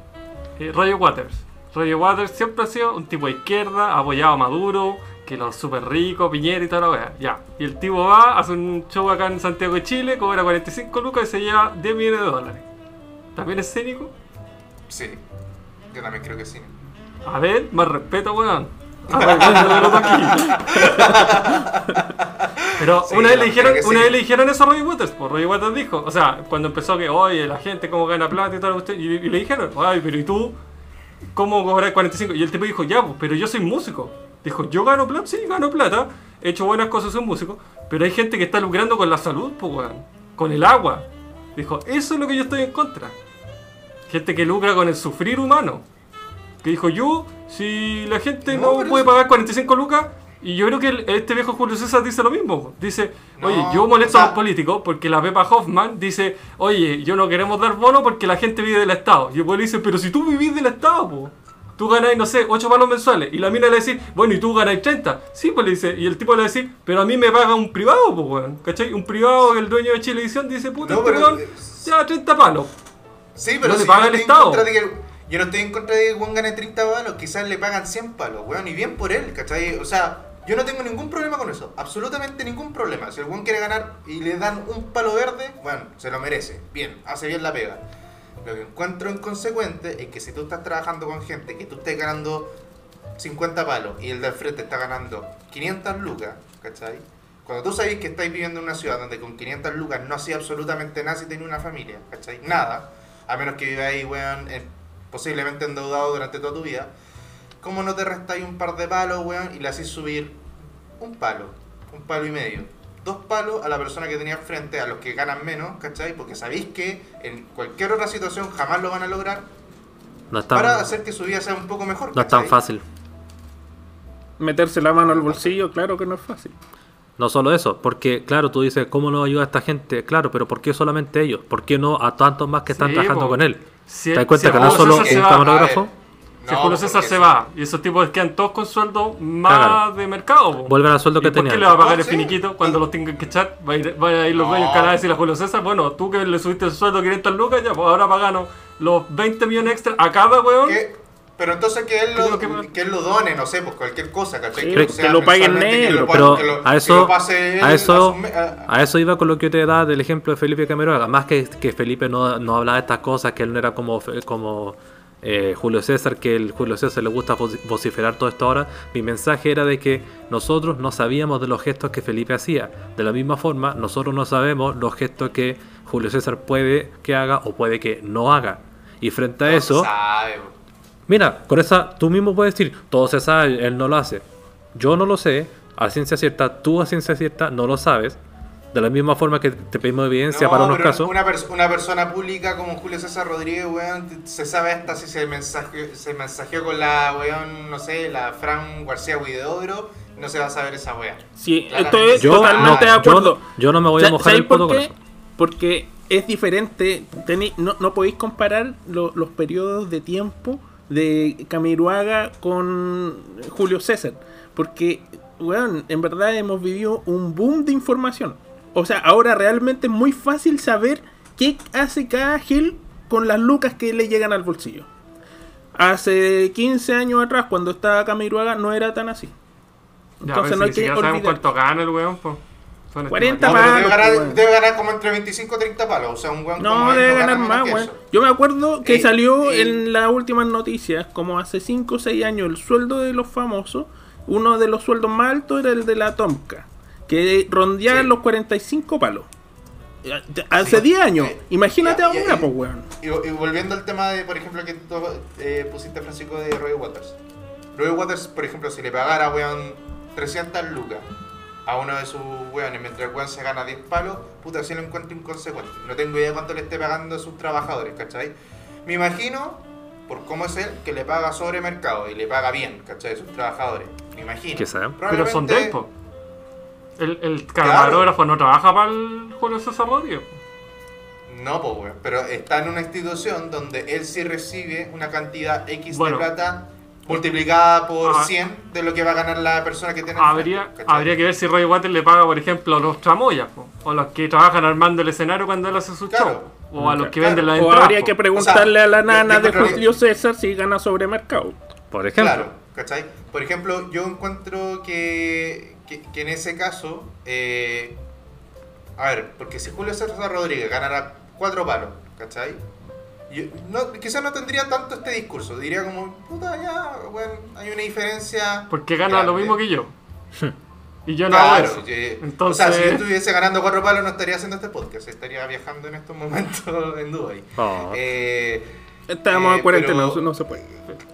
Speaker 3: Eh, Roger Waters. Roger Waters siempre ha sido un tipo de izquierda, apoyado a Maduro, que los súper ricos, Piñera y toda la wea. Ya. Y el tipo va, hace un show acá en Santiago de Chile, cobra 45 lucas y se lleva 10 millones de dólares. ¿También es cínico?
Speaker 2: Sí, yo también creo que sí.
Speaker 3: A ver, más respeto, weón. Pero
Speaker 2: Sí,
Speaker 3: una vez
Speaker 2: no,
Speaker 3: le dijeron, una
Speaker 2: sí.
Speaker 3: vez le dijeron eso a Roger Waters, pues Roger Waters dijo, o sea, cuando empezó que, oye, la gente cómo gana plata y todo usted, y, y le dijeron, ay, pero ¿y tú cómo cobrar 45? Y el tipo dijo, ya, pues, pero yo soy músico. Dijo, yo gano plata, sí, gano plata, he hecho buenas cosas, soy músico, pero hay gente que está lucrando con la salud, pues, weón, con el agua. Dijo, eso es lo que yo estoy en contra. Gente que lucra con el sufrir humano. Que dijo, yo, si la gente
Speaker 2: No,
Speaker 3: puede pagar 45 lucas, y yo creo que el- este viejo Julio César dice lo mismo. Dice,
Speaker 2: No,
Speaker 3: oye, yo molesto
Speaker 2: o sea-
Speaker 3: a los políticos porque la Pepa Hoffman dice, oye, yo no queremos dar bono porque la gente vive del Estado. Y el pueblo dice, pero si tú vivís del Estado, po. Tú ganáis, no sé, 8 palos mensuales. Y la mina le dice, bueno, y tú ganáis 30. Sí, pues le dice. Y el tipo le dice, pero a mí me paga un privado, pues, weón. ¿Cachai? Un privado, el dueño de Chilevisión, dice, puta,
Speaker 2: No,
Speaker 3: este
Speaker 2: pero-
Speaker 3: weón, ya 30 palos.
Speaker 2: Sí, pero
Speaker 3: No le
Speaker 2: si
Speaker 3: paga
Speaker 2: yo
Speaker 3: el Estado.
Speaker 2: que- yo no estoy en contra de que weón gane 30 palos, quizás le pagan 100 palos, weón, y bien por él, ¿cachai? O sea, yo no tengo ningún problema con eso, absolutamente ningún problema. Si el weón quiere ganar y le dan un palo verde, bueno, se lo merece, bien, hace bien la pega. Lo que encuentro inconsecuente es que si tú estás trabajando con gente, que tú estés ganando 50 palos y el del frente está ganando 500 lucas, ¿cachai? Cuando tú sabes que estáis viviendo en una ciudad donde con 500 lucas no hacía absolutamente nada si tenía una familia, ¿cachai? Nada, a menos que viváis, weón, en- posiblemente endeudado durante toda tu vida, ¿cómo no te restáis un par de palos, weón, y le hacéis subir un palo, un palo y medio? Dos palos a la persona que tenía frente, a los que ganan menos, ¿cachai? Porque sabéis que en cualquier otra situación jamás lo van a lograr
Speaker 1: No es tan,
Speaker 2: para hacer que su vida sea un poco mejor.
Speaker 1: no es tan fácil.
Speaker 4: Meterse la mano al bolsillo, claro que no es fácil.
Speaker 1: No solo eso, porque claro, tú dices, ¿cómo no ayuda a esta gente? Claro, pero ¿por qué solamente ellos? ¿Por qué no a tantos más que están
Speaker 3: Sí,
Speaker 1: trabajando
Speaker 3: po.
Speaker 1: con él?
Speaker 3: Si-
Speaker 1: ¿Te das cuenta
Speaker 3: si
Speaker 1: que no solo
Speaker 3: César se
Speaker 1: un
Speaker 3: va-
Speaker 1: camarógrafo?
Speaker 3: Si
Speaker 2: no,
Speaker 3: Julio César se
Speaker 2: si-
Speaker 3: va y esos tipos quedan todos con sueldo más
Speaker 1: Claro.
Speaker 3: de mercado. po.
Speaker 1: Vuelven al sueldo
Speaker 3: ¿Y
Speaker 1: que
Speaker 3: por qué
Speaker 1: tenían.
Speaker 3: le va a pagar
Speaker 2: No,
Speaker 3: el
Speaker 2: sí.
Speaker 3: finiquito cuando los tengan que echar? Va a ir, van a ir los
Speaker 2: No.
Speaker 3: dueños cada vez a decirle a Julio César, bueno, tú que le subiste el sueldo a 500 lucas, ya, pues ahora paganos los 20 millones extra a cada weón.
Speaker 2: que- pero entonces que él, lo,
Speaker 3: que-
Speaker 2: que él lo done, no sé, pues cualquier cosa, ¿cachai?
Speaker 4: Sí,
Speaker 2: lo
Speaker 4: que
Speaker 2: sea
Speaker 4: lo pague en
Speaker 2: mensualmente, que
Speaker 4: negro,
Speaker 2: lo pa-
Speaker 1: Pero
Speaker 2: que lo-
Speaker 1: a
Speaker 2: que
Speaker 1: eso,
Speaker 2: pase él
Speaker 1: a eso,
Speaker 2: a-
Speaker 1: a eso iba con lo que yo te daba del ejemplo de Felipe Camiroaga. Más que, que Felipe no, no hablaba de estas cosas, que él no era como, como eh, Julio César, que el Julio César le gusta voci- vociferar todo esto ahora. Mi mensaje era de que nosotros no sabíamos de los gestos que Felipe hacía. De la misma forma, nosotros no sabemos los gestos que Julio César puede que haga o puede que no haga. Y frente a
Speaker 2: no
Speaker 1: eso,
Speaker 2: sabe.
Speaker 1: Mira, con esa, tú mismo puedes decir, todo se sabe, él no lo hace. Yo no lo sé, a ciencia cierta, tú a ciencia cierta no lo sabes. De la misma forma que te pedimos evidencia
Speaker 2: No,
Speaker 1: para unos
Speaker 2: pero
Speaker 1: casos.
Speaker 2: Una, pers- una persona pública como Julio César Rodríguez, weón, se sabe hasta si se, mensaje, se mensajeó con la, weón, no sé, la Fran García Huidobro, no se va a saber esa weá.
Speaker 4: Sí, esto es
Speaker 1: Yo
Speaker 4: totalmente
Speaker 1: no,
Speaker 4: de acuerdo.
Speaker 1: yo- yo no me voy a mojar
Speaker 4: ¿sabéis
Speaker 1: el poto
Speaker 4: por
Speaker 1: con
Speaker 4: qué?
Speaker 1: eso.
Speaker 4: Porque es diferente. tení- no, no podéis comparar lo- los periodos de tiempo de Camiruaga con Julio César. Porque, weón, en verdad hemos vivido un boom de información. O sea, ahora realmente es muy fácil saber qué hace cada Gil con las lucas que le llegan al bolsillo. Hace 15 años atrás, cuando estaba Camiruaga, no era tan así. Entonces no hay
Speaker 3: si
Speaker 4: que olvidar.
Speaker 3: cuánto gana el weón. Son
Speaker 4: 40
Speaker 2: No,
Speaker 3: estimativas.
Speaker 2: pero debe
Speaker 4: palos,
Speaker 2: ganar,
Speaker 4: weón.
Speaker 2: debe ganar como entre 25 y 30 palos, o sea, un weón como
Speaker 4: No,
Speaker 2: él
Speaker 4: debe
Speaker 2: no gana
Speaker 4: ganar más, weón. Yo me acuerdo que
Speaker 2: Eh,
Speaker 4: salió
Speaker 2: eh.
Speaker 4: en las últimas noticias, como hace 5 o 6 años, el sueldo de los famosos. Uno de los sueldos más altos era el de la Tomka, que rondeaba
Speaker 2: Sí.
Speaker 4: los 45 palos. Hace
Speaker 2: Sí.
Speaker 4: 10 años.
Speaker 2: Eh,
Speaker 4: Imagínate
Speaker 2: ya,
Speaker 4: ahora, pues, weón.
Speaker 2: Y, y volviendo al tema de, por ejemplo, que tú eh, pusiste, Francisco, de Roy Waters. Roy Waters, por ejemplo, si le pagara, weón, 300 lucas a uno de sus weones, mientras el weón se gana 10 palos, puta, si lo encuentro inconsecuente. No tengo idea de cuánto le esté pagando a sus trabajadores, ¿cachai? Me imagino, por cómo es él, que le paga sobre mercado y le paga bien, ¿cachai? A sus trabajadores. Me imagino.
Speaker 1: Quizá.
Speaker 3: Pero son de él. El, el camarógrafo no trabaja para el Julio César Rodríguez.
Speaker 2: No, pues, weón. Pero está en una institución donde él sí recibe una cantidad X
Speaker 3: Bueno.
Speaker 2: de plata multiplicada por
Speaker 3: Ah.
Speaker 2: 100 de lo que va a ganar la persona que tiene.
Speaker 3: Habría,
Speaker 2: ¿cachai?
Speaker 3: habría que ver si Roy Waters le paga, por ejemplo, a los tramoyas, po, o a los que trabajan armando el escenario cuando él hace su
Speaker 2: Claro.
Speaker 3: show, o a los que
Speaker 2: Claro.
Speaker 3: venden la
Speaker 4: O
Speaker 3: entrada.
Speaker 4: habría
Speaker 3: po.
Speaker 4: que preguntarle
Speaker 2: O sea,
Speaker 4: a la nana
Speaker 2: yo
Speaker 4: de
Speaker 2: encontraría-
Speaker 4: Julio César si gana sobre mercado.
Speaker 1: Por ejemplo.
Speaker 2: Claro, ¿cachai? Por ejemplo, yo encuentro que, que, que en ese caso, eh, a ver, porque si Julio César Rodríguez ganara cuatro palos, ¿cachai? Yo, no, quizás no tendría tanto este discurso, diría como, puta, ya, bueno, hay una diferencia.
Speaker 3: Porque gana lo mismo que yo. y yo no hago
Speaker 2: Claro,
Speaker 3: eso.
Speaker 2: yo-
Speaker 3: Entonces-
Speaker 2: o sea, si yo estuviese ganando cuatro palos no estaría haciendo este podcast, estaría viajando en estos momentos en Dubai.
Speaker 1: Oh.
Speaker 2: Eh,
Speaker 4: Estábamos
Speaker 2: Eh,
Speaker 4: en cuarentena,
Speaker 2: pero-
Speaker 4: no, no se puede.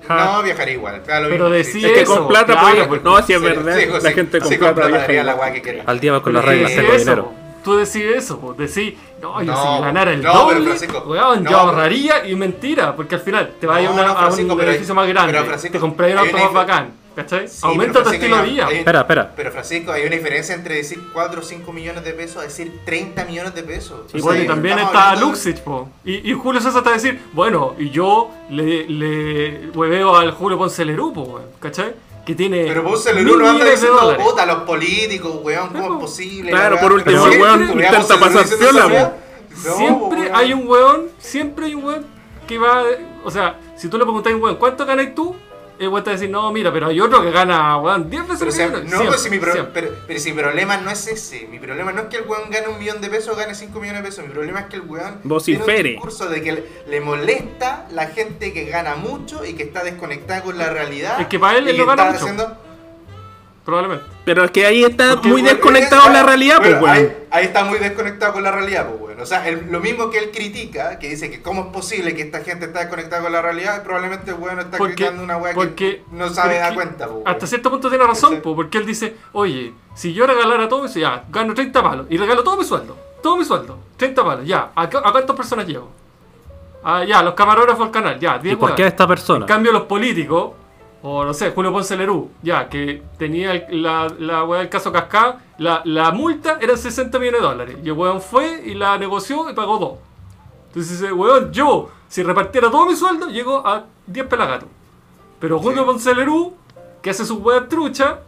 Speaker 2: no, viajaría igual. claro,
Speaker 3: Pero decía
Speaker 4: Es que
Speaker 3: eso,
Speaker 4: con plata
Speaker 3: claro, porque-
Speaker 4: No, si es
Speaker 2: Sí,
Speaker 4: verdad.
Speaker 2: sí,
Speaker 4: la
Speaker 2: sí,
Speaker 4: gente con
Speaker 2: sí,
Speaker 4: plata viaja
Speaker 2: la que.
Speaker 1: Al día va con las reglas, tengo
Speaker 3: eso,
Speaker 1: dinero.
Speaker 3: Tú decís eso, po. decís, no, yo
Speaker 2: No,
Speaker 3: si ganara el
Speaker 2: no,
Speaker 3: doble,
Speaker 2: Francisco,
Speaker 3: weón,
Speaker 2: no,
Speaker 3: yo ahorraría y mentira, porque al final te vas a ir
Speaker 2: No,
Speaker 3: una-
Speaker 2: no,
Speaker 3: a un edificio más grande,
Speaker 2: pero
Speaker 3: te compré un auto más bacán, ¿cachai?
Speaker 2: Sí,
Speaker 3: Aumenta tu estilo de vida.
Speaker 1: Espera, espera.
Speaker 2: Pero Francisco, hay una diferencia entre decir 4 o 5 millones de pesos a decir 30 millones de pesos.
Speaker 3: Y bueno,
Speaker 2: sea,
Speaker 3: y también está
Speaker 2: de-
Speaker 3: Luxich, po. Y, y Julio César está a decir, bueno, y yo le, le hueveo al Julio Ponce Lerú, po, ¿cachai? Que tiene
Speaker 2: Pero vos
Speaker 3: mil
Speaker 2: uno anda diciendo, puta, los políticos, weón, ¿cómo es posible?
Speaker 4: Claro,
Speaker 2: La
Speaker 4: por último,
Speaker 3: el
Speaker 4: weón intenta pasar piola.
Speaker 2: No,
Speaker 3: siempre
Speaker 2: weón.
Speaker 3: hay un weón, siempre hay un weón que va, o sea, si tú le preguntas a un weón, ¿cuánto ganas tú? Te va a decir, no, mira, pero hay otro que gana, weón, 10 veces
Speaker 2: Pero, o sea, no,
Speaker 3: Siempre,
Speaker 2: pues, si mi pro-
Speaker 3: siempre.
Speaker 2: pero, pero si mi problema no es ese. Mi problema no es que el weón gane un millón de pesos o gane 5 millones de pesos. Mi problema es que el weón tiene un
Speaker 4: Vocifere.
Speaker 2: discurso de que le, le molesta la gente que gana mucho y que está desconectada con la realidad.
Speaker 3: Es que para él
Speaker 2: y
Speaker 3: él
Speaker 2: que
Speaker 3: no gana mucho.
Speaker 2: haciendo-
Speaker 3: Probablemente.
Speaker 4: Pero es que ahí está
Speaker 3: Porque,
Speaker 4: muy desconectado
Speaker 2: eh,
Speaker 4: de la realidad, pues, weón.
Speaker 2: ahí, ahí está muy desconectado con la realidad, pues, weón. O sea, el- lo mismo que él critica, que dice que cómo es posible que esta gente está desconectada con la realidad, probablemente el weón está
Speaker 3: Porque-
Speaker 2: criticando una weá que no sabe dar cuenta, weón.
Speaker 3: Hasta cierto punto tiene razón, po, porque él dice, oye, si yo regalara todo, mi- ya, gano 30 palos y regalo todo mi sueldo, todo mi sueldo, 30 palos, ya, ¿a, a cuántas personas llego? Ah, ya, los camarógrafos del canal, ya, 10
Speaker 1: ¿Y por qué a esta
Speaker 3: En
Speaker 1: persona?
Speaker 3: cambio, los políticos, o no sé, Julio Ponce Lerú, ya, que tenía el- la, la weá del caso Cascada, la, la multa era 60 millones de dólares. Y el weón fue y la negoció y pagó dos. Entonces dice, weón, yo, si repartiera todo mi sueldo, llego a 10 pelagatos. Pero Julio
Speaker 2: Sí.
Speaker 3: Ponce Lerú, que hace sus weas trucha,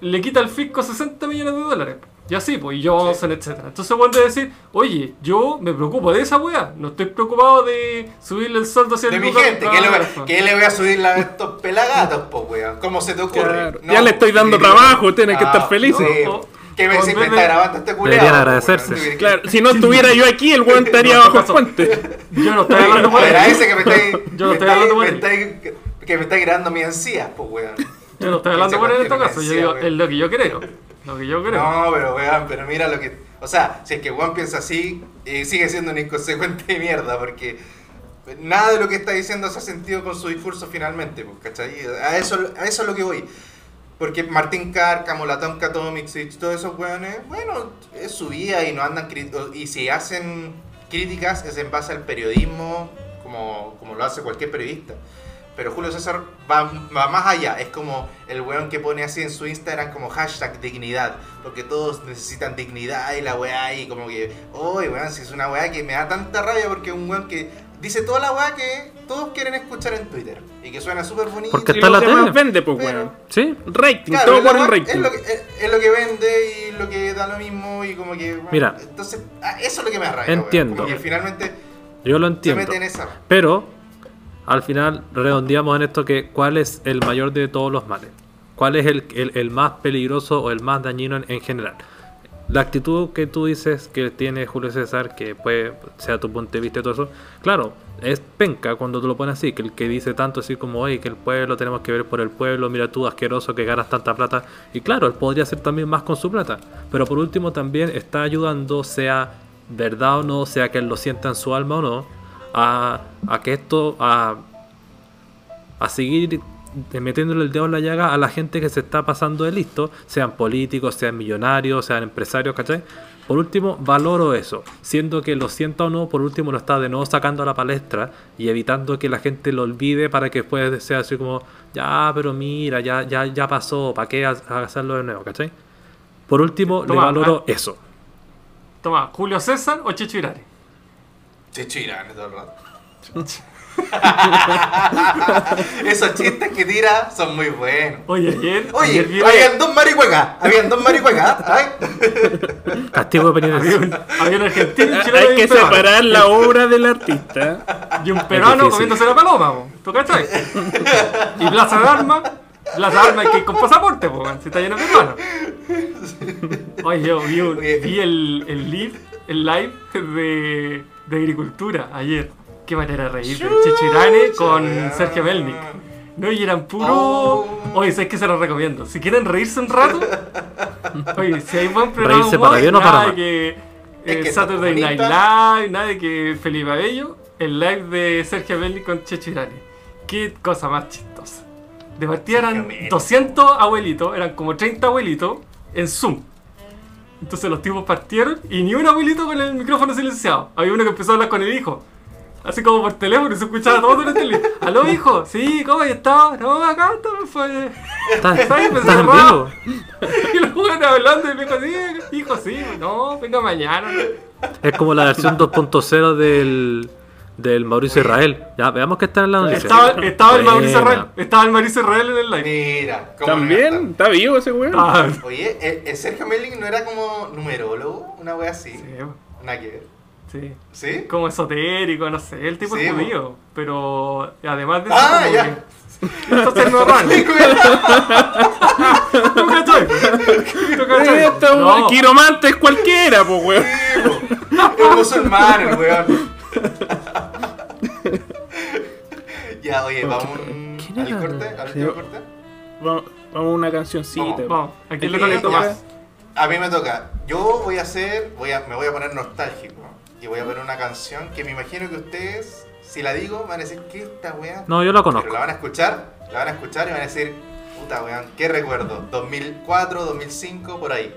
Speaker 3: le quita al fisco 60 millones de dólares. Y así, pues, y Johnson, etcétera. Entonces, bueno, de decir, oye, yo me preocupo de esa wea. No estoy preocupado de subirle el sueldo hacia
Speaker 2: De
Speaker 3: el
Speaker 2: mi gente, ¿qué le, qué le voy a subir la- a estos pelagatos, po, weón? ¿Cómo se te ocurre?
Speaker 4: Claro. Ya le estoy dando
Speaker 2: que-
Speaker 4: trabajo, tienes que estar feliz.
Speaker 2: Sí,
Speaker 3: O-
Speaker 2: que me siempre
Speaker 3: vez
Speaker 2: está grabando este culeado.
Speaker 1: Deberían
Speaker 2: po,
Speaker 1: agradecerse.
Speaker 2: weón.
Speaker 4: Claro, si no estuviera yo aquí, el weón estaría bajo el puente.
Speaker 3: Yo no estoy hablando
Speaker 2: A
Speaker 3: por
Speaker 2: a ese que me estáis.
Speaker 3: Yo no
Speaker 2: me
Speaker 3: estoy
Speaker 2: estáis-
Speaker 3: hablando por
Speaker 2: me
Speaker 3: él.
Speaker 2: estáis- Que me está creando mi encías, pues, weón.
Speaker 3: Yo no estoy hablando por él en este caso. Yo digo, es lo que yo creo. Lo que yo creo.
Speaker 2: No, pero weón, pero mira lo que. O sea, si es que Juan piensa así, eh, sigue siendo un inconsecuente de mierda, porque nada de lo que está diciendo hace sentido con su discurso finalmente, pues, ¿cachai? A eso, a eso es lo que voy. Porque Martín Cárcamo, la Tonka Tomics y todos esos weones, bueno, es su vida y no andan y si hacen críticas es en base al periodismo, como, como lo hace cualquier periodista. Pero Julio César va, va más allá, es como el weón que pone así en su Instagram como hashtag dignidad, porque todos necesitan dignidad y la weá y como que, uy weón, si es una weá que me da tanta rabia porque es un weón que dice toda la weá que todos quieren escuchar en Twitter y que suena súper bonito.
Speaker 1: Porque
Speaker 4: Y
Speaker 1: está
Speaker 4: lo
Speaker 1: la
Speaker 4: que más
Speaker 1: tele.
Speaker 4: vende, pues,
Speaker 2: Pero-
Speaker 4: weón.
Speaker 1: ¿Sí?
Speaker 4: Rating,
Speaker 2: Claro,
Speaker 4: todo por el
Speaker 2: weá-
Speaker 4: rating.
Speaker 2: es lo que, es, es lo que vende y lo que da lo mismo y como que... bueno,
Speaker 1: Mira.
Speaker 2: Entonces, ah, eso es lo que me da rabia. weón,
Speaker 1: Entiendo.
Speaker 2: Como que finalmente
Speaker 1: Yo lo
Speaker 2: se
Speaker 1: entiendo.
Speaker 2: mete en esa.
Speaker 1: Pero al final redondeamos en esto que cuál es el mayor de todos los males. ¿Cuál es el, el- más peligroso o el más dañino en, en general? La actitud que tú dices que tiene Julio César, que puede sea tu punto de vista y todo eso, claro, es penca cuando tú lo pones así, que el que dice tanto así como, oye, que el pueblo tenemos que ver por el pueblo, mira tú asqueroso que ganas tanta plata. Y claro, él podría hacer también más con su plata, pero por último también está ayudando, sea verdad o no, sea que él lo sienta en su alma o no, a, a que esto, a, a seguir metiéndole el dedo en la llaga a la gente que se está pasando de listo, sean políticos, sean millonarios, sean empresarios, ¿cachai? Por último, valoro eso, siendo que lo sienta o no, por último lo está de nuevo sacando a la palestra y evitando que la gente lo olvide para que después sea así como, ya, pero mira, ya, ya, ya pasó, ¿para qué ha- hacerlo de nuevo, ¿cachai? Por último,
Speaker 3: Toma,
Speaker 1: le valoro
Speaker 3: ah.
Speaker 1: eso.
Speaker 3: Toma, Julio César o Checho Irane.
Speaker 2: Chicho Irán todo el rato. Esos chistes que tira son muy buenos.
Speaker 3: Oye, ayer.
Speaker 2: Oye,
Speaker 3: ayer vi-
Speaker 2: habían dos marihuecas, habían dos marihuecas.
Speaker 1: Castigo de
Speaker 3: había
Speaker 1: penitencia.
Speaker 3: un, había un argentino, chileno
Speaker 4: Hay que
Speaker 3: peruano.
Speaker 4: separar la obra del artista.
Speaker 3: Y un peruano comiéndose la paloma, po. ¿tú cachai? Y Plaza de Armas, Plaza de Armas hay que ir con pasaporte, po, si está lleno de peruanos. Oye, yo vi, vi el, el live, el live de, de agricultura ayer. Qué manera de reír, pero Checho Irane con. Sergio Melnik. No, y eran puro.
Speaker 2: Oh.
Speaker 3: Oye, ¿sabes qué se los recomiendo? Si quieren reírse un rato, oye, si hay buen programa,
Speaker 1: ¿Reírse
Speaker 3: humor,
Speaker 1: para bien o
Speaker 3: nada
Speaker 1: para
Speaker 3: de
Speaker 1: mal?
Speaker 3: que
Speaker 2: Es
Speaker 3: eh,
Speaker 2: que
Speaker 3: Saturday Night. Live, nada de que Felipe Abello, el live de Sergio Melnik con Checho Irane. Qué cosa más chistosa. De partida eran
Speaker 2: Melnik.
Speaker 3: 200 abuelitos, eran como 30 abuelitos en Zoom. Entonces los tipos partieron y ni un abuelito con el micrófono silenciado. Había uno que empezó a hablar con el hijo. Así como por teléfono y se escuchaba todo durante el día. ¿Aló, hijo? Sí, ¿cómo estado? No, acá. Fue...
Speaker 1: ¿Estás, estás en vivo?
Speaker 3: Y los jóvenes hablando y me dijo, sí, hijo, sí. No, venga mañana.
Speaker 1: Es como la versión 2.0 del, del Mauricio Israel. Ya, veamos que está en la noticia.
Speaker 3: Estaba, estaba el Mauricio. Israel. Estaba el Mauricio Israel en el live.
Speaker 2: Mira, ¿cómo
Speaker 4: También, está vivo ese weón.
Speaker 3: Ah?
Speaker 2: Oye, ¿el, el Sergio Melling no era como numerólogo? Una wea así.
Speaker 3: sí,
Speaker 2: Nada que ver.
Speaker 3: Sí.
Speaker 2: ¿Sí?
Speaker 3: Como esotérico, no sé, el tipo
Speaker 2: Sí,
Speaker 3: es
Speaker 2: po.
Speaker 3: judío. Pero además de eso.
Speaker 2: Ah,
Speaker 3: como
Speaker 2: ya.
Speaker 3: que- Entonces no raro. ¿Tú cachai? ¿Tú cachai?
Speaker 4: Esto,
Speaker 3: No.
Speaker 4: Quiromante es cualquiera, pues, weón.
Speaker 2: Es musulmán el weón. ya, oye, vamos un-
Speaker 1: ¿Quién
Speaker 2: al corte, al último corte.
Speaker 4: Vamos, a una cancioncita.
Speaker 2: Vamos,
Speaker 3: Vamos, ¿a quién le
Speaker 2: ya.
Speaker 3: más?
Speaker 2: A mí me toca. Yo voy a hacer, voy a, me voy a poner nostálgico y voy a poner una canción que me imagino que ustedes, si la digo, van a decir que esta weá.
Speaker 1: No, yo la
Speaker 2: Pero
Speaker 1: conozco.
Speaker 2: la van a escuchar, la van a escuchar y van a decir, puta weón, qué recuerdo. 2004, 2005, por ahí.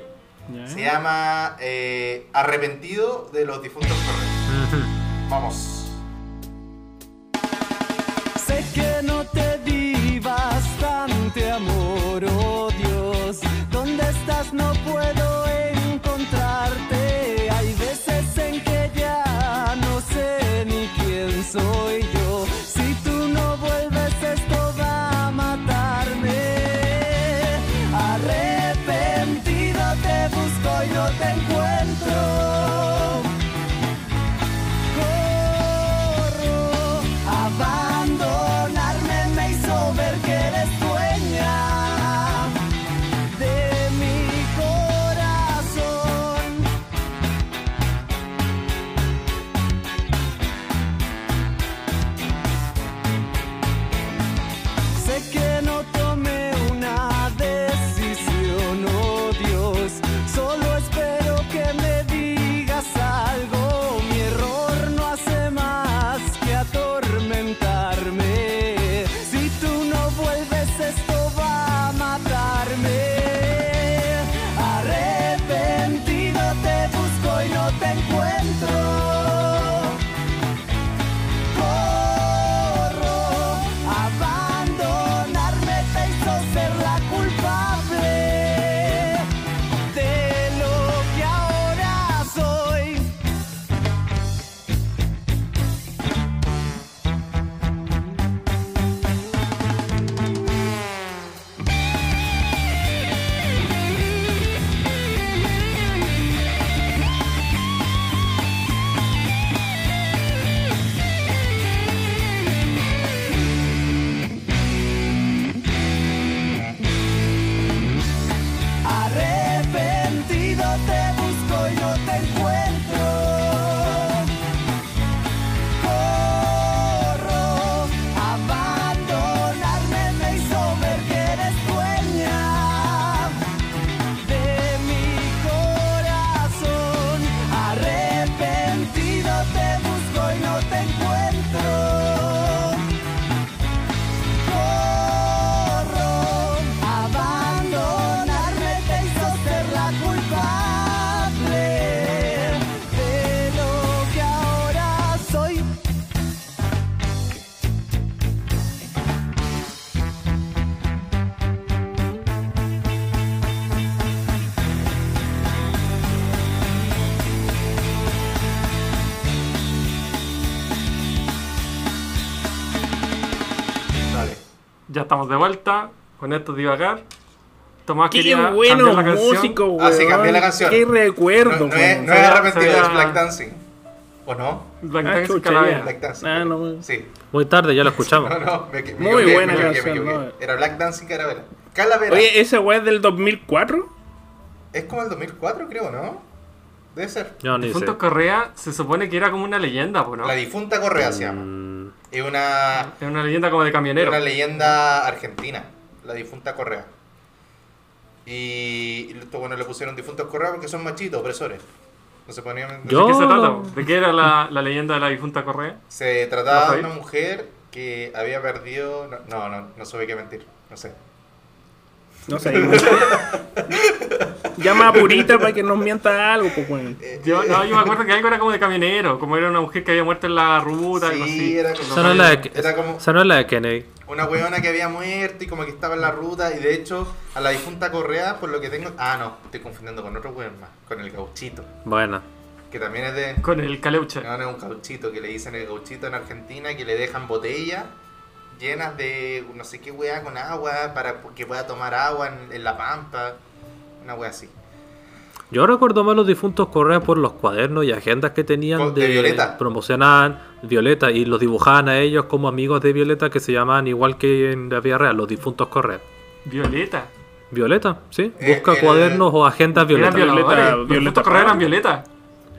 Speaker 2: Se llama eh, Arrepentido de los difuntos correos. Vamos.
Speaker 6: Sé que no te di bastante amor, oh Dios. ¿Dónde estás? No puedo
Speaker 3: estamos de vuelta con esto de divagar. Tomás
Speaker 4: Qué
Speaker 3: quería
Speaker 4: bueno
Speaker 3: cambiar la canción.
Speaker 4: músico, weón.
Speaker 2: Ah, sí, cambié la canción.
Speaker 4: Qué
Speaker 2: No,
Speaker 4: recuerdo,
Speaker 2: no es, no es
Speaker 3: Se veía-
Speaker 2: arrepentido, es Black Dancing. ¿O no?
Speaker 3: Black
Speaker 4: Ah,
Speaker 3: Dance.
Speaker 2: Black Dancing.
Speaker 4: Ah, no.
Speaker 2: Sí.
Speaker 1: Muy tarde, ya lo escuchamos.
Speaker 2: No, no, me, me
Speaker 4: Muy buena
Speaker 2: me
Speaker 4: canción,
Speaker 2: me
Speaker 4: no.
Speaker 2: Era Black Dancing Calavera. Calavera.
Speaker 4: Oye, esa weá es del 2004.
Speaker 2: Es como el 2004, creo, ¿no? Debe ser.
Speaker 1: Yo ni sé.
Speaker 3: Correa se supone que era como una leyenda, ¿no?
Speaker 2: La difunta Correa se llama. Es una,
Speaker 3: Es una leyenda como de camionero.
Speaker 2: una leyenda argentina. La difunta Correa. Y, y esto, bueno, le pusieron difuntos Correa porque son machitos, opresores. No se ponían...
Speaker 3: ¿De
Speaker 1: Yo-
Speaker 3: qué se trata?
Speaker 1: no.
Speaker 3: ¿De qué era la, la leyenda de la difunta Correa?
Speaker 2: Se trataba de una mujer que había perdido... No, no, no, no supe qué mentir. No sé.
Speaker 4: No sé. Llama a Purita para que nos mienta algo, pues, weón.
Speaker 3: Yo, no, yo me acuerdo que algo era como de camionero, como era una mujer que había muerto en la ruta, algo
Speaker 2: Sí,
Speaker 3: así.
Speaker 2: era como...
Speaker 1: Esa no es la de,
Speaker 2: Era como
Speaker 1: esa no es la de Kennedy.
Speaker 2: una weona que había muerto y como que estaba en la ruta y de hecho a la difunta Correa, por lo que tengo... Ah, no, estoy confundiendo con otro weón más, con el gauchito,
Speaker 1: Bueno,
Speaker 2: que también es de...
Speaker 3: Con el caleuche.
Speaker 2: No, no es un gauchito, que le dicen el gauchito en Argentina, que le dejan botellas llenas de no sé qué weá con agua para que pueda tomar agua en, en la pampa, una weá así.
Speaker 1: Yo recuerdo más los difuntos Correa por los cuadernos y agendas que tenían
Speaker 2: de
Speaker 1: de,
Speaker 2: Violeta.
Speaker 1: promocionaban Violeta y los dibujaban a ellos como amigos de Violeta que se llamaban igual que en la vida real, los difuntos Correa.
Speaker 3: Violeta.
Speaker 1: Violeta, ¿sí?
Speaker 2: Eh,
Speaker 1: Busca cuadernos o agendas
Speaker 3: Eran
Speaker 1: Violeta.
Speaker 4: Violeta, Violeta
Speaker 3: Correa eran. Violeta.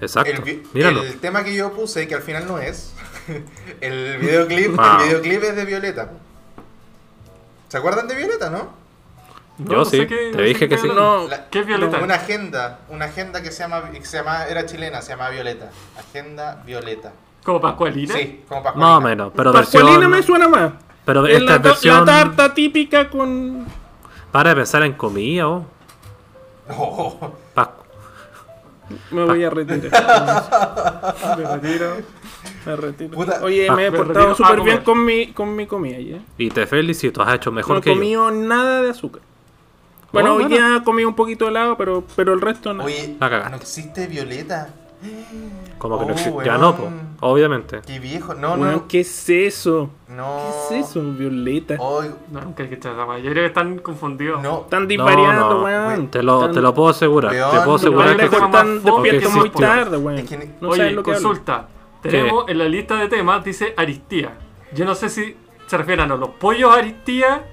Speaker 1: Exacto.
Speaker 2: El,
Speaker 1: Míralo.
Speaker 2: el tema que yo puse, que al final no es, el videoclip,
Speaker 1: Ah.
Speaker 2: el videoclip es de Violeta. ¿Se acuerdan de Violeta, no?
Speaker 3: No,
Speaker 1: Yo
Speaker 3: no
Speaker 1: sí,
Speaker 3: qué-
Speaker 1: te
Speaker 3: no
Speaker 1: dije que sí.
Speaker 4: No,
Speaker 2: La-
Speaker 3: ¿Qué es Violeta?
Speaker 2: Una agenda, una agenda que se llama, que se llama, era chilena, se llamaba Violeta. Agenda Violeta.
Speaker 3: ¿Como Pascualina?
Speaker 2: Sí, como para
Speaker 1: Más o menos, pero
Speaker 4: Pascualina
Speaker 1: versión.
Speaker 4: me suena más.
Speaker 1: Pero
Speaker 4: Es
Speaker 1: esta
Speaker 4: la,
Speaker 1: versión.
Speaker 4: la tarta típica con.
Speaker 1: Para de pensar en comida, oh.
Speaker 2: No,
Speaker 1: Pa-
Speaker 4: Me voy a retirar. me retiro. Me retiro.
Speaker 2: Puta.
Speaker 4: Oye,
Speaker 1: Ah,
Speaker 4: me he portado
Speaker 3: retiro a
Speaker 4: súper bien con mi, con mi comida ya.
Speaker 1: Y te felicito, has hecho mejor
Speaker 4: no he
Speaker 1: que yo.
Speaker 4: comido nada de azúcar. Bueno,
Speaker 1: Oh,
Speaker 4: hoy
Speaker 1: bueno.
Speaker 4: día comí un poquito de helado, pero, pero el resto no.
Speaker 2: oye,
Speaker 1: La
Speaker 2: no existe Violeta.
Speaker 1: Como que no
Speaker 2: Oh,
Speaker 1: existe. Ya no, po, obviamente.
Speaker 2: Qué viejo, no, no.
Speaker 4: ¿Qué es eso?
Speaker 2: No.
Speaker 4: ¿Qué es eso, Violeta?
Speaker 2: Hoy,
Speaker 3: No, nunca he escuchado esa. Yo creo que están confundidos.
Speaker 2: no.
Speaker 4: Están disvariando,
Speaker 1: no,
Speaker 4: weón.
Speaker 1: Te lo, te lo puedo asegurar.
Speaker 2: Weón,
Speaker 1: te puedo asegurar que.
Speaker 4: Están despiertos muy tarde, weón.
Speaker 2: Es que ni-
Speaker 4: No
Speaker 3: Oye,
Speaker 4: lo que
Speaker 3: consulta. Tenemos en la lista de temas, dice Aristía. Yo no sé si se refieren a los pollos Aristía,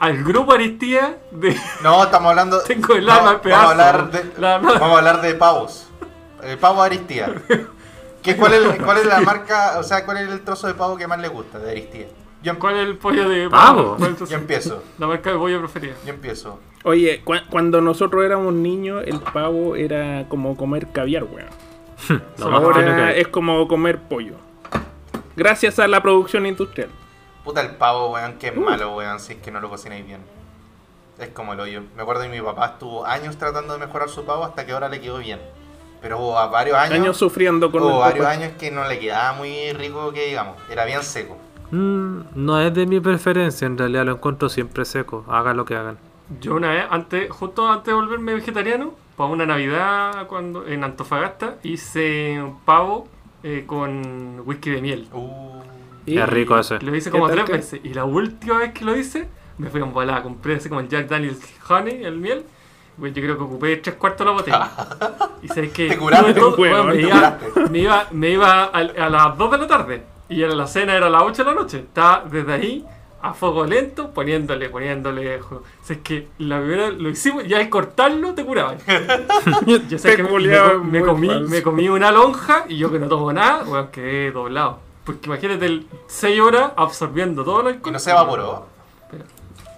Speaker 3: al grupo Aristía de...
Speaker 2: No, estamos hablando.
Speaker 3: Tengo el alma en pedazos.
Speaker 2: Vamos a hablar de,
Speaker 3: La- no.
Speaker 2: vamos a hablar de pavos. El pavo Aristía. ¿Qué, cuál, es, ¿Cuál es la marca, o sea, cuál es el trozo de pavo que más le gusta de Aristía? Yo, em-
Speaker 3: ¿Cuál es el pollo de
Speaker 1: Pavo.
Speaker 3: ¿Cuál es
Speaker 2: yo empiezo.
Speaker 3: La marca de pollo preferida.
Speaker 2: Yo empiezo.
Speaker 4: Oye, cu- cuando nosotros éramos niños, el pavo era como comer caviar, weón. Ahora es como comer pollo. Gracias a la producción industrial.
Speaker 2: Puta el pavo, weón, que es
Speaker 4: Uh.
Speaker 2: malo, weón, si es que no lo cocináis bien. Es como el hoyo. Me acuerdo que mi papá estuvo años tratando de mejorar su pavo hasta que ahora le quedó bien. Pero hubo a varios años,
Speaker 4: Años sufriendo con
Speaker 2: hubo
Speaker 4: el
Speaker 2: varios
Speaker 4: papá.
Speaker 2: años que no le quedaba muy rico, que digamos. Era bien seco.
Speaker 1: Mm, no es de mi preferencia, en realidad lo encuentro siempre seco. Hagan lo que hagan.
Speaker 3: Yo una vez, antes, justo antes de volverme vegetariano, para una Navidad cuando en Antofagasta, hice un pavo eh, con whisky de miel.
Speaker 2: Uh,
Speaker 4: Y-
Speaker 1: Es rico ese.
Speaker 3: Lo hice
Speaker 4: ¿Qué
Speaker 3: como tres veces. Y la última vez que lo hice, me fui a embalar. Compré así como el Jack Daniels Honey, el miel. Pues yo creo que ocupé tres cuartos de la botella. y sabes que
Speaker 2: Te curaste,
Speaker 3: todo-
Speaker 4: weón,
Speaker 3: me,
Speaker 2: te
Speaker 3: iba,
Speaker 2: curaste.
Speaker 3: me iba, me iba a, a las 2 de la tarde. Y en la cena era a las 8 de la noche. Estaba desde ahí a fuego lento, poniéndole, poniéndole. O sea, es que la primera lo hicimos y al cortarlo te curaban. Yo sé que me, me- me comí,
Speaker 4: falso.
Speaker 3: me comí una lonja y yo que no tomo nada, weón, quedé doblado. Porque imagínate el 6 horas absorbiendo todo el
Speaker 2: y
Speaker 3: alcohol.
Speaker 2: no se evaporó.
Speaker 3: Pero-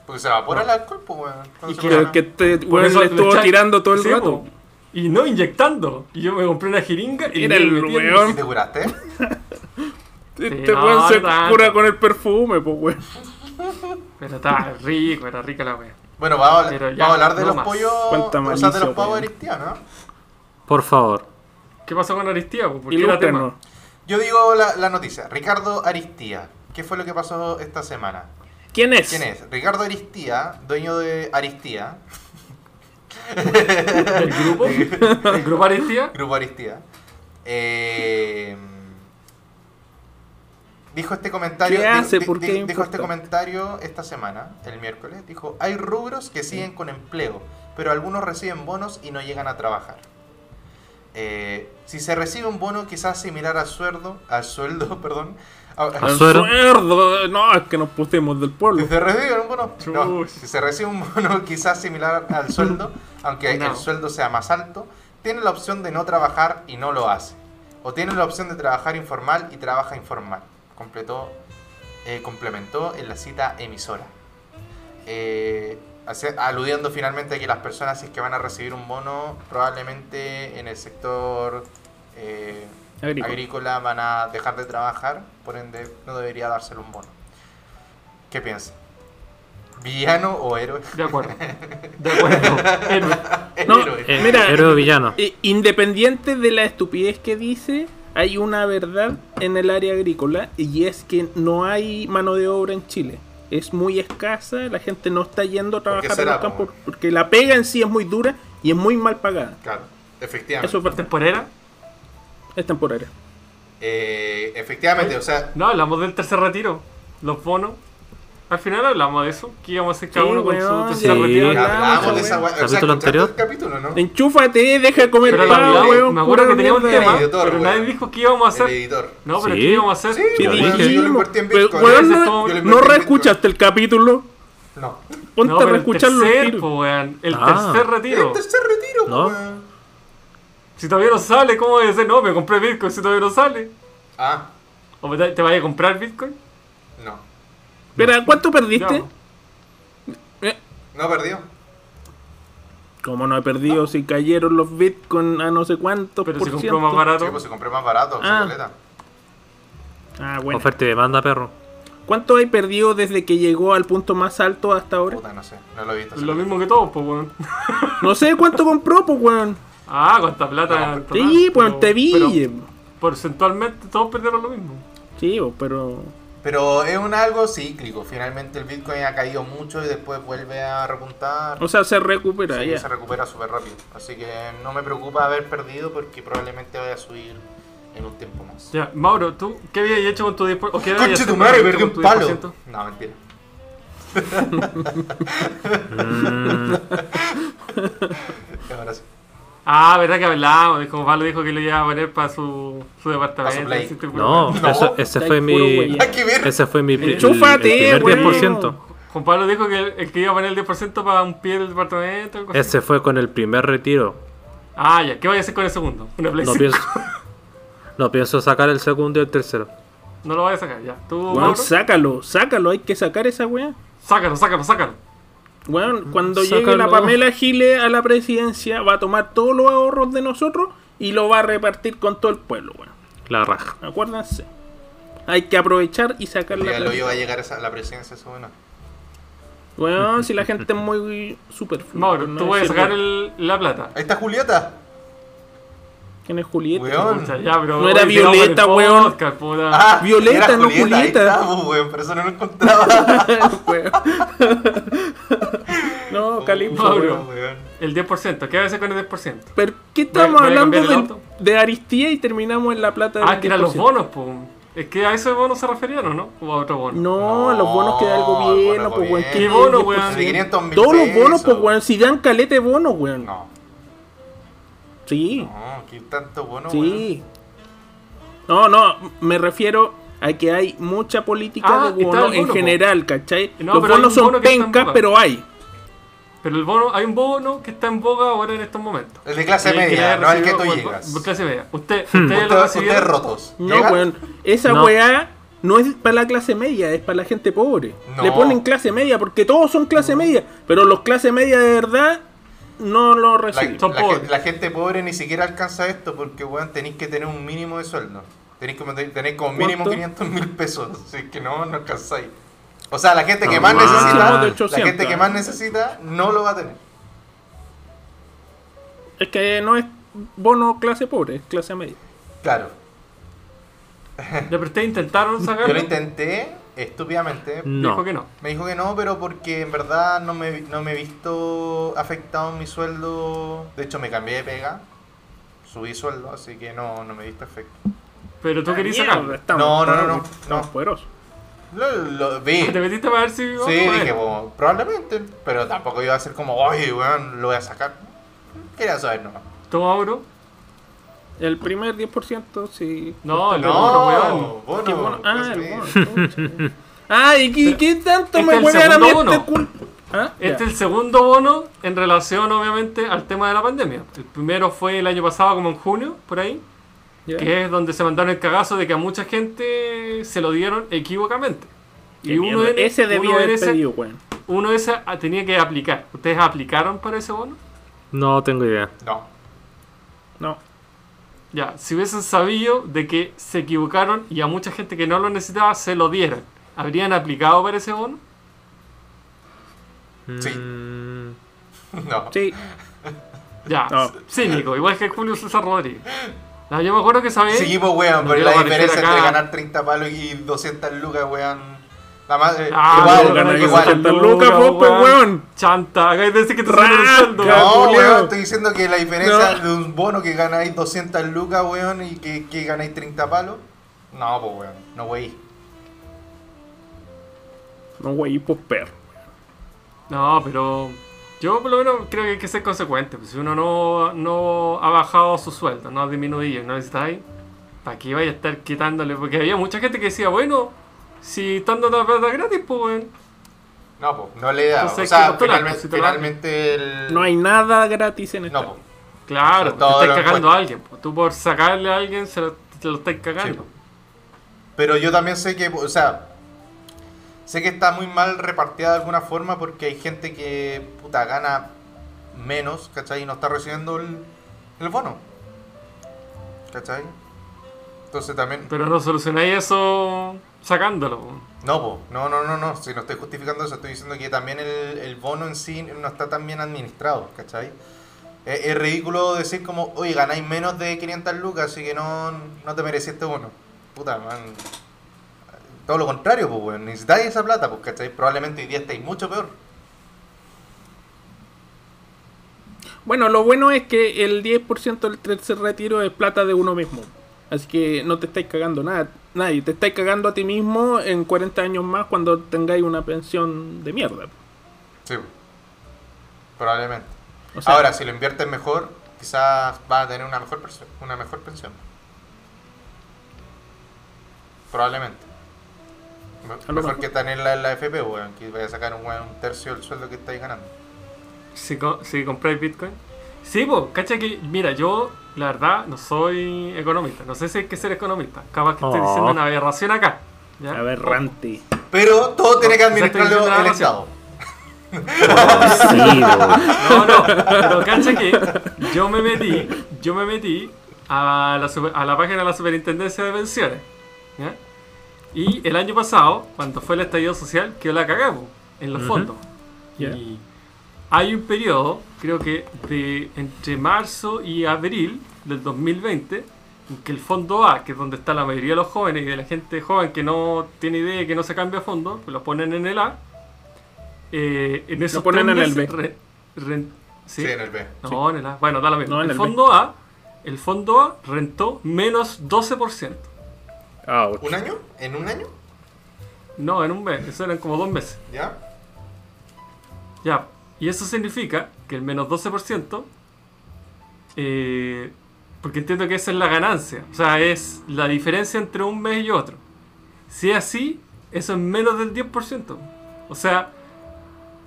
Speaker 2: Porque se evapora el alcohol, pues, weón.
Speaker 3: Y
Speaker 2: se
Speaker 3: que-
Speaker 4: que te,
Speaker 3: Por
Speaker 4: weón,
Speaker 3: eso
Speaker 4: le estuvo tirando todo el
Speaker 3: Sí,
Speaker 4: rato.
Speaker 3: po. Y no inyectando. Y yo me compré una jeringa y
Speaker 4: Era el weón.
Speaker 2: ¿Y te curaste?
Speaker 4: Este
Speaker 3: no,
Speaker 4: weón se
Speaker 3: no tanto.
Speaker 4: cura con el perfume, pues weón.
Speaker 3: Pero estaba rico, era rica la wea.
Speaker 2: Bueno, vamos a,
Speaker 3: Pero
Speaker 2: hablar-
Speaker 3: ya,
Speaker 2: vamos a hablar de
Speaker 3: no
Speaker 2: los
Speaker 3: más.
Speaker 2: pollos.
Speaker 4: Cuánta
Speaker 2: O sea, de los pavos
Speaker 4: weón.
Speaker 2: aristianos, ¿no?
Speaker 1: Por favor.
Speaker 3: ¿Qué pasó con Aristía? po? ¿Por qué era tema?
Speaker 2: Yo digo la, la noticia. Ricardo Aristía. ¿Qué fue lo que pasó esta semana?
Speaker 4: ¿Quién es?
Speaker 2: ¿Quién es? Ricardo Aristía, dueño de Aristía,
Speaker 3: ¿El grupo? ¿El grupo Aristía?
Speaker 2: Grupo Aristía. eh, dijo este comentario.
Speaker 4: ¿Qué hace?
Speaker 2: di-
Speaker 4: ¿Por qué
Speaker 2: dijo
Speaker 4: importa?
Speaker 2: este comentario esta semana, el miércoles. Dijo: Hay rubros que siguen con empleo, pero algunos reciben bonos y no llegan a trabajar. Eh, si se recibe un bono quizás similar al sueldo, al sueldo, perdón, a-
Speaker 1: Al
Speaker 4: suerdo. No, es que nos pusimos del pueblo.
Speaker 2: Si se recibe un bono, no, si se recibe un bono quizás similar al sueldo, aunque
Speaker 3: No.
Speaker 2: el sueldo sea más alto, tiene la opción de no trabajar y no lo hace. O tiene la opción de trabajar informal y trabaja informal. Completó, eh, complementó en la cita emisora. Eh, aludiendo finalmente a que las personas si es que van a recibir un bono, probablemente en el sector eh,
Speaker 4: Agrícola.
Speaker 2: agrícola van a dejar de trabajar, por ende no debería dárselo un bono. ¿Qué piensa? ¿Villano o héroe?
Speaker 3: De acuerdo. De acuerdo. Héroe.
Speaker 4: No,
Speaker 2: Héroe.
Speaker 1: Eh,
Speaker 4: Mira,
Speaker 1: héroe o villano.
Speaker 4: Eh, independiente de la estupidez que dice, hay una verdad en el área agrícola y es que no hay mano de obra en Chile. Es muy escasa, la gente no está yendo a
Speaker 2: ¿Por qué
Speaker 4: trabajar en los campos
Speaker 2: po?
Speaker 4: porque la pega en sí es muy dura y es muy mal pagada.
Speaker 2: Claro, efectivamente.
Speaker 4: Eso es
Speaker 3: ¿Temporera?
Speaker 4: es temporaria.
Speaker 2: Eh, efectivamente, o sea,
Speaker 3: No, hablamos del tercer retiro. Los bonos. Al final hablamos de eso, que íbamos a hacer cada
Speaker 4: Sí,
Speaker 3: uno con
Speaker 4: weón,
Speaker 3: su tercer
Speaker 4: sí.
Speaker 2: Hablamos de esa
Speaker 4: weón.
Speaker 2: weá. O sea,
Speaker 1: ¿Capítulo
Speaker 2: ¿escuchaste
Speaker 1: anterior?
Speaker 2: el capítulo, ¿no?
Speaker 4: Enchúfate, deja de comer
Speaker 3: Pero la
Speaker 4: pavo,
Speaker 3: verdad,
Speaker 4: weón.
Speaker 3: me acuerdo que teníamos un tema,
Speaker 2: editor,
Speaker 3: pero
Speaker 2: weón.
Speaker 3: nadie dijo que íbamos a
Speaker 2: El
Speaker 3: hacer.
Speaker 2: editor.
Speaker 3: No, pero
Speaker 1: Sí.
Speaker 3: ¿qué íbamos a hacer?
Speaker 2: Sí,
Speaker 4: Sí,
Speaker 2: weón, yo lo invertí en
Speaker 4: Pero,
Speaker 2: Bitcoin.
Speaker 4: weón, no,
Speaker 2: Yo
Speaker 4: no reescuchaste el capítulo.
Speaker 2: No.
Speaker 4: Ponte
Speaker 3: No,
Speaker 4: a
Speaker 3: el
Speaker 4: reescucharlo al
Speaker 3: tercer, po, weón. El
Speaker 1: Ah.
Speaker 3: tercer
Speaker 2: El
Speaker 3: retiro.
Speaker 2: tercer retiro, weón.
Speaker 3: Si todavía no sale, ¿cómo voy a decir? No, me compré Bitcoin si todavía no sale.
Speaker 2: Ah,
Speaker 3: ¿O me- te vayas a comprar Bitcoin?
Speaker 2: no.
Speaker 4: Espera, ¿cuánto perdiste?
Speaker 3: Ya.
Speaker 4: Eh,
Speaker 2: No perdió.
Speaker 4: ¿Cómo no he perdido si cayeron los bitcoin a no sé cuántos
Speaker 3: Pero
Speaker 4: por
Speaker 3: si compró
Speaker 4: ciento?
Speaker 3: más
Speaker 2: Sí,
Speaker 3: barato.
Speaker 2: pues se compré más barato,
Speaker 4: Ah. Ah, bueno.
Speaker 1: Oferta y demanda, perro.
Speaker 4: ¿Cuánto hay perdido desde que llegó al punto más alto hasta ahora?
Speaker 2: Puta, no sé. No lo he visto.
Speaker 3: Es lo mismo que todos, pues, weón.
Speaker 4: No sé cuánto compró, pues, weón.
Speaker 3: Ah, cuánta plata.
Speaker 2: No,
Speaker 3: total,
Speaker 4: Sí, pues
Speaker 3: pero-
Speaker 4: te vi.
Speaker 3: pero Porcentualmente todos perdieron lo mismo.
Speaker 4: Sí, pues, pero...
Speaker 2: Pero es un algo cíclico. Finalmente el Bitcoin ha caído mucho y después vuelve a repuntar.
Speaker 4: O sea, se recupera
Speaker 2: Sí,
Speaker 4: ya.
Speaker 2: se recupera súper rápido. Así que no me preocupa haber perdido porque probablemente vaya a subir en un tiempo más.
Speaker 3: Ya, Mauro, ¿tú qué habías hecho con tu 10%? ¿O qué habías
Speaker 2: Conche tu madre, perdí un palo.
Speaker 3: 10%?
Speaker 2: No, mentira. Ahora sí.
Speaker 3: Ah, verdad que hablábamos, como Pablo dijo que lo iba a poner para su, su departamento.
Speaker 2: Pa' su
Speaker 3: así,
Speaker 1: No,
Speaker 2: No.
Speaker 1: eso- ese
Speaker 4: Está
Speaker 1: fue mi. Ese fue mi pri- el, el primer
Speaker 4: weón.
Speaker 1: 10%.
Speaker 3: Juan Pablo dijo que el, el que iba a poner el 10% para un pie del departamento. algo así.
Speaker 1: Ese fue con el primer retiro.
Speaker 3: Ah, ya, ¿qué voy a hacer con el segundo? Una Play
Speaker 1: No
Speaker 3: 5.
Speaker 1: pienso, no pienso sacar el segundo y el tercero.
Speaker 3: No lo voy a sacar, ya. ¿Tú, Mauro?
Speaker 4: sácalo, sácalo, hay que sacar esa weá.
Speaker 3: Sácalo, sácalo, sácalo.
Speaker 4: Weón, cuando
Speaker 1: Sácalo.
Speaker 4: llegue la Pamela Giles a la presidencia, va a tomar todos los ahorros de nosotros y lo va a repartir con todo el pueblo, weón.
Speaker 1: La raja.
Speaker 4: Acuérdense. Hay que aprovechar y sacar la
Speaker 2: Ya lo
Speaker 4: plata.
Speaker 2: iba a llegar a la presidencia, eso bueno.
Speaker 4: Weón, si la gente es muy super.
Speaker 3: Mauro,
Speaker 4: no
Speaker 3: tú voy a sacar el, la plata.
Speaker 2: Ahí está Julieta.
Speaker 4: ¿Quién es Julieta?
Speaker 3: Pucha, ya,
Speaker 4: No era Violeta, weón.
Speaker 3: podcast.
Speaker 2: Ah,
Speaker 4: Violeta,
Speaker 2: era
Speaker 4: no
Speaker 2: Ahí
Speaker 4: Julieta.
Speaker 2: está, weón, pero eso no lo encontraba.
Speaker 4: No, Calipso.
Speaker 3: Mauro.
Speaker 4: weón.
Speaker 2: weón.
Speaker 3: El 10%, ¿qué hacer con el 10%?
Speaker 4: ¿Pero qué estamos
Speaker 3: Voy voy
Speaker 4: hablando
Speaker 3: auto.
Speaker 4: de Aristía y terminamos en la plata del
Speaker 3: Ah, que eran los
Speaker 4: 10%?
Speaker 3: bonos, pues. Es que a ese bono se referían, ¿o no? O a otro bono.
Speaker 4: No, a los bonos que da el
Speaker 2: No,
Speaker 4: gobierno, pues weón. ¿qué
Speaker 3: ¿Qué bono,
Speaker 4: 10%?
Speaker 3: weón?
Speaker 2: De 500 mil
Speaker 4: Todos los bonos, pues weón. Si dan calete de bonos, weón.
Speaker 2: No,
Speaker 4: Sí,
Speaker 2: no, ¿qué tanto bono,
Speaker 4: sí. No, no, me refiero a que hay mucha política
Speaker 3: Ah,
Speaker 4: de bono en
Speaker 3: po.
Speaker 4: general, ¿cachai?
Speaker 3: No,
Speaker 4: los bonos son pencas, pero hay.
Speaker 3: Pero el bono, hay un bono que está en boga ahora en estos momentos.
Speaker 2: El de clase
Speaker 3: el
Speaker 2: media, no el que tú llegas.
Speaker 3: bueno, clase media. Usted,
Speaker 1: Hmm.
Speaker 3: usted lo
Speaker 2: Usted-
Speaker 3: recibió.
Speaker 2: Ustedes rotos.
Speaker 4: No,
Speaker 2: ¿Llegan?
Speaker 4: weón. Esa
Speaker 1: No.
Speaker 4: weá no es para la clase media, es para la gente pobre.
Speaker 2: No.
Speaker 4: Le ponen clase media porque todos son clase media, pero los clase media de verdad no lo
Speaker 2: La.
Speaker 3: Son
Speaker 2: la la gente pobre ni siquiera alcanza esto porque, weón, tenéis que tener un mínimo de sueldo. Tenéis que tener como mínimo
Speaker 4: ¿Cuánto?
Speaker 2: 500 mil pesos. Así que no, no alcanzáis. O sea, la gente que
Speaker 1: No,
Speaker 2: más necesita, la
Speaker 4: 800,
Speaker 2: gente que más necesita, no lo va a tener.
Speaker 4: Es que no es bono clase pobre, es clase media.
Speaker 2: Claro.
Speaker 3: Ya, pero ustedes intentaron sacarlo.
Speaker 2: Yo lo intenté estúpidamente.
Speaker 1: No.
Speaker 3: Dijo que no.
Speaker 2: Me dijo que no, pero porque en verdad no me, no me he visto afectado en mi sueldo. De hecho, me cambié de pega. Subí sueldo, así que no, no me he visto efecto.
Speaker 3: Pero tú querías
Speaker 4: Mierda,
Speaker 3: sacarlo.
Speaker 4: estamos
Speaker 2: No, no, no, no,
Speaker 4: Estamos
Speaker 2: no.
Speaker 4: poderosos.
Speaker 2: Lo, lo vi.
Speaker 3: ¿Te metiste para ver si.
Speaker 2: Sí, dije, probablemente, pero tampoco iba a ser como, oye, weón, lo voy a sacar. Quería saber nomás.
Speaker 3: ¿Tú, Mauro?
Speaker 4: El primer 10% sí.
Speaker 3: No, el
Speaker 2: No,
Speaker 3: bono, weón.
Speaker 2: bono,
Speaker 4: ¿Qué bono? Ah, el bono. Ah, ¿y qué, qué tanto
Speaker 3: este
Speaker 4: me huevean a mí este cul... ¿Ah?
Speaker 3: Este es el segundo bono en relación, obviamente, al tema de la pandemia. El primero fue el año pasado, como en junio, por ahí, que es donde se mandaron el cagazo de que a mucha gente se lo dieron equivocamente. Y uno
Speaker 4: mierda.
Speaker 3: de,
Speaker 4: Ese debía
Speaker 3: uno de
Speaker 4: haber
Speaker 3: ese,
Speaker 4: pedido,
Speaker 3: uno de ese tenía que aplicar. ¿Ustedes aplicaron para ese bono?
Speaker 1: No tengo idea.
Speaker 2: No.
Speaker 4: No.
Speaker 3: Ya, si hubiesen sabido de que se equivocaron y a mucha gente que no lo necesitaba se lo dieran, ¿habrían aplicado para ese bono?
Speaker 2: Sí.
Speaker 1: Mm,
Speaker 2: No.
Speaker 4: Sí.
Speaker 3: Ya,
Speaker 4: No.
Speaker 3: cínico, igual que Julio César Rodríguez. No, yo me acuerdo que sabía.
Speaker 2: Seguimos, weón, pero la diferencia entre ganar 30 palos y 200 lucas, weón. La más, eh,
Speaker 3: Ah,
Speaker 2: igual, igual.
Speaker 4: 200 lucas, pues, weón.
Speaker 3: Chanta, acá hay veces que te un
Speaker 4: Rasca.
Speaker 3: sueldo.
Speaker 2: No, weón, estoy diciendo que la diferencia
Speaker 4: No.
Speaker 2: de un bono que ganáis 200 lucas, weón, y que, que ganáis 30 palos. No, pues, weón, no, wey.
Speaker 4: No, güey, pues perro.
Speaker 3: No, pero yo por lo menos creo que hay que ser consecuente. Pues si uno no, no ha bajado su sueldo, no ha disminuido, no está ahí, ¿para qué vaya a estar quitándole? Porque había mucha gente que decía, bueno, si están dando la plata gratis, pues bueno.
Speaker 2: No, pues, no le da.
Speaker 3: Entonces
Speaker 2: O sea, finalmente,
Speaker 3: pues, si
Speaker 2: finalmente el...
Speaker 4: No hay nada gratis en esta.
Speaker 2: No, pues.
Speaker 3: Claro,
Speaker 2: Son
Speaker 3: te estás cagando a alguien. pues. Tú por sacarle a alguien se lo, te lo estás cagando.
Speaker 2: Sí, po. Pero yo también sé que, o sea, sé que está muy mal repartida de alguna forma porque hay gente que, puta, gana menos, ¿cachai? Y no está recibiendo el, el bono. ¿Cachai? Entonces también...
Speaker 3: Pero no solucionáis eso sacándolo.
Speaker 2: No, po, no, no, no, no, si no estoy justificando eso, estoy diciendo que también el, el bono en sí no está tan bien administrado, ¿cachai? Es, es ridículo decir como, oye, ganáis menos de 500 lucas, así que no, no te mereciste este bono. Puta, man. Todo lo contrario, pues, weón. Necesitáis esa plata, pues, ¿cachai? Probablemente hoy día estáis mucho peor.
Speaker 4: Bueno, lo bueno es que el 10% del tercer retiro es plata de uno mismo. Así que no te estáis cagando nada, nadie. Te estáis cagando a ti mismo en 40 años más cuando tengáis una pensión de mierda.
Speaker 2: Sí, probablemente.
Speaker 4: O sea,
Speaker 2: Ahora, si lo inviertes mejor, quizás vas a tener una mejor, una mejor pensión. Probablemente. Mejor
Speaker 4: mejor.
Speaker 2: que tenerla en la FP, weón, que vaya a sacar un, un tercio del sueldo que estáis ganando.
Speaker 3: Si, co- si compráis Bitcoin. Sí, pues, cacha que, mira, yo la verdad no soy economista. No sé si hay que ser economista. Capaz que estoy
Speaker 1: Oh.
Speaker 3: diciendo una aberración acá. ¿ya?
Speaker 4: aberrante.
Speaker 2: Pero todo tiene que administrarlo el Estado.
Speaker 3: No, no, pero cacha que yo me metí, yo me metí a la, super- a la página de la Superintendencia de Pensiones. ¿ya? Y el año pasado, cuando fue el estallido social, quedó la cagamos en los
Speaker 1: Ujú.
Speaker 3: fondos. Y hay un periodo, creo que de entre marzo y abril del 2020, en que el fondo A, que es donde está la mayoría de los jóvenes y de la gente joven que no tiene idea y que no se cambia fondo, pues lo ponen en el A. Eh, en esos
Speaker 4: ponen
Speaker 3: tres
Speaker 4: en el B.
Speaker 3: re- re-
Speaker 2: Sí,
Speaker 3: ¿sí?
Speaker 2: en el B.
Speaker 3: No, en el A. Bueno, da lo mismo.
Speaker 4: No, en
Speaker 3: el,
Speaker 4: el
Speaker 3: fondo A, el fondo A rentó menos 12%.
Speaker 4: Ouch.
Speaker 2: ¿Un año? ¿En un año?
Speaker 3: No, en un mes. Eso eran como dos meses.
Speaker 2: ¿Ya?
Speaker 3: Ya. Y eso significa que el menos 12%, eh, porque entiendo que esa es la ganancia. O sea, es la diferencia entre un mes y otro. Si es así, eso es menos del 10%. O sea,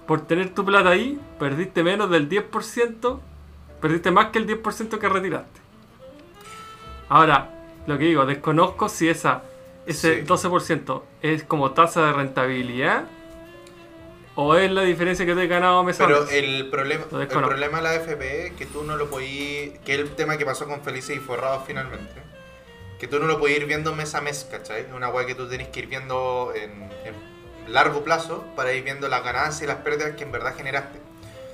Speaker 3: por tener tu plata ahí, perdiste menos del 10%, perdiste más que el 10% que retiraste. Ahora, lo que digo, desconozco si esa, ese
Speaker 2: Sí.
Speaker 3: 12% es como tasa de rentabilidad o es la diferencia que te he ganado mes a
Speaker 2: Pero el problema, el problema de la FP es que tú no lo podías. Que es el tema que pasó con Felices y Forrados finalmente. Que tú no lo puedes ir viendo mes a mes, ¿cachai? Es una weá que tú tenés que ir viendo en, en largo plazo para ir viendo las ganancias y las pérdidas que en verdad generaste.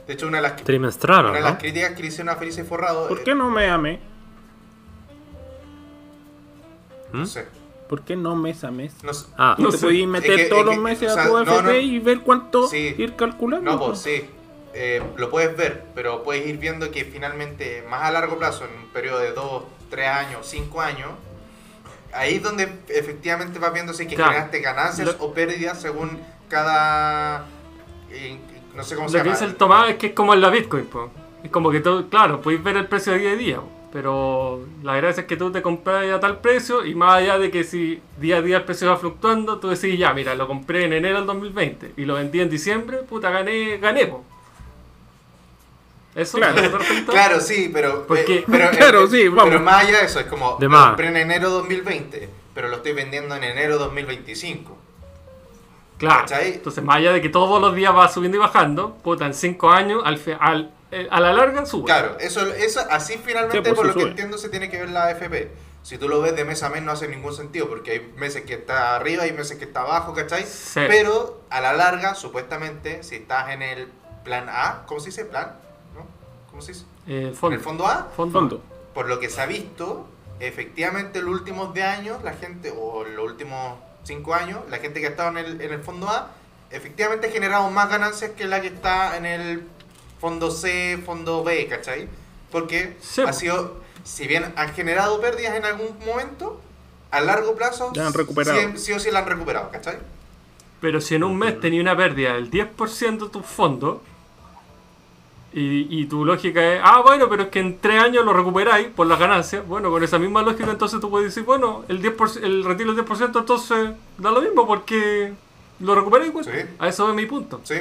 Speaker 2: De hecho, una de las,
Speaker 1: Trimestral,
Speaker 2: una
Speaker 1: ¿o
Speaker 2: de las
Speaker 1: ¿no?
Speaker 2: críticas que le hicieron a Felices y Forrados.
Speaker 4: ¿Por qué no me amé?
Speaker 1: ¿Mm?
Speaker 2: No sé.
Speaker 4: ¿Por qué no mes a mes?
Speaker 2: No sé.
Speaker 1: Ah,
Speaker 4: ¿No te
Speaker 3: sé.
Speaker 4: podías meter
Speaker 2: Es que-
Speaker 4: todos
Speaker 2: es
Speaker 4: los meses
Speaker 2: o sea,
Speaker 4: a tu AFP
Speaker 2: no.
Speaker 4: y ver cuánto
Speaker 2: Sí.
Speaker 4: ir calculando?
Speaker 2: No, pues sí. Eh, lo puedes ver, pero puedes ir viendo que finalmente, más a largo plazo, en un periodo de 2, 3 años, 5 años, ahí es donde efectivamente vas viendo si que
Speaker 3: Claro.
Speaker 2: generaste ganancias
Speaker 3: Lo-
Speaker 2: o pérdidas según cada. eh, no sé cómo se
Speaker 3: Lo que
Speaker 2: llama.
Speaker 3: dice el Tomás es que es como en la Bitcoin, po. Es como que tú, claro, podéis ver el precio de día a día, po. Pero la gracia es que tú te compras a tal precio y más allá de que si día a día el precio va fluctuando, tú decís, ya, mira, lo compré en enero del 2020 y lo vendí en diciembre, puta, gané, gané, po. ¿Eso?
Speaker 4: Claro.
Speaker 2: Claro, sí, pero.
Speaker 3: Porque-
Speaker 2: eh, pero,
Speaker 4: Claro,
Speaker 2: eh,
Speaker 4: sí, vamos.
Speaker 2: Pero más allá de eso, es como.
Speaker 1: De
Speaker 2: lo compré en enero 2020, pero lo estoy vendiendo en enero 2025.
Speaker 3: Claro.
Speaker 2: ¿Cachai?
Speaker 3: Entonces, más allá de que todos los días va subiendo y bajando, puta, en 5 años, al, al- eh, a la larga sube.
Speaker 2: Claro, eso, eso así finalmente,
Speaker 4: Sí, pues,
Speaker 2: por
Speaker 4: sí
Speaker 2: lo que entiendo, se tiene que ver la AFP. Si tú lo ves de mes a mes no hace ningún sentido, porque hay meses que está arriba y meses que está abajo, ¿cachai?
Speaker 3: Sí.
Speaker 2: Pero a la larga, supuestamente, si estás en el plan A, ¿cómo se dice? ¿Plan? ¿No? ¿Cómo se dice?
Speaker 3: Eh,
Speaker 2: En
Speaker 3: fondo.
Speaker 2: el fondo A,
Speaker 3: Fondo.
Speaker 4: Fondo.
Speaker 2: por lo que se ha visto, efectivamente en los últimos de años, la gente, o los últimos 5 años, la gente que ha estado en el, en el fondo A, efectivamente ha generado más ganancias que la que está en el fondo C, fondo B, ¿cachai? Porque
Speaker 3: Sí,
Speaker 2: ha sido, si bien han generado pérdidas en algún momento, a largo plazo,
Speaker 4: Ya han recuperado.
Speaker 2: Sí, sí o sí la han recuperado, ¿cachai?
Speaker 3: Pero si en un mes tenía una pérdida del 10% de tus fondos, y, y tu lógica es, ah, bueno, pero es que en tres años lo recuperáis por las ganancias, bueno, con esa misma lógica entonces tú puedes decir, bueno, el, 10%, el retiro del 10% entonces da lo mismo porque lo recuperáis, pues.
Speaker 2: Sí.
Speaker 3: A eso es mi punto.
Speaker 2: Sí.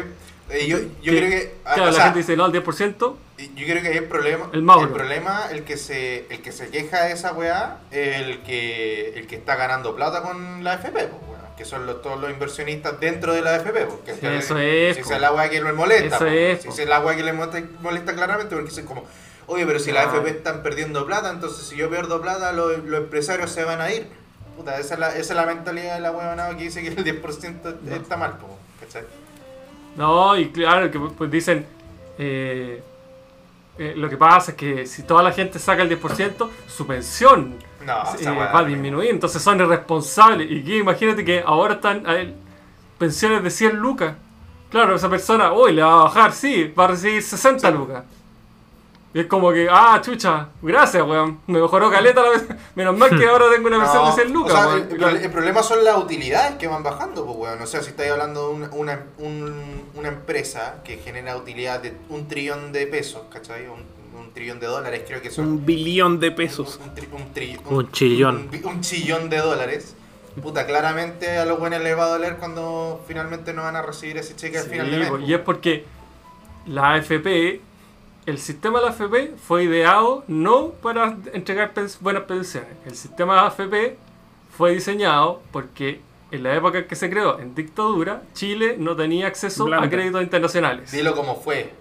Speaker 2: Eh, yo yo
Speaker 3: Que-
Speaker 2: creo que. ah,
Speaker 3: claro, la
Speaker 2: sea,
Speaker 3: gente dice, no, el 10%,
Speaker 2: Yo creo que ahí el problema,
Speaker 3: El Mauro.
Speaker 2: problema, el que se, el que se queja de esa weá, el que, el que está ganando plata con la FP, pues, que son los, todos los inversionistas dentro de la FP, pues, que
Speaker 3: Sí, eso es,
Speaker 2: Si
Speaker 3: po.
Speaker 2: esa es la weá que les molesta,
Speaker 3: Eso
Speaker 2: pues,
Speaker 3: es,
Speaker 2: si
Speaker 3: po.
Speaker 2: esa es la weá que les molesta, molesta claramente, porque dicen como, oye, pero si la
Speaker 3: No.
Speaker 2: FP están perdiendo plata, entonces si yo pierdo plata, los, los empresarios se van a ir. Puta, esa es la, esa es la mentalidad de la weá que dice que el 10% está mal, pues, ¿cachai?
Speaker 3: No, y claro, que pues dicen, eh, eh, lo que pasa es que si toda la gente saca el 10%, su pensión
Speaker 2: No,
Speaker 3: eh, va a disminuir, entonces son irresponsables. Y que imagínate que ahora están a él, pensiones de 100 lucas. Claro, esa persona, uy, le va a bajar, sí, va a recibir 60 lucas. Y es como que, ah, chucha, gracias, weón. Me mejoró caleta la vez. Menos mal que ahora tengo una versión de 100 lucas,
Speaker 2: o sea,
Speaker 3: weón.
Speaker 2: el, el- el problema son las utilidades que van bajando, pues, weón. O sea, si estáis hablando de una, una, un- una empresa que genera utilidad de un trillón de pesos, ¿cachai? Un, un trillón de dólares, creo que son.
Speaker 4: Un billón de pesos.
Speaker 2: Un, tri- un tri-
Speaker 7: Un chillón.
Speaker 2: Un, chillón de dólares. Puta, claramente a los buenos les va a doler cuando finalmente no van a recibir ese cheque al
Speaker 3: Sí,
Speaker 2: final de mes. pues.
Speaker 3: y es porque la AFP, el sistema de la AFP fue ideado no para entregar pens- buenas pensiones. El sistema de AFP fue diseñado porque en la época en que se creó, en dictadura, Chile no tenía acceso a créditos internacionales.
Speaker 2: Dilo como fue.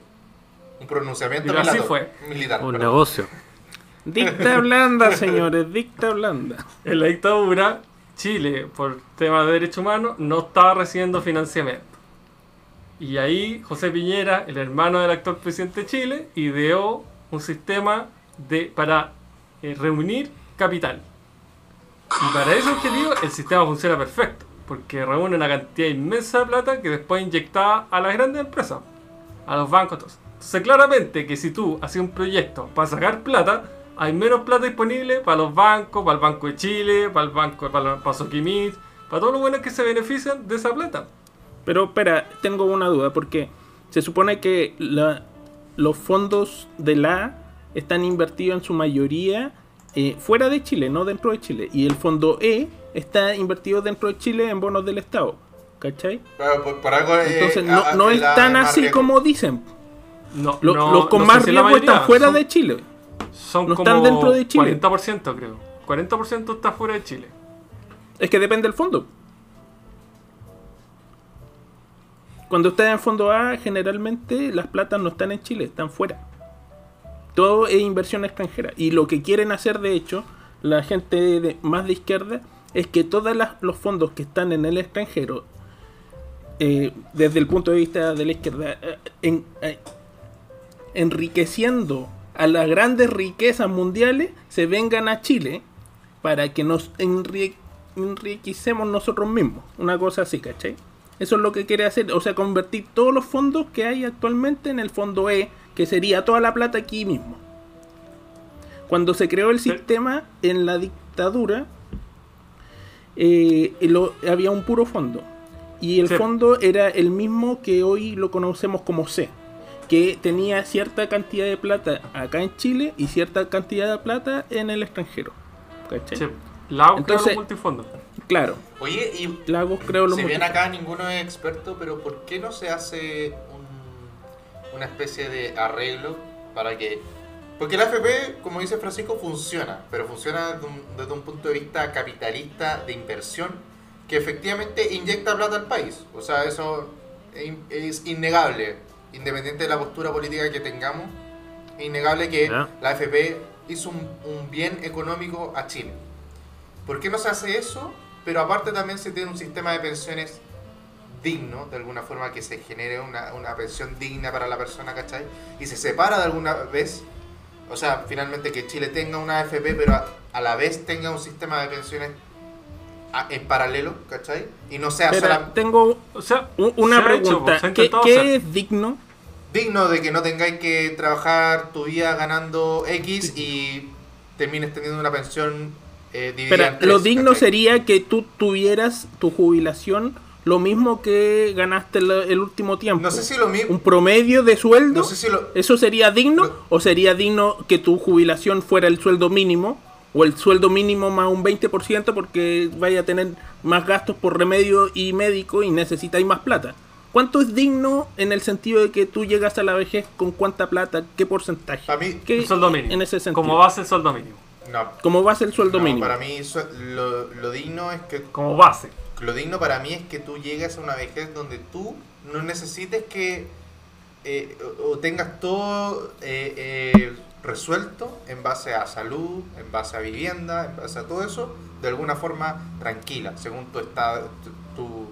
Speaker 2: Un pronunciamiento
Speaker 3: Dilo así
Speaker 2: militar-
Speaker 3: fue.
Speaker 2: militar.
Speaker 7: Un
Speaker 2: perdón.
Speaker 7: negocio.
Speaker 4: Dicta blanda, señores, dicta blanda.
Speaker 3: En la dictadura, Chile, por temas de derechos humanos, no estaba recibiendo financiamiento. Y ahí José Piñera, el hermano del actual presidente de Chile, ideó un sistema de, para eh, reunir capital. Y para ese objetivo el sistema funciona perfecto, porque reúne una cantidad inmensa de plata que después inyectada a las grandes empresas, a los bancos, todos. Entonces claramente que si tú haces un proyecto para sacar plata, hay menos plata disponible para los bancos, para el Banco de Chile, para el Banco, para, para Soquimich, para todos los buenos que se benefician de esa plata.
Speaker 4: Pero espera, tengo una duda, porque se supone que la- los fondos de la A están invertidos en su mayoría eh, fuera de Chile, no dentro de Chile. Y el fondo E está invertido dentro de Chile en bonos del Estado. ¿Cachai?
Speaker 2: Pero por, por algo, eh,
Speaker 4: Entonces no,
Speaker 2: a-
Speaker 4: no es tan así
Speaker 2: riesgo.
Speaker 4: como dicen.
Speaker 3: No,
Speaker 4: Lo-
Speaker 3: no-
Speaker 4: los con
Speaker 3: no
Speaker 4: más riesgo
Speaker 3: mayoría,
Speaker 4: están fuera
Speaker 3: son-
Speaker 4: de Chile.
Speaker 3: Son
Speaker 4: no
Speaker 3: como
Speaker 4: están dentro de Chile.
Speaker 3: 40% creo. 40% está fuera de Chile.
Speaker 4: Es que depende del fondo. Cuando estás en fondo A, generalmente las platas no están en Chile, están fuera. Todo es inversión extranjera. Y lo que quieren hacer, de hecho, la gente de- más de izquierda, es que todos los fondos que están en el extranjero, eh, desde el punto de vista de la izquierda, eh, eh, enriqueciendo a las grandes riquezas mundiales, se vengan a Chile para que nos enri- enriquecemos nosotros mismos. Una cosa así, ¿cachai? Eso es lo que quiere hacer, o sea, convertir todos los fondos que hay actualmente en el fondo E, que sería toda la plata aquí mismo. Cuando se creó el sistema en la dictadura, eh, lo- había un puro fondo. Y el
Speaker 3: Sí.
Speaker 4: fondo era el mismo que hoy lo conocemos como C, que tenía cierta cantidad de plata acá en Chile y cierta cantidad de plata en el extranjero. Entonces-
Speaker 3: multifondos.
Speaker 4: Claro,
Speaker 2: Oye, y
Speaker 4: Lagos creo lo
Speaker 2: si bien acá ninguno es experto, pero ¿por qué no se hace un- una especie de arreglo para que... Porque la FP, como dice Francisco, funciona, pero funciona desde un, desde un punto de vista capitalista de inversión que efectivamente inyecta plata al país. O sea, eso es in- es innegable, independiente de la postura política que tengamos, es innegable que la FP hizo un, un bien económico a Chile. ¿Por qué no se hace eso? Pero aparte también se tiene un sistema de pensiones digno, de alguna forma que se genere una, una pensión digna para la persona, ¿cachai? Y se separa de alguna vez, o sea, finalmente que Chile tenga una AFP, pero a, a la vez tenga un sistema de pensiones a- en paralelo, ¿cachai? Y no sea
Speaker 4: Espera,
Speaker 2: sola-
Speaker 4: tengo
Speaker 3: O sea, se
Speaker 4: una
Speaker 3: hecho,
Speaker 4: pregunta.
Speaker 3: se ha
Speaker 4: ¿Qué, qué es digno?
Speaker 2: digno de que no tengáis que trabajar tu vida ganando X y termines teniendo una pensión eh,
Speaker 4: Espera,
Speaker 2: tres,
Speaker 4: lo digno sería que tú tuvieras tu jubilación lo mismo que ganaste el, el último tiempo.
Speaker 2: No sé si lo mismo.
Speaker 4: Un promedio de sueldo.
Speaker 2: No sé si lo.
Speaker 4: ¿Eso sería digno?
Speaker 2: No.
Speaker 4: ¿O sería digno que tu jubilación fuera el sueldo mínimo? ¿O el sueldo mínimo más un 20% porque vaya a tener más gastos por remedio y médico y necesitáis más plata? ¿Cuánto es digno en el sentido de que tú llegas a la vejez con cuánta plata? ¿Qué porcentaje?
Speaker 2: Para mí-
Speaker 4: ¿Qué-
Speaker 3: El sueldo mínimo.
Speaker 4: En ese sentido.
Speaker 3: Como base el sueldo mínimo.
Speaker 2: No.
Speaker 4: Como base el sueldo
Speaker 2: no,
Speaker 4: mínimo.
Speaker 2: Para mí, lo, lo digno es que.
Speaker 3: Como base.
Speaker 2: Lo digno para mí es que tú llegues a una vejez donde tú no necesites que. eh, o, tengas todo eh, eh, resuelto en base a salud, en base a vivienda, en base a todo eso, de alguna forma tranquila, según tu estado, tu,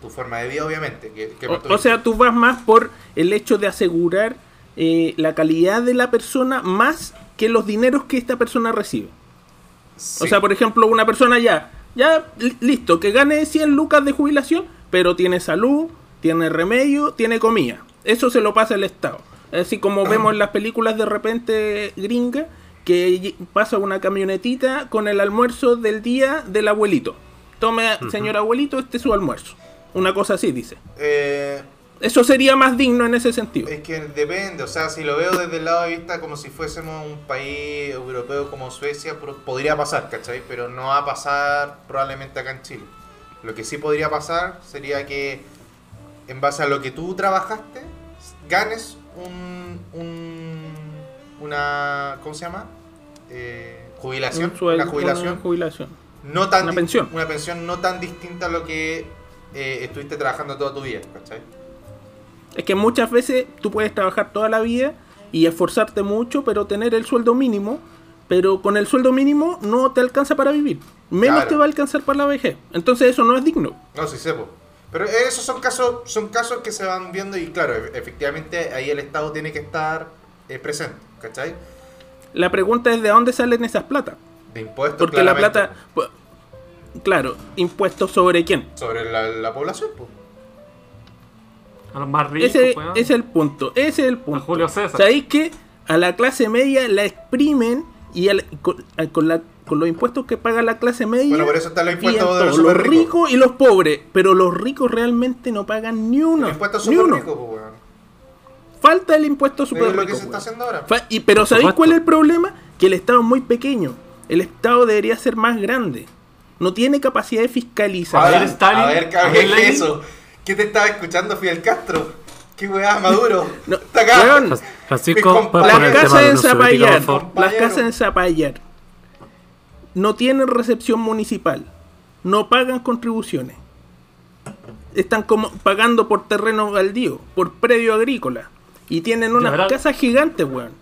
Speaker 2: tu, forma de vida, obviamente. Que, que
Speaker 4: O, o sea, tú vas más por el hecho de asegurar eh, la calidad de la persona más que los dineros que esta persona recibe.
Speaker 2: Sí.
Speaker 4: O sea, por ejemplo, una persona ya, ya li- listo, que gane 100 lucas de jubilación, pero tiene salud, tiene remedio, tiene comida. Eso se lo pasa el Estado. Así como vemos en las películas de repente gringa, que pasa una camionetita con el almuerzo del día del abuelito. Tome, señor abuelito, este es su almuerzo. Una cosa así, dice.
Speaker 2: Eh,
Speaker 4: Eso sería más digno en ese sentido.
Speaker 2: Es que depende, o sea, si lo veo desde el lado de vista como si fuésemos un país europeo como Suecia, podría pasar, ¿cachai? Pero no va a pasar probablemente acá en Chile. Lo que sí podría pasar sería que en base a lo que tú trabajaste, ganes un, un una, ¿cómo se llama? Eh, jubilación,
Speaker 4: Un sueldo,
Speaker 2: una jubilación,
Speaker 4: una jubilación.
Speaker 2: no tan
Speaker 4: una pensión.
Speaker 2: una pensión no tan distinta a lo que eh, estuviste trabajando toda tu vida, ¿cachai?
Speaker 4: Es que muchas veces tú puedes trabajar toda la vida y esforzarte mucho, pero tener el sueldo mínimo, pero con el sueldo mínimo no te alcanza para vivir. Menos
Speaker 2: Claro.
Speaker 4: te va a alcanzar para la vejez. Entonces eso no es digno.
Speaker 2: No, sí sepo. Pero esos son casos, son casos que se van viendo y claro, e- efectivamente ahí el Estado tiene que estar eh, presente, ¿cachai?
Speaker 4: La pregunta es de dónde salen esas plata.
Speaker 2: De impuestos.
Speaker 4: Porque la plata, claro, impuestos sobre quién.
Speaker 2: Sobre la, la población, pues.
Speaker 3: A los más ricos,
Speaker 4: Ese
Speaker 3: weón.
Speaker 4: ese es el punto, ese es el punto.
Speaker 3: Julio César.
Speaker 4: ¿Sabéis que a la clase media la exprimen y al- con, la- con los impuestos que paga la clase media?
Speaker 2: Bueno, por eso están los impuestos de los
Speaker 4: todos, los ricos y los pobres, pero los ricos realmente no pagan ni uno.
Speaker 2: Los impuestos
Speaker 4: ni uno.
Speaker 2: ricos, pues, weón.
Speaker 4: Falta el impuesto
Speaker 2: Es
Speaker 4: super
Speaker 2: lo que
Speaker 4: rico.
Speaker 2: se está haciendo ahora.
Speaker 4: Y, pero
Speaker 1: Por
Speaker 4: ¿sabéis
Speaker 1: supuesto.
Speaker 4: cuál es el problema? Que el Estado es muy pequeño. El Estado debería ser más grande. No tiene capacidad de fiscalizar.
Speaker 3: A ver, Stalin,
Speaker 2: a ver,
Speaker 3: a ver,
Speaker 2: ¿qué es eso? ¿Qué te estaba escuchando Fidel Castro? ¿Qué weá, Maduro?
Speaker 4: No,
Speaker 2: Está acá.
Speaker 1: Francisco,
Speaker 2: Mi
Speaker 1: ¿puedes
Speaker 2: compadre.
Speaker 1: poner
Speaker 4: Las casas
Speaker 1: de
Speaker 4: en Zapallar, las casas en Zapallar no tienen recepción municipal, no pagan contribuciones, están como pagando por terreno baldío, por predio agrícola y tienen unas casas gigantes, weón.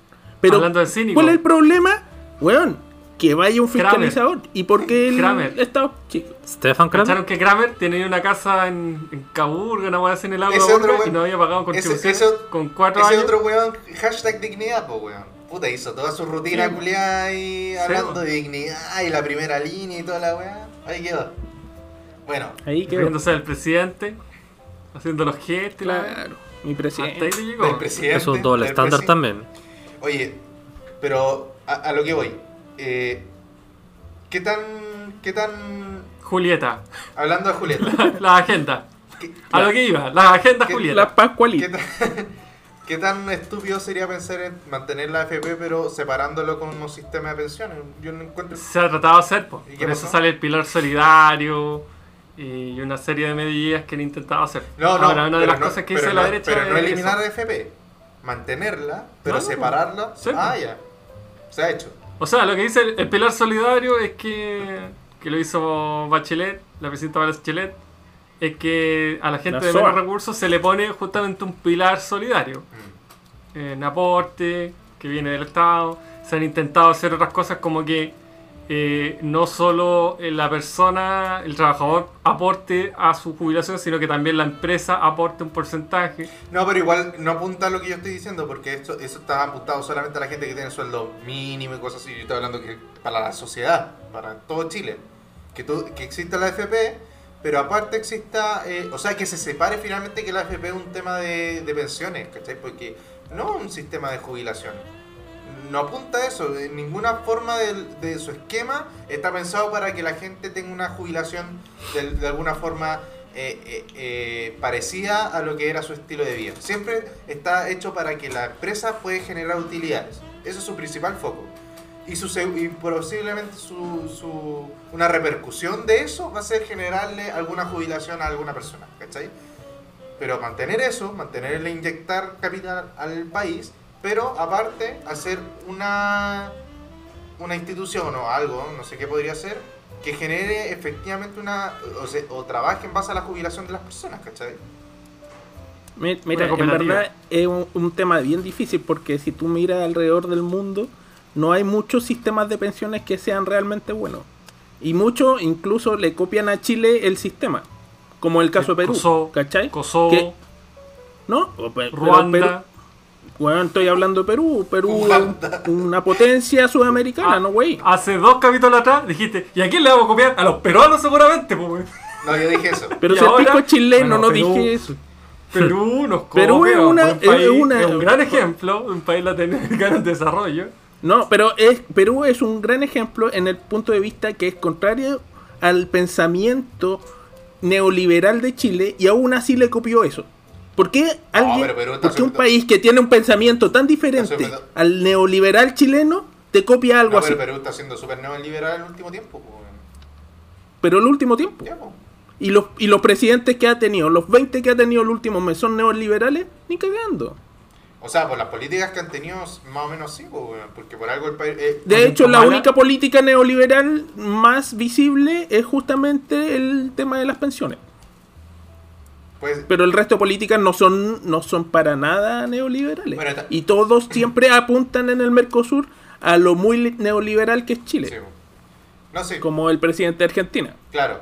Speaker 4: Pero
Speaker 3: Hablando de cínico.
Speaker 4: ¿cuál es el problema, weón? Que vaya un
Speaker 3: Kramer.
Speaker 4: fiscalizador y porque el
Speaker 3: Kramer.
Speaker 4: Estado chico.
Speaker 1: Stefan Kramer.
Speaker 3: ¿Cacharon que Kramer tenía una casa en, en Caburga, una weá en el agua
Speaker 2: Ese
Speaker 3: y no había pagado
Speaker 2: ese-
Speaker 3: contribuciones
Speaker 2: ese-
Speaker 3: con cuatro
Speaker 2: Ese
Speaker 3: años?
Speaker 2: otro weón, hashtag dignidad, pues weón. Puta, hizo toda su rutina
Speaker 3: Sí.
Speaker 2: culiada y hablando
Speaker 3: po.
Speaker 2: de dignidad y la primera línea y toda la weá. Ahí quedó. Bueno,
Speaker 4: Ahí quedó.
Speaker 3: Riéndose del presidente, haciendo los gestos. y la weá.
Speaker 4: Claro, mi
Speaker 3: Hasta ahí
Speaker 4: presidente.
Speaker 3: le llegó.
Speaker 2: del presidente.
Speaker 1: Es un doble estándar también.
Speaker 2: Oye, pero a, a lo que voy. Eh, ¿Qué tan. ¿Qué tan.
Speaker 3: Julieta,
Speaker 2: Hablando de Julieta.
Speaker 3: la agenda.
Speaker 2: ¿qué,
Speaker 3: A lo que iba, la agenda
Speaker 2: ¿Qué-
Speaker 3: Julieta.
Speaker 4: La
Speaker 2: qué
Speaker 4: Pascualita.
Speaker 2: tan, qué tan estúpido sería pensar en mantener la AFP pero separándolo con un sistema de pensiones? Yo no encuentro.
Speaker 3: Se ha tratado de hacer, po.
Speaker 2: ¿Y qué
Speaker 3: por eso
Speaker 2: pasó?
Speaker 3: sale el pilar solidario y una serie de medidas que han intentado hacer.
Speaker 2: No, no,
Speaker 3: Ahora, una de las
Speaker 2: no-
Speaker 3: cosas que dice
Speaker 2: no-
Speaker 3: la derecha
Speaker 2: Pero no eliminar la AFP. Mantenerla, pero
Speaker 3: No, no,
Speaker 2: separarla.
Speaker 3: sí,
Speaker 2: ah,
Speaker 3: pues.
Speaker 2: ya. Se ha hecho.
Speaker 3: O sea, lo que dice el, el pilar solidario es que, que lo hizo Bachelet, la presidenta Bachelet, es que a la gente
Speaker 4: La
Speaker 3: de menos recursos se le pone justamente un pilar solidario. En aporte, que viene del Estado. Se han intentado hacer otras cosas como que eh, no solo eh, la persona, el trabajador, aporte a su jubilación, sino que también la empresa aporte un porcentaje.
Speaker 2: No, pero igual no apunta a lo que yo estoy diciendo, porque esto, eso está apuntado solamente a la gente que tiene sueldo mínimo y cosas así. Yo estoy hablando que para la sociedad, para todo Chile. Que, que exista la AFP, pero aparte exista, eh, o sea, que se separe finalmente que la AFP es un tema de, de pensiones, ¿cachai? Porque no un sistema de jubilación. No apunta a eso, en ninguna forma de, su esquema está pensado para que la gente tenga una jubilación de, de alguna forma eh, eh, eh, parecida a lo que era su estilo de vida. Siempre está hecho para que la empresa pueda generar utilidades. Ese es su principal foco. Y, su, y posiblemente su- una repercusión de eso va a ser generarle alguna jubilación a alguna persona, ¿cachai? Pero mantener eso, mantenerle inyectar capital al país, pero aparte hacer una, una institución o algo, no sé qué podría ser, que genere efectivamente una, o, se- o trabaje en base a la jubilación de las personas, ¿cachai?
Speaker 4: Mi- Mira, en verdad es un, un tema bien difícil porque si tú miras alrededor del mundo, no hay muchos sistemas de pensiones que sean realmente buenos. Y muchos incluso le copian a Chile el sistema, como el caso de Perú,
Speaker 3: Kosovo,
Speaker 4: ¿cachai?
Speaker 3: Kosovo,
Speaker 4: Que- ¿No? Pero
Speaker 3: Ruanda.
Speaker 4: Bueno, estoy hablando de Perú. Perú es una potencia sudamericana,
Speaker 3: Ah,
Speaker 4: ¿no, güey?
Speaker 3: Hace dos capítulos atrás dijiste, ¿y a quién le vamos a copiar? A los peruanos seguramente, pues.
Speaker 2: No, yo dije eso.
Speaker 4: Pero si pico es chileno,
Speaker 3: Bueno,
Speaker 4: no
Speaker 3: Perú-
Speaker 4: dije eso.
Speaker 3: Perú nos
Speaker 4: Perú
Speaker 3: copia,
Speaker 4: es una-
Speaker 3: un país-
Speaker 4: es una-
Speaker 3: es un gran ejemplo de un país latinoamericano en desarrollo.
Speaker 4: No, pero es, Perú es un gran ejemplo en el punto de vista que es contrario al pensamiento neoliberal de Chile y aún así le copió eso. ¿Por qué alguien,
Speaker 2: pero Perú está
Speaker 4: por qué un país que tiene un pensamiento tan diferente al neoliberal chileno te copia algo
Speaker 2: No,
Speaker 4: así?
Speaker 2: pero Perú está siendo súper neoliberal el último tiempo. pues.
Speaker 4: Pero el último tiempo. Y los, y los presidentes que ha tenido, los 20 que ha tenido el último mes son neoliberales, ni cagando.
Speaker 2: O sea, por las políticas que han tenido, más o menos sí, porque por algo el país... eh,
Speaker 4: De hecho, la
Speaker 3: mala-
Speaker 4: única política neoliberal más visible es justamente el tema de las pensiones.
Speaker 2: Pues,
Speaker 4: Pero el resto de políticas no son, no son para nada neoliberales.
Speaker 2: Bueno,
Speaker 4: y todos siempre apuntan en el Mercosur a lo muy li- neoliberal que es Chile.
Speaker 2: sí, no sé,
Speaker 4: Como el presidente de Argentina,
Speaker 2: claro.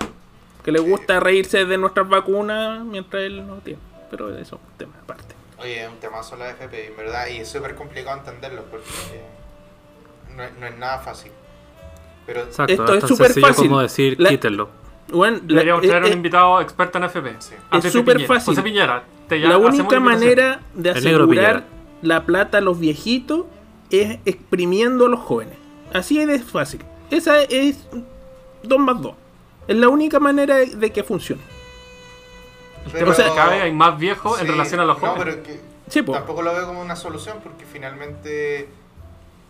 Speaker 4: que le gusta reírse de nuestras vacunas mientras él no tiene. Pero eso es un tema aparte.
Speaker 2: Oye, es un temazo la FP, en verdad, y es súper complicado entenderlo porque no, es- no es nada fácil. Pero
Speaker 1: Exacto,
Speaker 4: Esto es súper fácil.
Speaker 1: como decir
Speaker 4: La-
Speaker 1: quítenlo.
Speaker 4: Bueno, la,
Speaker 3: Deberíamos
Speaker 4: eh,
Speaker 3: traer un
Speaker 4: eh,
Speaker 3: invitado experto en FP.
Speaker 2: Sí.
Speaker 4: Es súper fácil.
Speaker 3: José Piñera. te ya-
Speaker 4: la única manera de asegurar la plata a los viejitos es exprimiendo a los jóvenes. Así es de fácil. Esa es 2 más 2. Es la única manera de, que funcione.
Speaker 2: Pero-
Speaker 3: cada vez hay más viejos en relación a los
Speaker 2: No,
Speaker 3: jóvenes.
Speaker 2: pero que
Speaker 4: Sí, po.
Speaker 2: tampoco lo veo como una solución porque finalmente,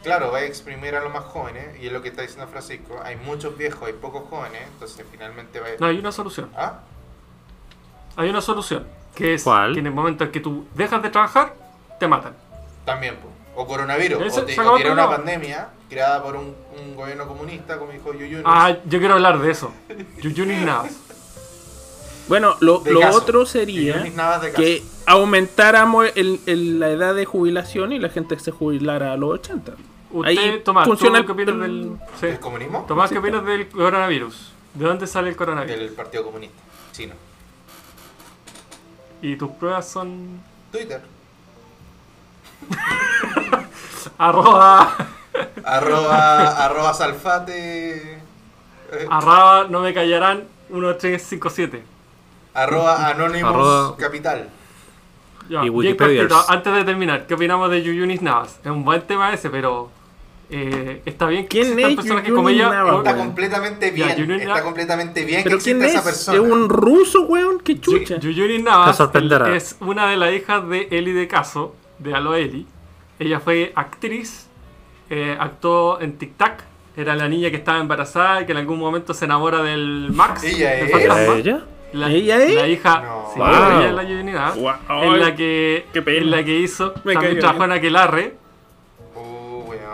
Speaker 2: claro, va a exprimir a los más jóvenes y es lo que está diciendo Francisco. Hay muchos viejos, hay pocos jóvenes, entonces finalmente va a...
Speaker 3: No, hay una solución.
Speaker 2: ¿Ah?
Speaker 3: Hay una solución. Que es
Speaker 1: ¿Cuál?
Speaker 3: que en el momento en que tú dejas de trabajar, te matan.
Speaker 2: También, pues. O coronavirus,
Speaker 3: Ese-
Speaker 2: o, te- o tirar una pandemia creada por un, un gobierno comunista, como dijo Yuyunis.
Speaker 3: Ah, yo quiero hablar de eso. Yuyunis Navas.
Speaker 4: Bueno, lo, otro sería que aumentáramos el- el- la edad de jubilación y la gente se jubilara a los 80.
Speaker 3: Usted,
Speaker 4: Ahí
Speaker 3: Tomás,
Speaker 4: funciona
Speaker 3: ¿tú qué opinas
Speaker 4: el-
Speaker 3: del... sí.
Speaker 2: ¿El comunismo?
Speaker 3: Tomás, ¿qué opinas del coronavirus? ¿De dónde sale el coronavirus?
Speaker 2: Del Partido Comunista Chino.
Speaker 3: Y tus pruebas son...
Speaker 2: Twitter.
Speaker 3: Arroba...
Speaker 2: arroba, arroba salfate.
Speaker 3: Arroba no me callarán 1357.
Speaker 2: arroba anónimos
Speaker 1: Arroba-
Speaker 2: capital.
Speaker 3: Ya,
Speaker 1: Y
Speaker 3: cortito, antes de terminar, ¿qué opinamos de Yuyunis Navas? Es un buen tema ese, pero eh, está bien que
Speaker 4: ¿Quién es Yuyunis
Speaker 3: como ella...
Speaker 2: Está
Speaker 4: weón.
Speaker 2: completamente
Speaker 3: Ya,
Speaker 2: bien. Está completamente bien
Speaker 4: ¿Pero
Speaker 2: que
Speaker 4: quién
Speaker 2: exista
Speaker 4: es?
Speaker 2: esa
Speaker 4: ¿Es
Speaker 2: persona.
Speaker 4: un ruso, weón? ¿Qué chucha?
Speaker 3: Yu- Yuyunis Navas es una de las hijas de Eli de Caso, de Alo Eli. Ella fue actriz, eh, actuó en Tic Tac, era la niña que estaba embarazada y que en algún momento se enamora del Max.
Speaker 2: Ella es.
Speaker 3: fantasma.
Speaker 1: ¿Era ella?
Speaker 3: La,
Speaker 4: ¿Ella es?
Speaker 3: La hija.
Speaker 2: No.
Speaker 3: Sí,
Speaker 1: Wow.
Speaker 3: ella es la Navas.
Speaker 4: Guau,
Speaker 3: En la que, en la que hizo,
Speaker 4: Me
Speaker 3: también trabajó en Aquelarre.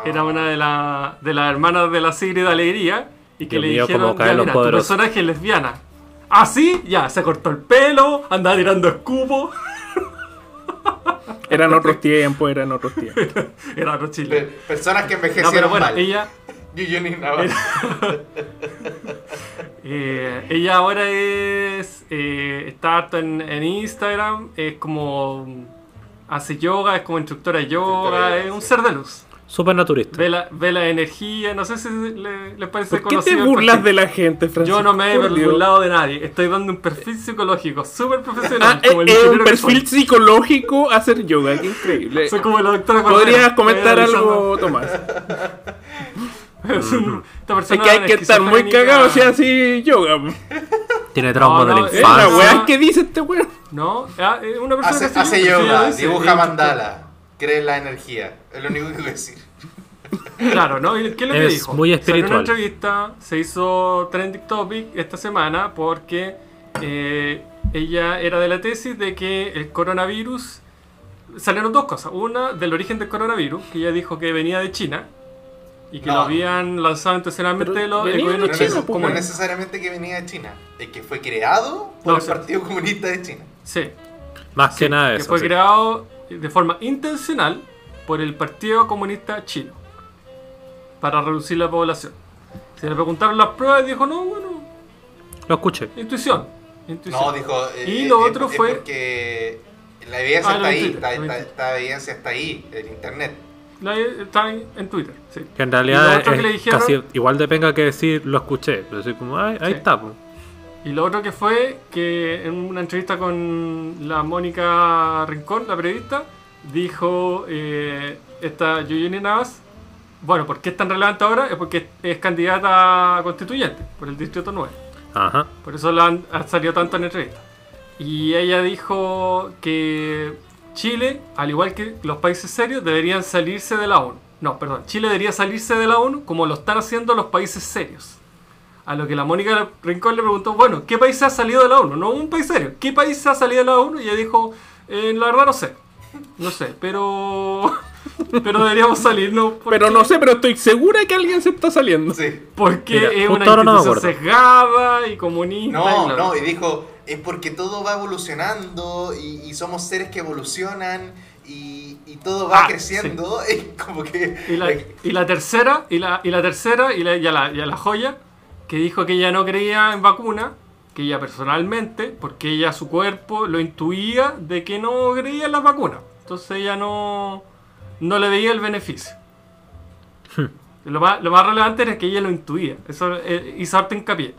Speaker 3: Era una de, la- de las hermanas de la serie de Alegría y que
Speaker 1: Dios
Speaker 3: le
Speaker 1: mío,
Speaker 3: dijeron, ya, mira, tu
Speaker 1: poderosos".
Speaker 3: personaje es lesbiana. Así, ya, se cortó el pelo, andaba tirando escupo.
Speaker 4: Eran otros tiempos, eran otros tiempos.
Speaker 3: Era otro chile.
Speaker 2: Personas que
Speaker 3: No, pero
Speaker 2: envejecieron
Speaker 3: bueno,
Speaker 2: mal.
Speaker 3: ella, eh, ella ahora es, eh, está harto en, en Instagram, es como, hace yoga, es como instructora de yoga, es un ser de luz.
Speaker 1: Súper naturista.
Speaker 3: Ve la, ve la energía, no sé si le, les parece
Speaker 4: ¿Por qué te
Speaker 3: conocido
Speaker 4: burlas de la gente, Francisco?
Speaker 3: Yo no me he burlado de nadie. Estoy dando un perfil psicológico súper profesional.
Speaker 4: Ah,
Speaker 3: como el
Speaker 4: es un
Speaker 3: ingeniero que
Speaker 4: perfil psicológico hacer yoga, qué increíble.
Speaker 3: soy. Como la doctora Cordero.
Speaker 4: ¿Podrías comentar algo, Tomás?
Speaker 3: Es un- Esta
Speaker 4: Es
Speaker 3: persona
Speaker 4: que hay que estar muy cagado si así yoga.
Speaker 1: Tiene trauma
Speaker 3: No,
Speaker 1: de
Speaker 3: no,
Speaker 1: la
Speaker 3: es
Speaker 4: Es la
Speaker 1: infancia.
Speaker 4: weá que dice este weón.
Speaker 3: No, ah, es una persona
Speaker 2: Hace,
Speaker 3: que
Speaker 2: hace
Speaker 3: sí,
Speaker 2: yoga, dibuja
Speaker 3: es
Speaker 2: mandala, cree en la energía. Es lo único que quiero decir.
Speaker 3: Claro, ¿no? ¿Y ¿Qué es lo que
Speaker 1: Es
Speaker 3: dijo?
Speaker 1: muy
Speaker 3: Salió en una
Speaker 1: espiritual.
Speaker 3: entrevista, se hizo trending topic esta semana porque eh, ella era de la tesis de que el coronavirus. Salieron dos cosas. Una, del origen del coronavirus, que ella dijo que venía de China y que
Speaker 2: No.
Speaker 3: lo habían lanzado intencionalmente los, el gobierno
Speaker 4: de
Speaker 2: No,
Speaker 4: China, pues,
Speaker 2: no
Speaker 3: como-
Speaker 2: necesariamente que venía de China, es que fue creado por
Speaker 3: No,
Speaker 2: el
Speaker 3: sí.
Speaker 2: Partido Comunista de China.
Speaker 3: Sí,
Speaker 1: Más que
Speaker 3: sí,
Speaker 1: nada
Speaker 3: que
Speaker 1: eso.
Speaker 3: fue
Speaker 1: sí.
Speaker 3: creado de forma intencional por el Partido Comunista Chino para reducir la población. Se le preguntaron las pruebas y dijo, no, bueno,
Speaker 1: Lo escuché.
Speaker 3: intuición. intuición.
Speaker 2: No, dijo. eh,
Speaker 3: Y
Speaker 2: eh,
Speaker 3: lo
Speaker 2: es-
Speaker 3: otro
Speaker 2: es
Speaker 3: fue-
Speaker 2: porque la evidencia
Speaker 3: Ah,
Speaker 2: está ahí,
Speaker 3: Twitter,
Speaker 2: está, está evidencia está ahí, en internet.
Speaker 3: La- está en, en Twitter, sí.
Speaker 1: Que en realidad es
Speaker 3: que le dijeron-
Speaker 1: casi igual de penga que decir lo escuché. Pero soy como, ay, ahí
Speaker 3: Sí.
Speaker 1: está. po.
Speaker 3: Y lo otro que fue que en una entrevista con la Mónica Rincón, la periodista, dijo eh, esta Yuyini Navas, bueno, ¿por qué es tan relevante ahora? Es porque es candidata a constituyente por el Distrito 9.
Speaker 1: Ajá.
Speaker 3: Por eso la han, ha salido tanto en entrevista. Y ella dijo que Chile, al igual que los países serios, deberían salirse de la ONU. No, perdón, Chile debería salirse de la ONU como lo están haciendo los países serios. A lo que la Mónica Rincón le preguntó, bueno, ¿qué país ha salido de la ONU? No un país serio. ¿Qué país ha salido de la ONU? Y ella dijo, "Eh, la verdad no sé. No sé, pero... pero deberíamos salirnos. porque-
Speaker 4: Pero no sé, pero estoy segura que alguien se está saliendo.
Speaker 2: Sí.
Speaker 3: Porque
Speaker 1: Mira,
Speaker 3: es una
Speaker 1: ahora no
Speaker 3: institución sesgada y comunista. y
Speaker 2: No,
Speaker 3: bla,
Speaker 2: no, y dijo, es porque todo va evolucionando y, y somos seres que evolucionan y, y todo va
Speaker 3: Ah,
Speaker 2: creciendo. Es como que...
Speaker 3: Y la, y la tercera, y la, y la tercera, y la, y a la, y a la joya, que dijo que ella no creía en vacuna, que ella personalmente, porque ella su cuerpo lo intuía de que no creía en las vacunas. Entonces ella no, no le veía el beneficio. lo, más, lo más relevante era que ella lo intuía. Eso eh, hizo harto hincapié.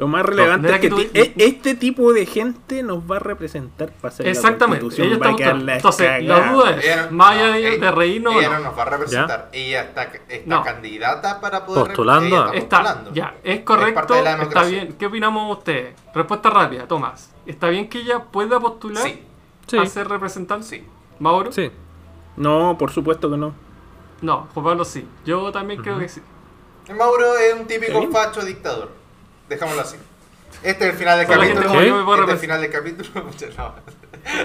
Speaker 4: Lo más relevante
Speaker 3: No,
Speaker 4: es que
Speaker 3: tú-
Speaker 4: e- este tipo de gente nos va a representar para hacer
Speaker 3: Exactamente.
Speaker 4: la constitución.
Speaker 3: Ella
Speaker 4: va a
Speaker 3: está
Speaker 4: quedar
Speaker 3: buscando-
Speaker 4: la
Speaker 3: Entonces, la duda es, más allá
Speaker 2: no,
Speaker 3: de, de reírnos
Speaker 2: Ella
Speaker 3: no.
Speaker 2: no nos va a representar. Ella está, está
Speaker 3: No.
Speaker 2: candidata para poder...
Speaker 1: Postulando.
Speaker 2: ella está
Speaker 3: ya, es
Speaker 2: Es
Speaker 3: correcto,
Speaker 2: parte de la
Speaker 3: está bien. ¿Qué opinamos ustedes? Respuesta rápida, Tomás. ¿Está bien que ella pueda postular
Speaker 2: Sí,
Speaker 1: Sí.
Speaker 3: a ser representante?
Speaker 2: sí.
Speaker 3: ¿Mauro?
Speaker 1: Sí.
Speaker 4: No, por supuesto que no.
Speaker 3: No, Juan Pablo sí. Yo también creo que sí.
Speaker 2: Mauro es un típico
Speaker 4: ¿Sí?
Speaker 2: facho dictador. Dejámoslo así. Este es el final del capítulo.
Speaker 3: gente como yo me puedo
Speaker 2: Este es el final del capítulo. Muchas no.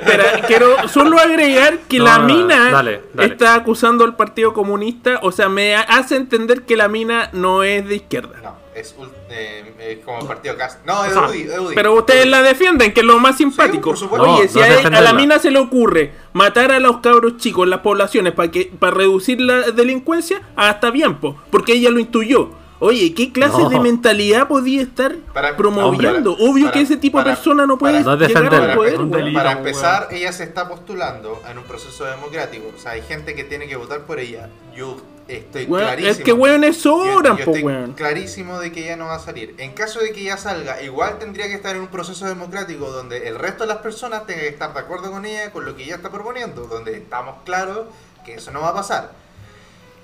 Speaker 4: Pero quiero solo agregar que
Speaker 1: No,
Speaker 4: la
Speaker 1: no, no,
Speaker 4: mina
Speaker 1: dale, dale.
Speaker 4: está acusando al Partido Comunista. O sea, me ha- hace entender que la mina no es de izquierda.
Speaker 2: No, es, eh, es como el partido Cast. No, es
Speaker 3: O sea,
Speaker 2: UDI, es UDI.
Speaker 4: Pero ustedes la defienden, que es lo más simpático. Oye,
Speaker 1: No,
Speaker 4: si
Speaker 1: no
Speaker 4: a, la mina se le ocurre matar a los cabros chicos en las poblaciones para que para reducir la delincuencia, ah, está bien, po, porque ella lo intuyó. Oye, ¿qué clase
Speaker 1: No.
Speaker 4: de mentalidad podía estar
Speaker 2: Para-
Speaker 4: promoviendo?
Speaker 2: hombre,
Speaker 4: Obvio
Speaker 2: para-
Speaker 4: que ese tipo
Speaker 2: para-
Speaker 4: de persona no puede
Speaker 2: para-
Speaker 1: No es
Speaker 4: llegar al poder. Weón.
Speaker 3: delito.
Speaker 2: Para
Speaker 3: weón.
Speaker 2: empezar, ella se está postulando en un proceso democrático. O sea, hay gente que tiene que votar por ella. Yo estoy
Speaker 4: Weón,
Speaker 2: clarísimo.
Speaker 4: es que weones
Speaker 2: Yo-
Speaker 4: sobran,
Speaker 2: yo
Speaker 4: po,
Speaker 2: estoy
Speaker 4: weón.
Speaker 2: clarísimo de que ella no va a salir. En caso de que ella salga, igual tendría que estar en un proceso democrático donde el resto de las personas tengan que estar de acuerdo con ella, con lo que ella está proponiendo, donde estamos claros que eso no va a pasar.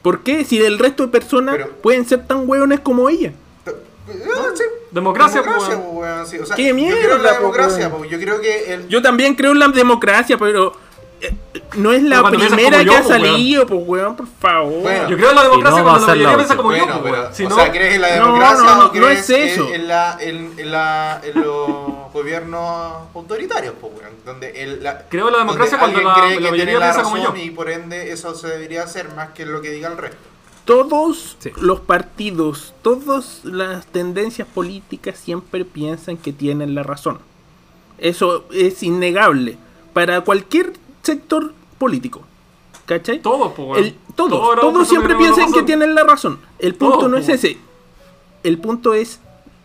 Speaker 4: ¿Por qué? Si el resto de personas
Speaker 2: Pero-
Speaker 4: pueden ser tan weones como ella.
Speaker 2: Ah, sí.
Speaker 3: Democracia,
Speaker 2: Democracia, po, weón, sí. O sea,
Speaker 4: ¡Qué
Speaker 2: Yo creo en la
Speaker 4: mierda, po,
Speaker 2: democracia,
Speaker 4: weón!
Speaker 2: po. yo creo que el,
Speaker 4: Yo también creo en la democracia, pero eh, no es la
Speaker 3: Pero cuando piensas
Speaker 4: primera
Speaker 3: como
Speaker 4: que
Speaker 3: yo,
Speaker 4: ha
Speaker 3: weón.
Speaker 4: salido, pues weón, por favor.
Speaker 2: Bueno,
Speaker 3: Yo creo en la democracia
Speaker 1: no va a
Speaker 3: cuando la
Speaker 1: ser la
Speaker 3: mayoría piensa
Speaker 1: última.
Speaker 3: como yo,
Speaker 2: Bueno, pero,
Speaker 3: weón. Si
Speaker 2: o
Speaker 3: no,
Speaker 2: sea, ¿crees en la
Speaker 4: No,
Speaker 2: democracia
Speaker 4: no, no,
Speaker 2: o
Speaker 4: no
Speaker 2: crees
Speaker 4: es eso.
Speaker 2: En, en la, en, en la, en los gobiernos autoritarios, po, weón, donde el, la,
Speaker 3: Creo en la democracia
Speaker 2: donde
Speaker 3: cuando
Speaker 2: alguien
Speaker 3: la-
Speaker 2: cree
Speaker 3: la
Speaker 2: que tiene la
Speaker 3: como
Speaker 2: razón
Speaker 3: yo.
Speaker 2: y por ende eso se debería hacer más que lo que diga el resto.
Speaker 4: Todos
Speaker 1: Sí.
Speaker 4: los partidos, todas las tendencias políticas siempre piensan que tienen la razón. Eso es innegable para cualquier sector político. ¿Cachai?
Speaker 3: todos, pues.
Speaker 4: El- todos,
Speaker 3: Todos
Speaker 4: siempre piensan que tienen la razón. El punto
Speaker 3: Todos,
Speaker 4: no es ese. El punto es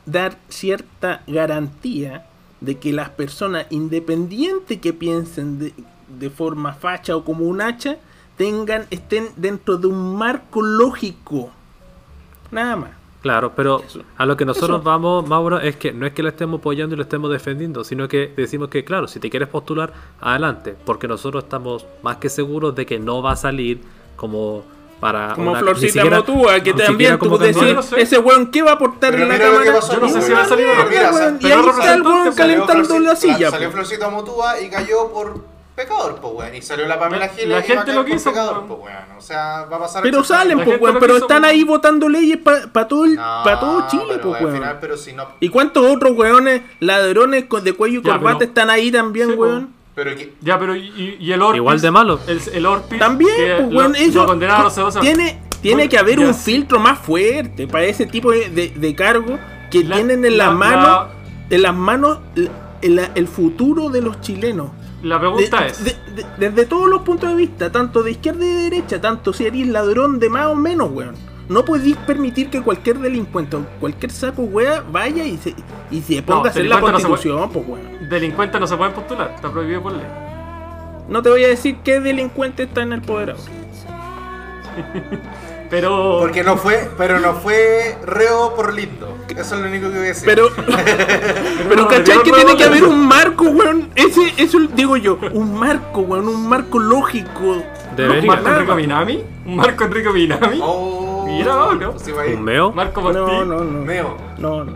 Speaker 4: dar cierta garantía de que las personas, independiente que piensen de, de forma facha o como un hacha, tengan, estén dentro de un marco lógico. Nada más.
Speaker 1: Claro, pero
Speaker 4: Eso.
Speaker 1: a lo que nosotros
Speaker 4: Eso.
Speaker 1: vamos, Mauro, es que no es que lo estemos apoyando y lo estemos defendiendo, sino que decimos que, claro, si te quieres postular, adelante, porque nosotros estamos más que seguros de que no va a salir como para
Speaker 4: Como
Speaker 1: una-
Speaker 4: Florcita
Speaker 1: siquiera-
Speaker 4: Motúa, que también tú decís,
Speaker 1: candidato.
Speaker 4: ese weón, ¿qué va a aportar en la cámara?
Speaker 3: Yo no sé si va a salir o no.
Speaker 2: Mira,
Speaker 4: weón,
Speaker 2: sa-
Speaker 4: y ahí está el weón calentando la silla.
Speaker 2: Salió
Speaker 4: po.
Speaker 2: Florcito Motúa y cayó por pecador, pues weón. Y salió la Pamela
Speaker 3: La-
Speaker 2: Giles
Speaker 3: la
Speaker 2: y
Speaker 3: gente lo
Speaker 2: por
Speaker 3: quiso,
Speaker 2: pecador,
Speaker 3: po.
Speaker 2: pues weón. O sea, va a pasar
Speaker 4: Pero salen, pues, weón, pero están ahí votando leyes para todo, el,
Speaker 2: No,
Speaker 4: pa' todo Chile,
Speaker 2: pero,
Speaker 4: pues, weón.
Speaker 2: final, pero si no.
Speaker 4: ¿Y cuántos otros weones, ladrones con- de cuello y
Speaker 3: Ya,
Speaker 4: corbata
Speaker 3: pero-
Speaker 4: están ahí también,
Speaker 3: Sí, po.
Speaker 4: weón?
Speaker 2: Pero que.
Speaker 3: Ya, pero y, el Orpis.
Speaker 1: Igual de malo.
Speaker 3: El, el Orpis.
Speaker 4: También,
Speaker 3: que
Speaker 4: pues,
Speaker 3: lo
Speaker 4: eso tiene, tiene
Speaker 3: Bueno,
Speaker 4: que haber un
Speaker 3: sí.
Speaker 4: filtro más fuerte para ese tipo de, de, de cargo que
Speaker 3: La-
Speaker 4: tienen en las
Speaker 3: la-
Speaker 4: manos,
Speaker 3: la-
Speaker 4: en las manos el, el- futuro de los chilenos.
Speaker 3: La
Speaker 4: De-
Speaker 3: pregunta es.
Speaker 4: de- de- desde todos los puntos de vista, tanto de izquierda y de derecha, tanto si eres ladrón de más o menos, weón. No podéis permitir que cualquier delincuente o cualquier saco, weón, vaya y se, y se ponga a hacer la
Speaker 3: no
Speaker 4: constitución, pues, weón.
Speaker 3: Delincuentes no se pueden postular. Está prohibido por ley.
Speaker 4: No te voy a decir qué delincuente está en el poder ahora.
Speaker 3: Pero.
Speaker 2: Porque no fue, pero no fue reo por lindo. Eso es lo único que voy a decir.
Speaker 4: Pero, pero
Speaker 3: No,
Speaker 4: ¿cachai que
Speaker 3: no
Speaker 4: tiene que haber un marco, weón? Ese, eso digo yo, un marco, weón, un marco lógico.
Speaker 3: ¿Un. Marco Enrico Minami? ¿Un Marco Enrico Minami?
Speaker 2: Oh,
Speaker 3: Mira, ¿no?
Speaker 2: pues.
Speaker 1: ¿Un meo?
Speaker 3: Marco Martí.
Speaker 4: No, no, no.
Speaker 2: Meo.
Speaker 4: No, no.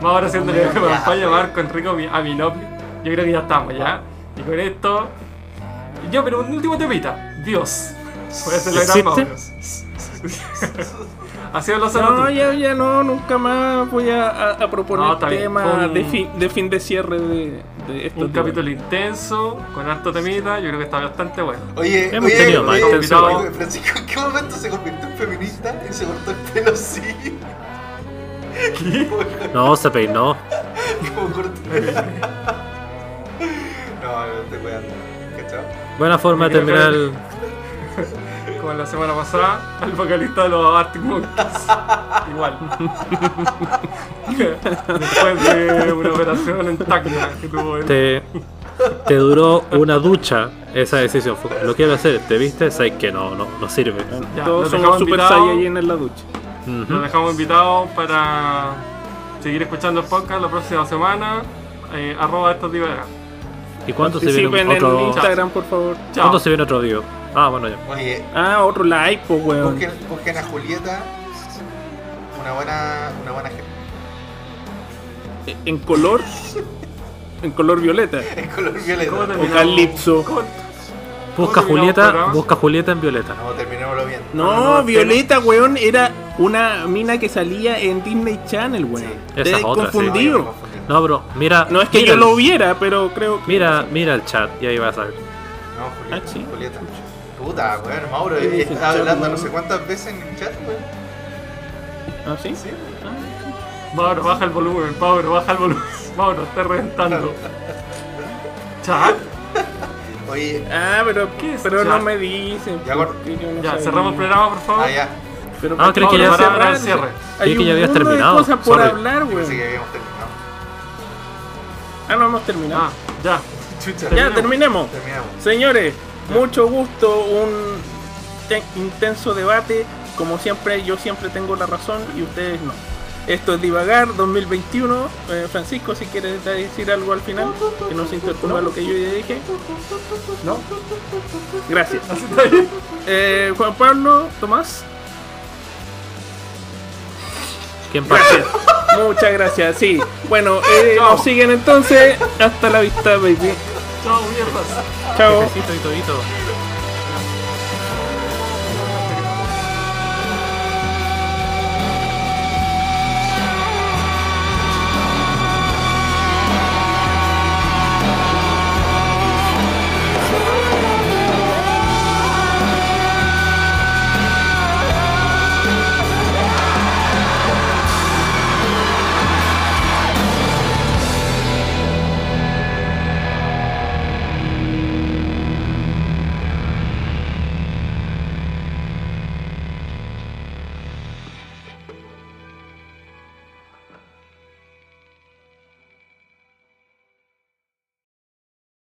Speaker 3: Vamos ahora haciendo la campaña. Marco Enrico Mi- Aminopli. Yo creo que ya estamos, ¿ya? Y con esto. Yo, pero un último temita. Dios. Voy a hacer la gran. Así
Speaker 4: No,
Speaker 3: tú.
Speaker 4: ya, ya no, nunca más voy a, a- a proponer
Speaker 3: No,
Speaker 4: temas
Speaker 3: Un-
Speaker 4: de, fin, de fin de cierre de, de estos
Speaker 3: Un capítulo intenso, con harto temita. Yo creo que está bastante bueno.
Speaker 2: Oye,
Speaker 1: Hemos
Speaker 2: oye,
Speaker 1: tenido más
Speaker 2: oye,
Speaker 3: intenso,
Speaker 2: oye,
Speaker 3: güey.
Speaker 2: Francisco, ¿en qué momento se convirtió en feminista y se cortó el pelo así?
Speaker 1: No, se peinó.
Speaker 2: Como no, no te voy a ¿Cachao?
Speaker 1: Buena forma de terminar el.
Speaker 3: Como la semana pasada, al vocalista de los Arctic Monkeys. Igual. Después de una operación en Tacna que tuvo él.
Speaker 1: Te, te duró una ducha esa decisión. Fue, Lo quiero hacer, ¿te viste? Sabes que no, no, no sirve.
Speaker 3: Ya,
Speaker 4: Todos somos
Speaker 3: dejamos
Speaker 4: super
Speaker 3: invitados.
Speaker 4: saiyajin en la ducha.
Speaker 3: Los dejamos invitados para seguir escuchando el podcast la próxima semana. Eh, arroba estos divagas.
Speaker 1: ¿Y cuándo se viene
Speaker 4: Participen en
Speaker 1: otro?
Speaker 4: Instagram, por favor.
Speaker 3: Chao.
Speaker 1: ¿Cuándo se viene otro video? Ah, bueno, ya.
Speaker 2: Oye,
Speaker 4: Ah, otro like, pues, weón.
Speaker 2: busquen, busquen a Julieta. Una buena, una buena gente.
Speaker 4: En color. En color violeta.
Speaker 2: En color violeta.
Speaker 3: ¿Cómo
Speaker 2: No?
Speaker 4: Calypso.
Speaker 3: ¿Cómo-
Speaker 1: Busca Julieta, busca Julieta en Violeta.
Speaker 2: terminémoslo bien.
Speaker 4: No,
Speaker 3: no,
Speaker 4: Violeta, weón, era una mina que salía en Disney Channel, weón.
Speaker 2: Sí.
Speaker 1: Esa es otra, sí.
Speaker 2: No,
Speaker 4: confundido.
Speaker 1: No, bro, mira.
Speaker 4: No es que
Speaker 1: mira
Speaker 4: yo
Speaker 1: el-
Speaker 4: lo viera, pero creo que.
Speaker 1: Mira, mira el chat y ahí vas a ver.
Speaker 2: No, Julieta.
Speaker 4: Ah, sí.
Speaker 2: Julieta. Puta, weón, Mauro,
Speaker 4: Sí, sí,
Speaker 2: está
Speaker 4: chat,
Speaker 2: hablando no sé cuántas veces en el chat, weón.
Speaker 4: ¿Ah, sí?
Speaker 2: Sí,
Speaker 3: Mauro, baja el volumen, Mauro, baja el volumen. Mauro, está reventando. Chat.
Speaker 2: Oye,
Speaker 4: Ah, pero,
Speaker 3: ¿Qué es
Speaker 4: pero
Speaker 3: chat?
Speaker 4: no me dicen.
Speaker 2: Ya,
Speaker 3: cerramos el programa, por favor.
Speaker 2: ah, ya.
Speaker 4: Pero
Speaker 1: Ah,
Speaker 4: ¿por
Speaker 1: creí que ya
Speaker 4: cerrar?
Speaker 3: el cierre.
Speaker 4: Hay
Speaker 1: Creí que ya habías terminado.
Speaker 4: cosas por
Speaker 1: Sorry.
Speaker 4: hablar,
Speaker 2: que habíamos terminado.
Speaker 4: Ah, no hemos terminado.
Speaker 3: Ah, ya.
Speaker 2: Chucha.
Speaker 4: ya, terminemos.
Speaker 2: Terminamos.
Speaker 4: Señores, mucho gusto, un te- intenso debate. Como siempre, yo siempre tengo la razón y ustedes no. Esto es Divagar 2021. Eh, Francisco, si quieres decir algo al final, que no se interponga lo que yo ya dije.
Speaker 3: ¿No?
Speaker 4: Gracias. Eh, Juan Pablo, Tomás.
Speaker 1: ¿Quién?
Speaker 4: Gracias. Muchas gracias, sí. Bueno, eh, nos siguen entonces. Hasta la vista, baby.
Speaker 3: Chao, mierdas.
Speaker 4: Chao.
Speaker 1: Jefecito y todito.